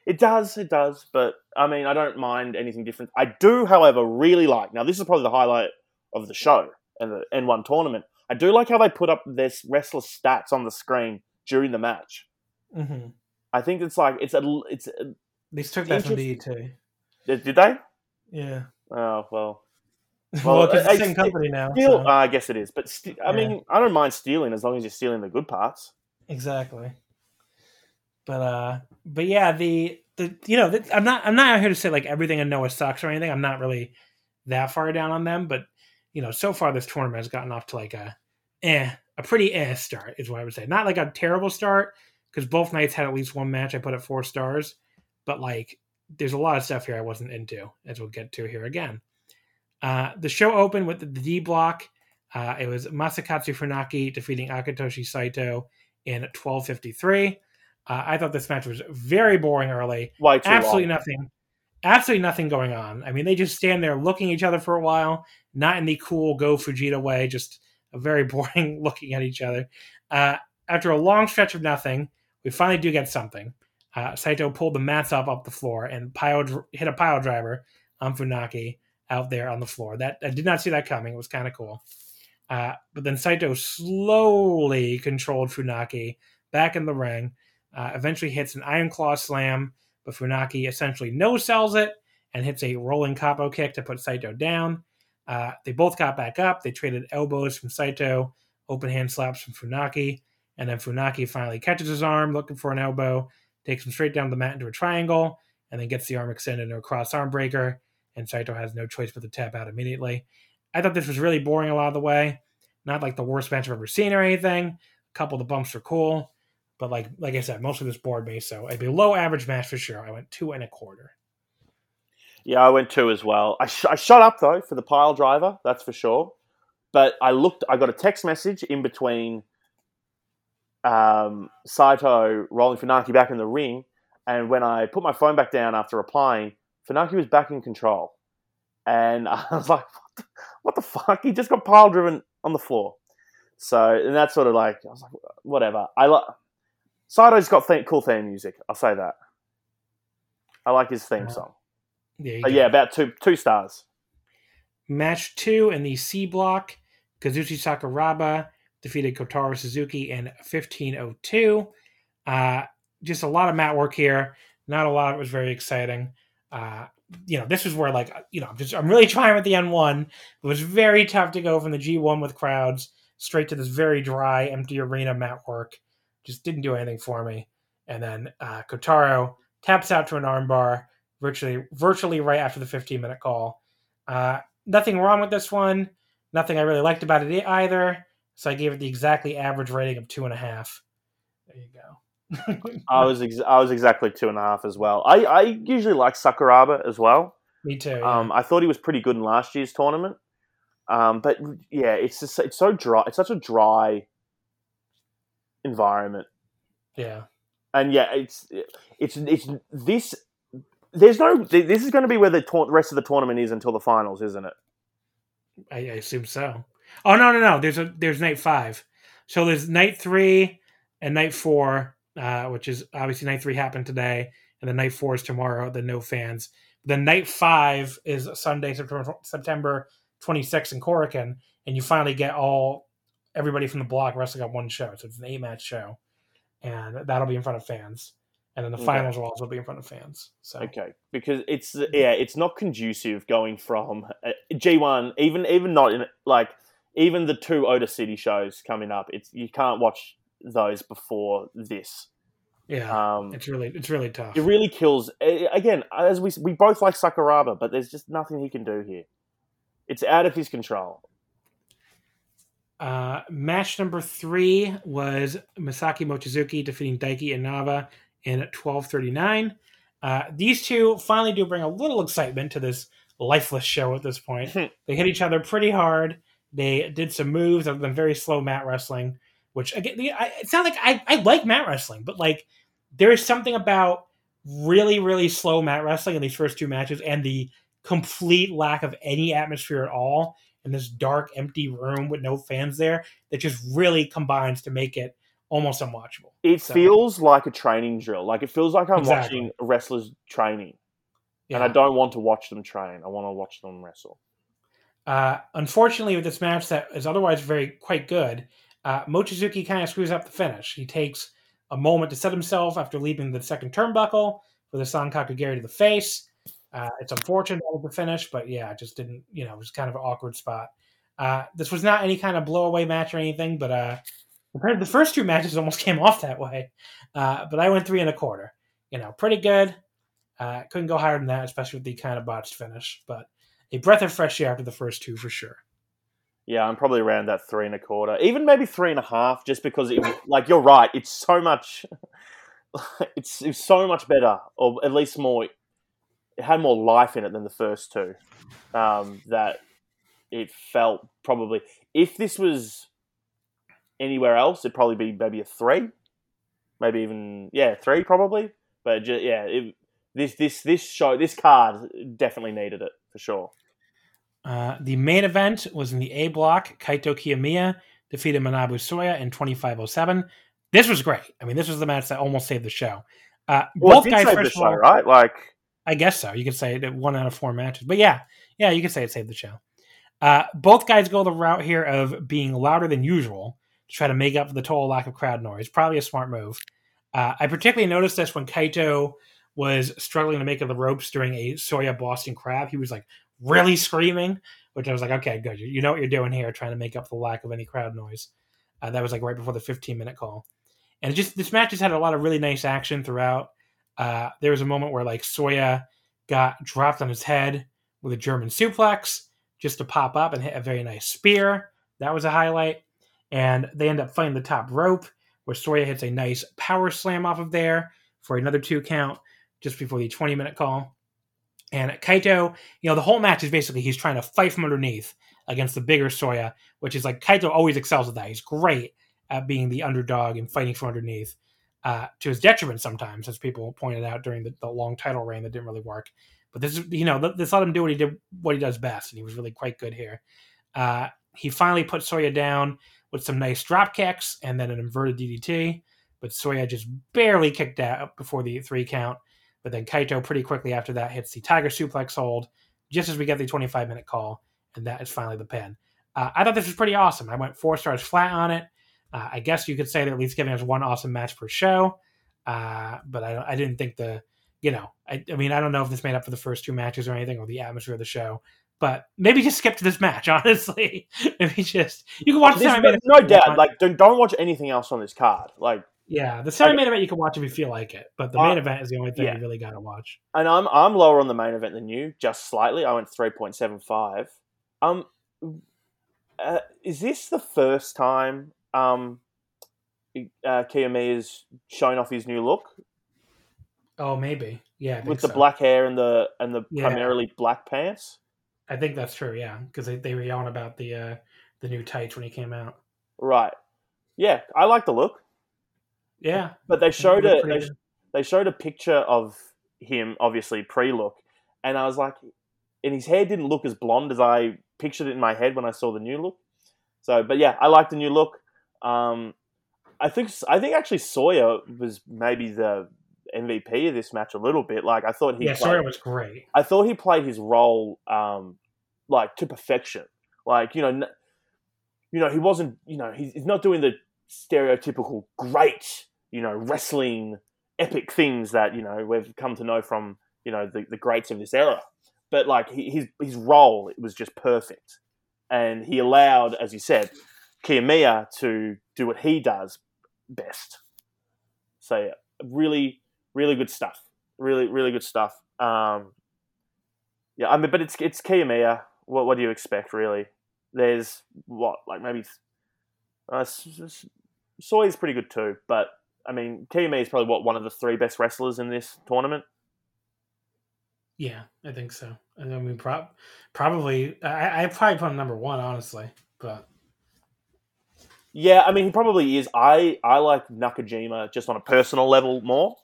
B: It does, it does, but I mean, I don't mind anything different. I do, however, really like. Now, this is probably the highlight of the show and the N1 tournament. I do like how they put up their wrestler stats on the screen during the match. Mm-hmm. I think it's like it's a it's. A,
A: These took that from the too.
B: Did they?
A: Yeah.
B: Oh well. (laughs)
A: Well, well it's the same company now.
B: Still, so. uh, I guess it is, but st- I yeah. mean, I don't mind stealing as long as you're stealing the good parts.
A: Exactly. But uh, but yeah, the the you know the, I'm not I'm not out here to say like everything in Noah sucks or anything. I'm not really that far down on them, but you know, so far this tournament has gotten off to like a eh a pretty eh start is what I would say. Not like a terrible start because both nights had at least one match I put at four stars, but like there's a lot of stuff here I wasn't into, as we'll get to here again. Uh, the show opened with the D block. Uh, it was Masakatsu Funaki defeating Akitoshi Saito in 1253. Uh, I thought this match was very boring early.
B: Why
A: absolutely long? nothing, absolutely nothing going on. I mean, they just stand there looking at each other for a while, not in the cool Go Fujita way, just a very (laughs) boring looking at each other. Uh, after a long stretch of nothing, we finally do get something. Uh, Saito pulled the mats up off the floor and piled, hit a pile driver on Funaki out there on the floor. That I did not see that coming. It was kind of cool. Uh, but then Saito slowly controlled Funaki back in the ring, uh, eventually hits an Iron Claw slam, but Funaki essentially no sells it and hits a rolling capo kick to put Saito down. Uh, they both got back up. They traded elbows from Saito, open hand slaps from Funaki, and then Funaki finally catches his arm looking for an elbow, takes him straight down the mat into a triangle, and then gets the arm extended into a cross arm breaker. And Saito has no choice but to tap out immediately. I thought this was really boring a lot of the way. Not like the worst match I've ever seen or anything. A couple of the bumps were cool. But like like I said, most of this bored me, so a below average match for sure. I went two and a quarter.
B: Yeah, I went two as well. I, sh- I shot up though for the pile driver, that's for sure. But I looked, I got a text message in between um, Saito rolling Funaki back in the ring, and when I put my phone back down after replying, Funaki was back in control, and (laughs) I was like, "What the, what the fuck?" He just got pile driven on the floor. So, and that's sort of like I was like, "Whatever." I like Saito's got th- cool theme music. I'll say that. I like his theme song. Yeah, yeah, about two two stars.
A: Match two in the C block, Kazushi Sakuraba defeated Kotaro Suzuki in 1502. Uh, just a lot of mat work here. Not a lot. It was very exciting. Uh, you know, this is where like you know, I'm just I'm really (laughs) trying with the N1. It was very tough to go from the G1 with crowds straight to this very dry, empty arena mat work just didn't do anything for me. And then uh, Kotaro taps out to an armbar virtually virtually right after the 15 minute call. Uh, nothing wrong with this one. Nothing I really liked about it either. So I gave it the exactly average rating of two and a half. There you
B: go. (laughs) I was ex- I was exactly two and a half as well. I, I usually like Sakuraba as well.
A: Me too.
B: Yeah. Um, I thought he was pretty good in last year's tournament. Um, but yeah, it's just it's so dry. It's such a dry environment.
A: Yeah.
B: And yeah, it's it's it's this. There's no. This is going to be where the ta- rest of the tournament is until the finals, isn't it?
A: I, I assume so. Oh no no no! There's a there's night five. So there's night three and night four, uh, which is obviously night three happened today, and then night four is tomorrow. The no fans. Then night five is Sunday, September September 26th in Korakuen, and you finally get all everybody from the block wrestling on one show. So it's an eight match show, and that'll be in front of fans. And then the
B: Okay.
A: finals will also be in front of fans. So
B: Okay, because it's yeah, it's not conducive going from uh, G one, even even not in like even the two Ota City shows coming up. It's you can't watch those before this.
A: yeah,
B: Um,
A: it's really it's really tough.
B: it really kills. Again, as we we both like Sakuraba, but there's just nothing he can do here. It's out of his control.
A: Uh, match number three was Masaki Mochizuki defeating Daiki Inaba in 12:39. Uh, these two finally do bring a little excitement to this lifeless show at this point. (laughs) they hit each other pretty hard. They did some moves other than very slow mat wrestling, which again, I, it's not like I, I like mat wrestling, but like there is something about really, really slow mat wrestling in these first two matches and the complete lack of any atmosphere at all in this dark, empty room with no fans there that just really combines to make it almost unwatchable.
B: It
A: So-
B: feels like a training drill. Like it feels like I'm
A: Exactly.
B: watching wrestlers training, and I don't want to watch them train. I want to watch them wrestle.
A: Uh, unfortunately, with this match that is otherwise very quite good, uh, Mochizuki kind of screws up the finish. He takes a moment to set himself after leaping the second turnbuckle with the Sankaku Geri to the face. Uh, it's unfortunate with the finish, but yeah, just didn't, you know, it was kind of an awkward spot. Uh, this was not any kind of blowaway match or anything, but uh, the first two matches, almost (laughs) came off that way. Uh, but I went three and a quarter. You know, pretty good. Uh, couldn't go higher than that, especially with the kind of botched finish. But a breath of fresh air after the first two for sure.
B: Yeah, I'm probably around that three and a quarter, even maybe three and a half, just because it, like you're right, it's so much, (laughs) it's, it's so much better, or at least more. It had more life in it than the first two. Um, that it felt probably if this was anywhere else, it'd probably be maybe a three, maybe even yeah three probably. But ju- yeah, it, this this this show this card definitely needed it for sure.
A: Uh, the main event was in the A block. Kaito Kiyomiya defeated Manabu Soya in 2507. This was great. I mean, this was the match that almost saved the show. Uh,
B: Well,
A: both guys,
B: the
A: first of
B: show,
A: all,
B: right? Like.
A: I guess so. You could say that one out of four matches. But yeah, yeah, you could say it saved the show. Uh, both guys go the route here of being louder than usual to try to make up for the total lack of crowd noise. Probably a smart move. Uh, I particularly noticed this when Kaito was struggling to make up the ropes during a Soya Boston Crab. He was like really screaming, which I was like, okay, good. You know what you're doing here, trying to make up for the lack of any crowd noise. Uh, that was like right before the 15 minute call. And it just this match just had a lot of really nice action throughout. Uh, there was a moment where like Soya got dropped on his head with a German suplex just to pop up and hit a very nice spear. That was a highlight. And they end up fighting the top rope where Soya hits a nice power slam off of there for another two count just before the 20 minute call. And Kaito, you know, the whole match is basically he's trying to fight from underneath against the bigger Soya, which is like Kaito always excels at that. He's great at being the underdog and fighting from underneath. Uh, to his detriment sometimes, as people pointed out during the, the long title reign that didn't really work. But this is, you know, this let him do what he did, what he does best, and he was really quite good here. Uh, he finally put Soya down with some nice drop kicks and then an inverted DDT, but Soya just barely kicked out before the three count. But then Kaito pretty quickly after that hits the Tiger Suplex hold, just as we get the 25 minute call, and that is finally the pin. Uh, I thought this was pretty awesome. I went four stars flat on it. Uh, I guess you could say they're at least giving us one awesome match per show. Uh, but I, I didn't think the, you know, I, I mean, I don't know if this made up for the first two matches or anything or the atmosphere of the show. But maybe just skip to this match, (laughs) honestly. maybe just you can watch
B: This-
A: the semi
B: no doubt. Like, don't, don't watch anything else on this card. Like,
A: yeah, the semi main event you can watch if you feel like it, but the
B: Uh,
A: main event is the only thing
B: yeah.
A: you really got to watch.
B: and I'm I'm lower on the main event than you, just slightly. I went three point seven five. Um, uh, is this the first time um, uh, is shown off his new look
A: Oh, maybe. Yeah,
B: with the
A: so.
B: black hair and the and the
A: Yeah.
B: primarily black pants?
A: I think that's true. Yeah, because they, they were yelling about the uh, the new tights when he came out.
B: Right. Yeah, I like the look.
A: Yeah,
B: but they showed a they, they showed a picture of him, obviously pre look, and I was like, and his hair didn't look as blonde as I pictured it in my head when I saw the new look. So, but yeah, I like the new look. Um, I think I think actually Soya was maybe the MVP of this match a little bit. Like I thought he
A: yeah played, Soya was great.
B: I thought he played his role um, like to perfection. Like you know, you know he wasn't you know he's, he's not doing the stereotypical great you know wrestling epic things that you know we've come to know from you know the, the greats of this era. But like his his role it was just perfect, and he allowed, as you said, Kiyomiya to do what he does best. So yeah, really, really good stuff. Really, really good stuff. Um, yeah, I mean, but it's it's Kiyomiya. What what do you expect, really? There's what like maybe uh, Soya's pretty good too, but I mean, Kiyomiya is probably what one of the three best wrestlers in this tournament.
A: Yeah, I think so. I mean, pro- probably I I probably put him number one, honestly, but
B: yeah, I mean, he probably is. I I like Nakajima just on a personal level more.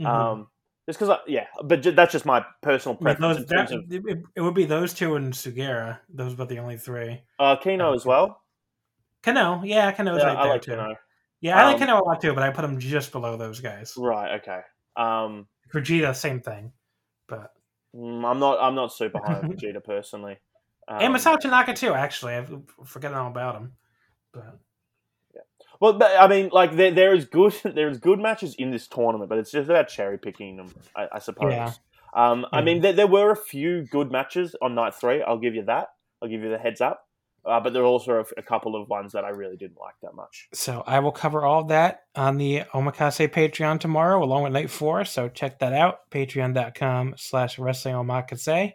B: Mm-hmm. Um, just because, yeah, but that's just my personal preference.
A: those, that, of, it, it, would be those two and Sugiura. Those are the only three.
B: Uh, Kenoh as well.
A: Kenoh, yeah, Kenoh's yeah, right I there like too. Kenoh. Yeah, I um, like Kenoh a lot too, but I put him just below those guys.
B: Right. Okay. Um,
A: Fujita, same thing, but
B: mm, I'm not. I'm not super high on (laughs) Fujita personally.
A: Um, and Masato Tanaka too. Actually, I forget all about him. But
B: yeah, well, I mean, like there, there is good (laughs) there is good matches in this tournament, but it's just about cherry picking them, I, I suppose. Yeah. Um, I mean, there, there were a few good matches on night three. I'll give you that. I'll give you the heads up. Uh, but there are also a, a, couple of ones that I really didn't like that much.
A: So I will cover all of that on the Omakase Patreon tomorrow, along with Night Four. So check that out: patreon.com slash wrestling omakase.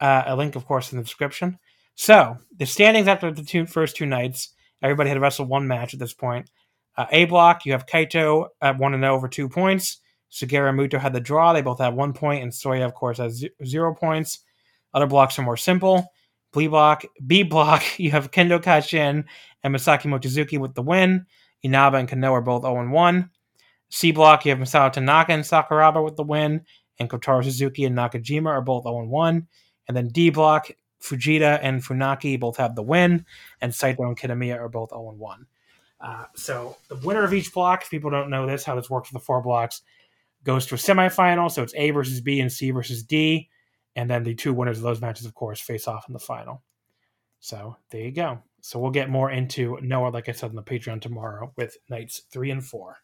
A: Uh, a link, of course, in the description. So the standings after the two, first two nights. Everybody had wrestled one match at this point. Uh, a block, you have Kaito at 1 0 over two points. Sugiura and Muto had the draw. They both have one point, and Soya, of course, has zero points. Other blocks are more simple. B block, B block, (laughs) you have Kendo Kashin and Masaki Mochizuki with the win. Inaba and Kenoh are both 0 1. C block, you have Masato Tanaka and Sakuraba with the win, and Kotaro Suzuki and Nakajima are both 0 1. And then D block, Fujita and Funaki both have the win, and Saito and Kitamiya are both 0 1. Uh, so the winner of each block, if people don't know this, how this works for the four blocks, goes to a semifinal. So it's A versus B and C versus D. And then the two winners of those matches, of course, face off in the final. So there you go. So we'll get more into Noah, like I said, on the Patreon tomorrow with nights three and four.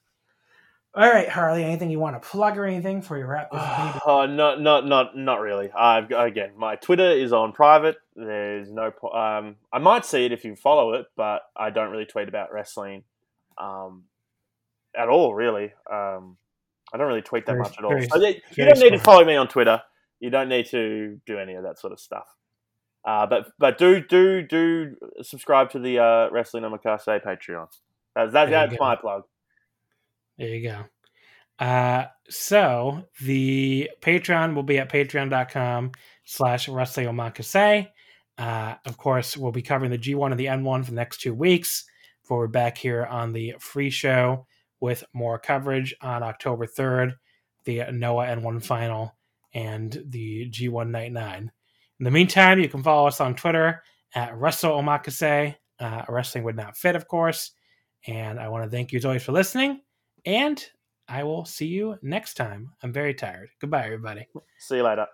A: All right, Harley. Anything you want to plug or anything for your wrap? (sighs)
B: Uh, not, not, not, not really. Uh, again, my Twitter is on private. There's no. Um, I might see it if you follow it, but I don't really tweet about wrestling, um, at all. Really, um, I don't really tweet that very, much at all. Very, so you don't need to follow me on Twitter. You don't need to do any of that sort of stuff. Uh, but but do do do subscribe to the uh, Wrestling Omakase Patreon. That's, that, that's my plug.
A: There you go. Uh, so the Patreon will be at patreon.com slash. Uh, of course, we'll be covering the G1 and the N1 for the next two weeks before we're back here on the free show with more coverage on October 3rd, the Noah N1 final and the G1 Night 9. In the meantime, you can follow us on Twitter at Omakase. Uh, wrestling would not fit, of course. And I want to thank you as always for listening. And I will see you next time. I'm very tired. Goodbye, everybody.
B: See you later.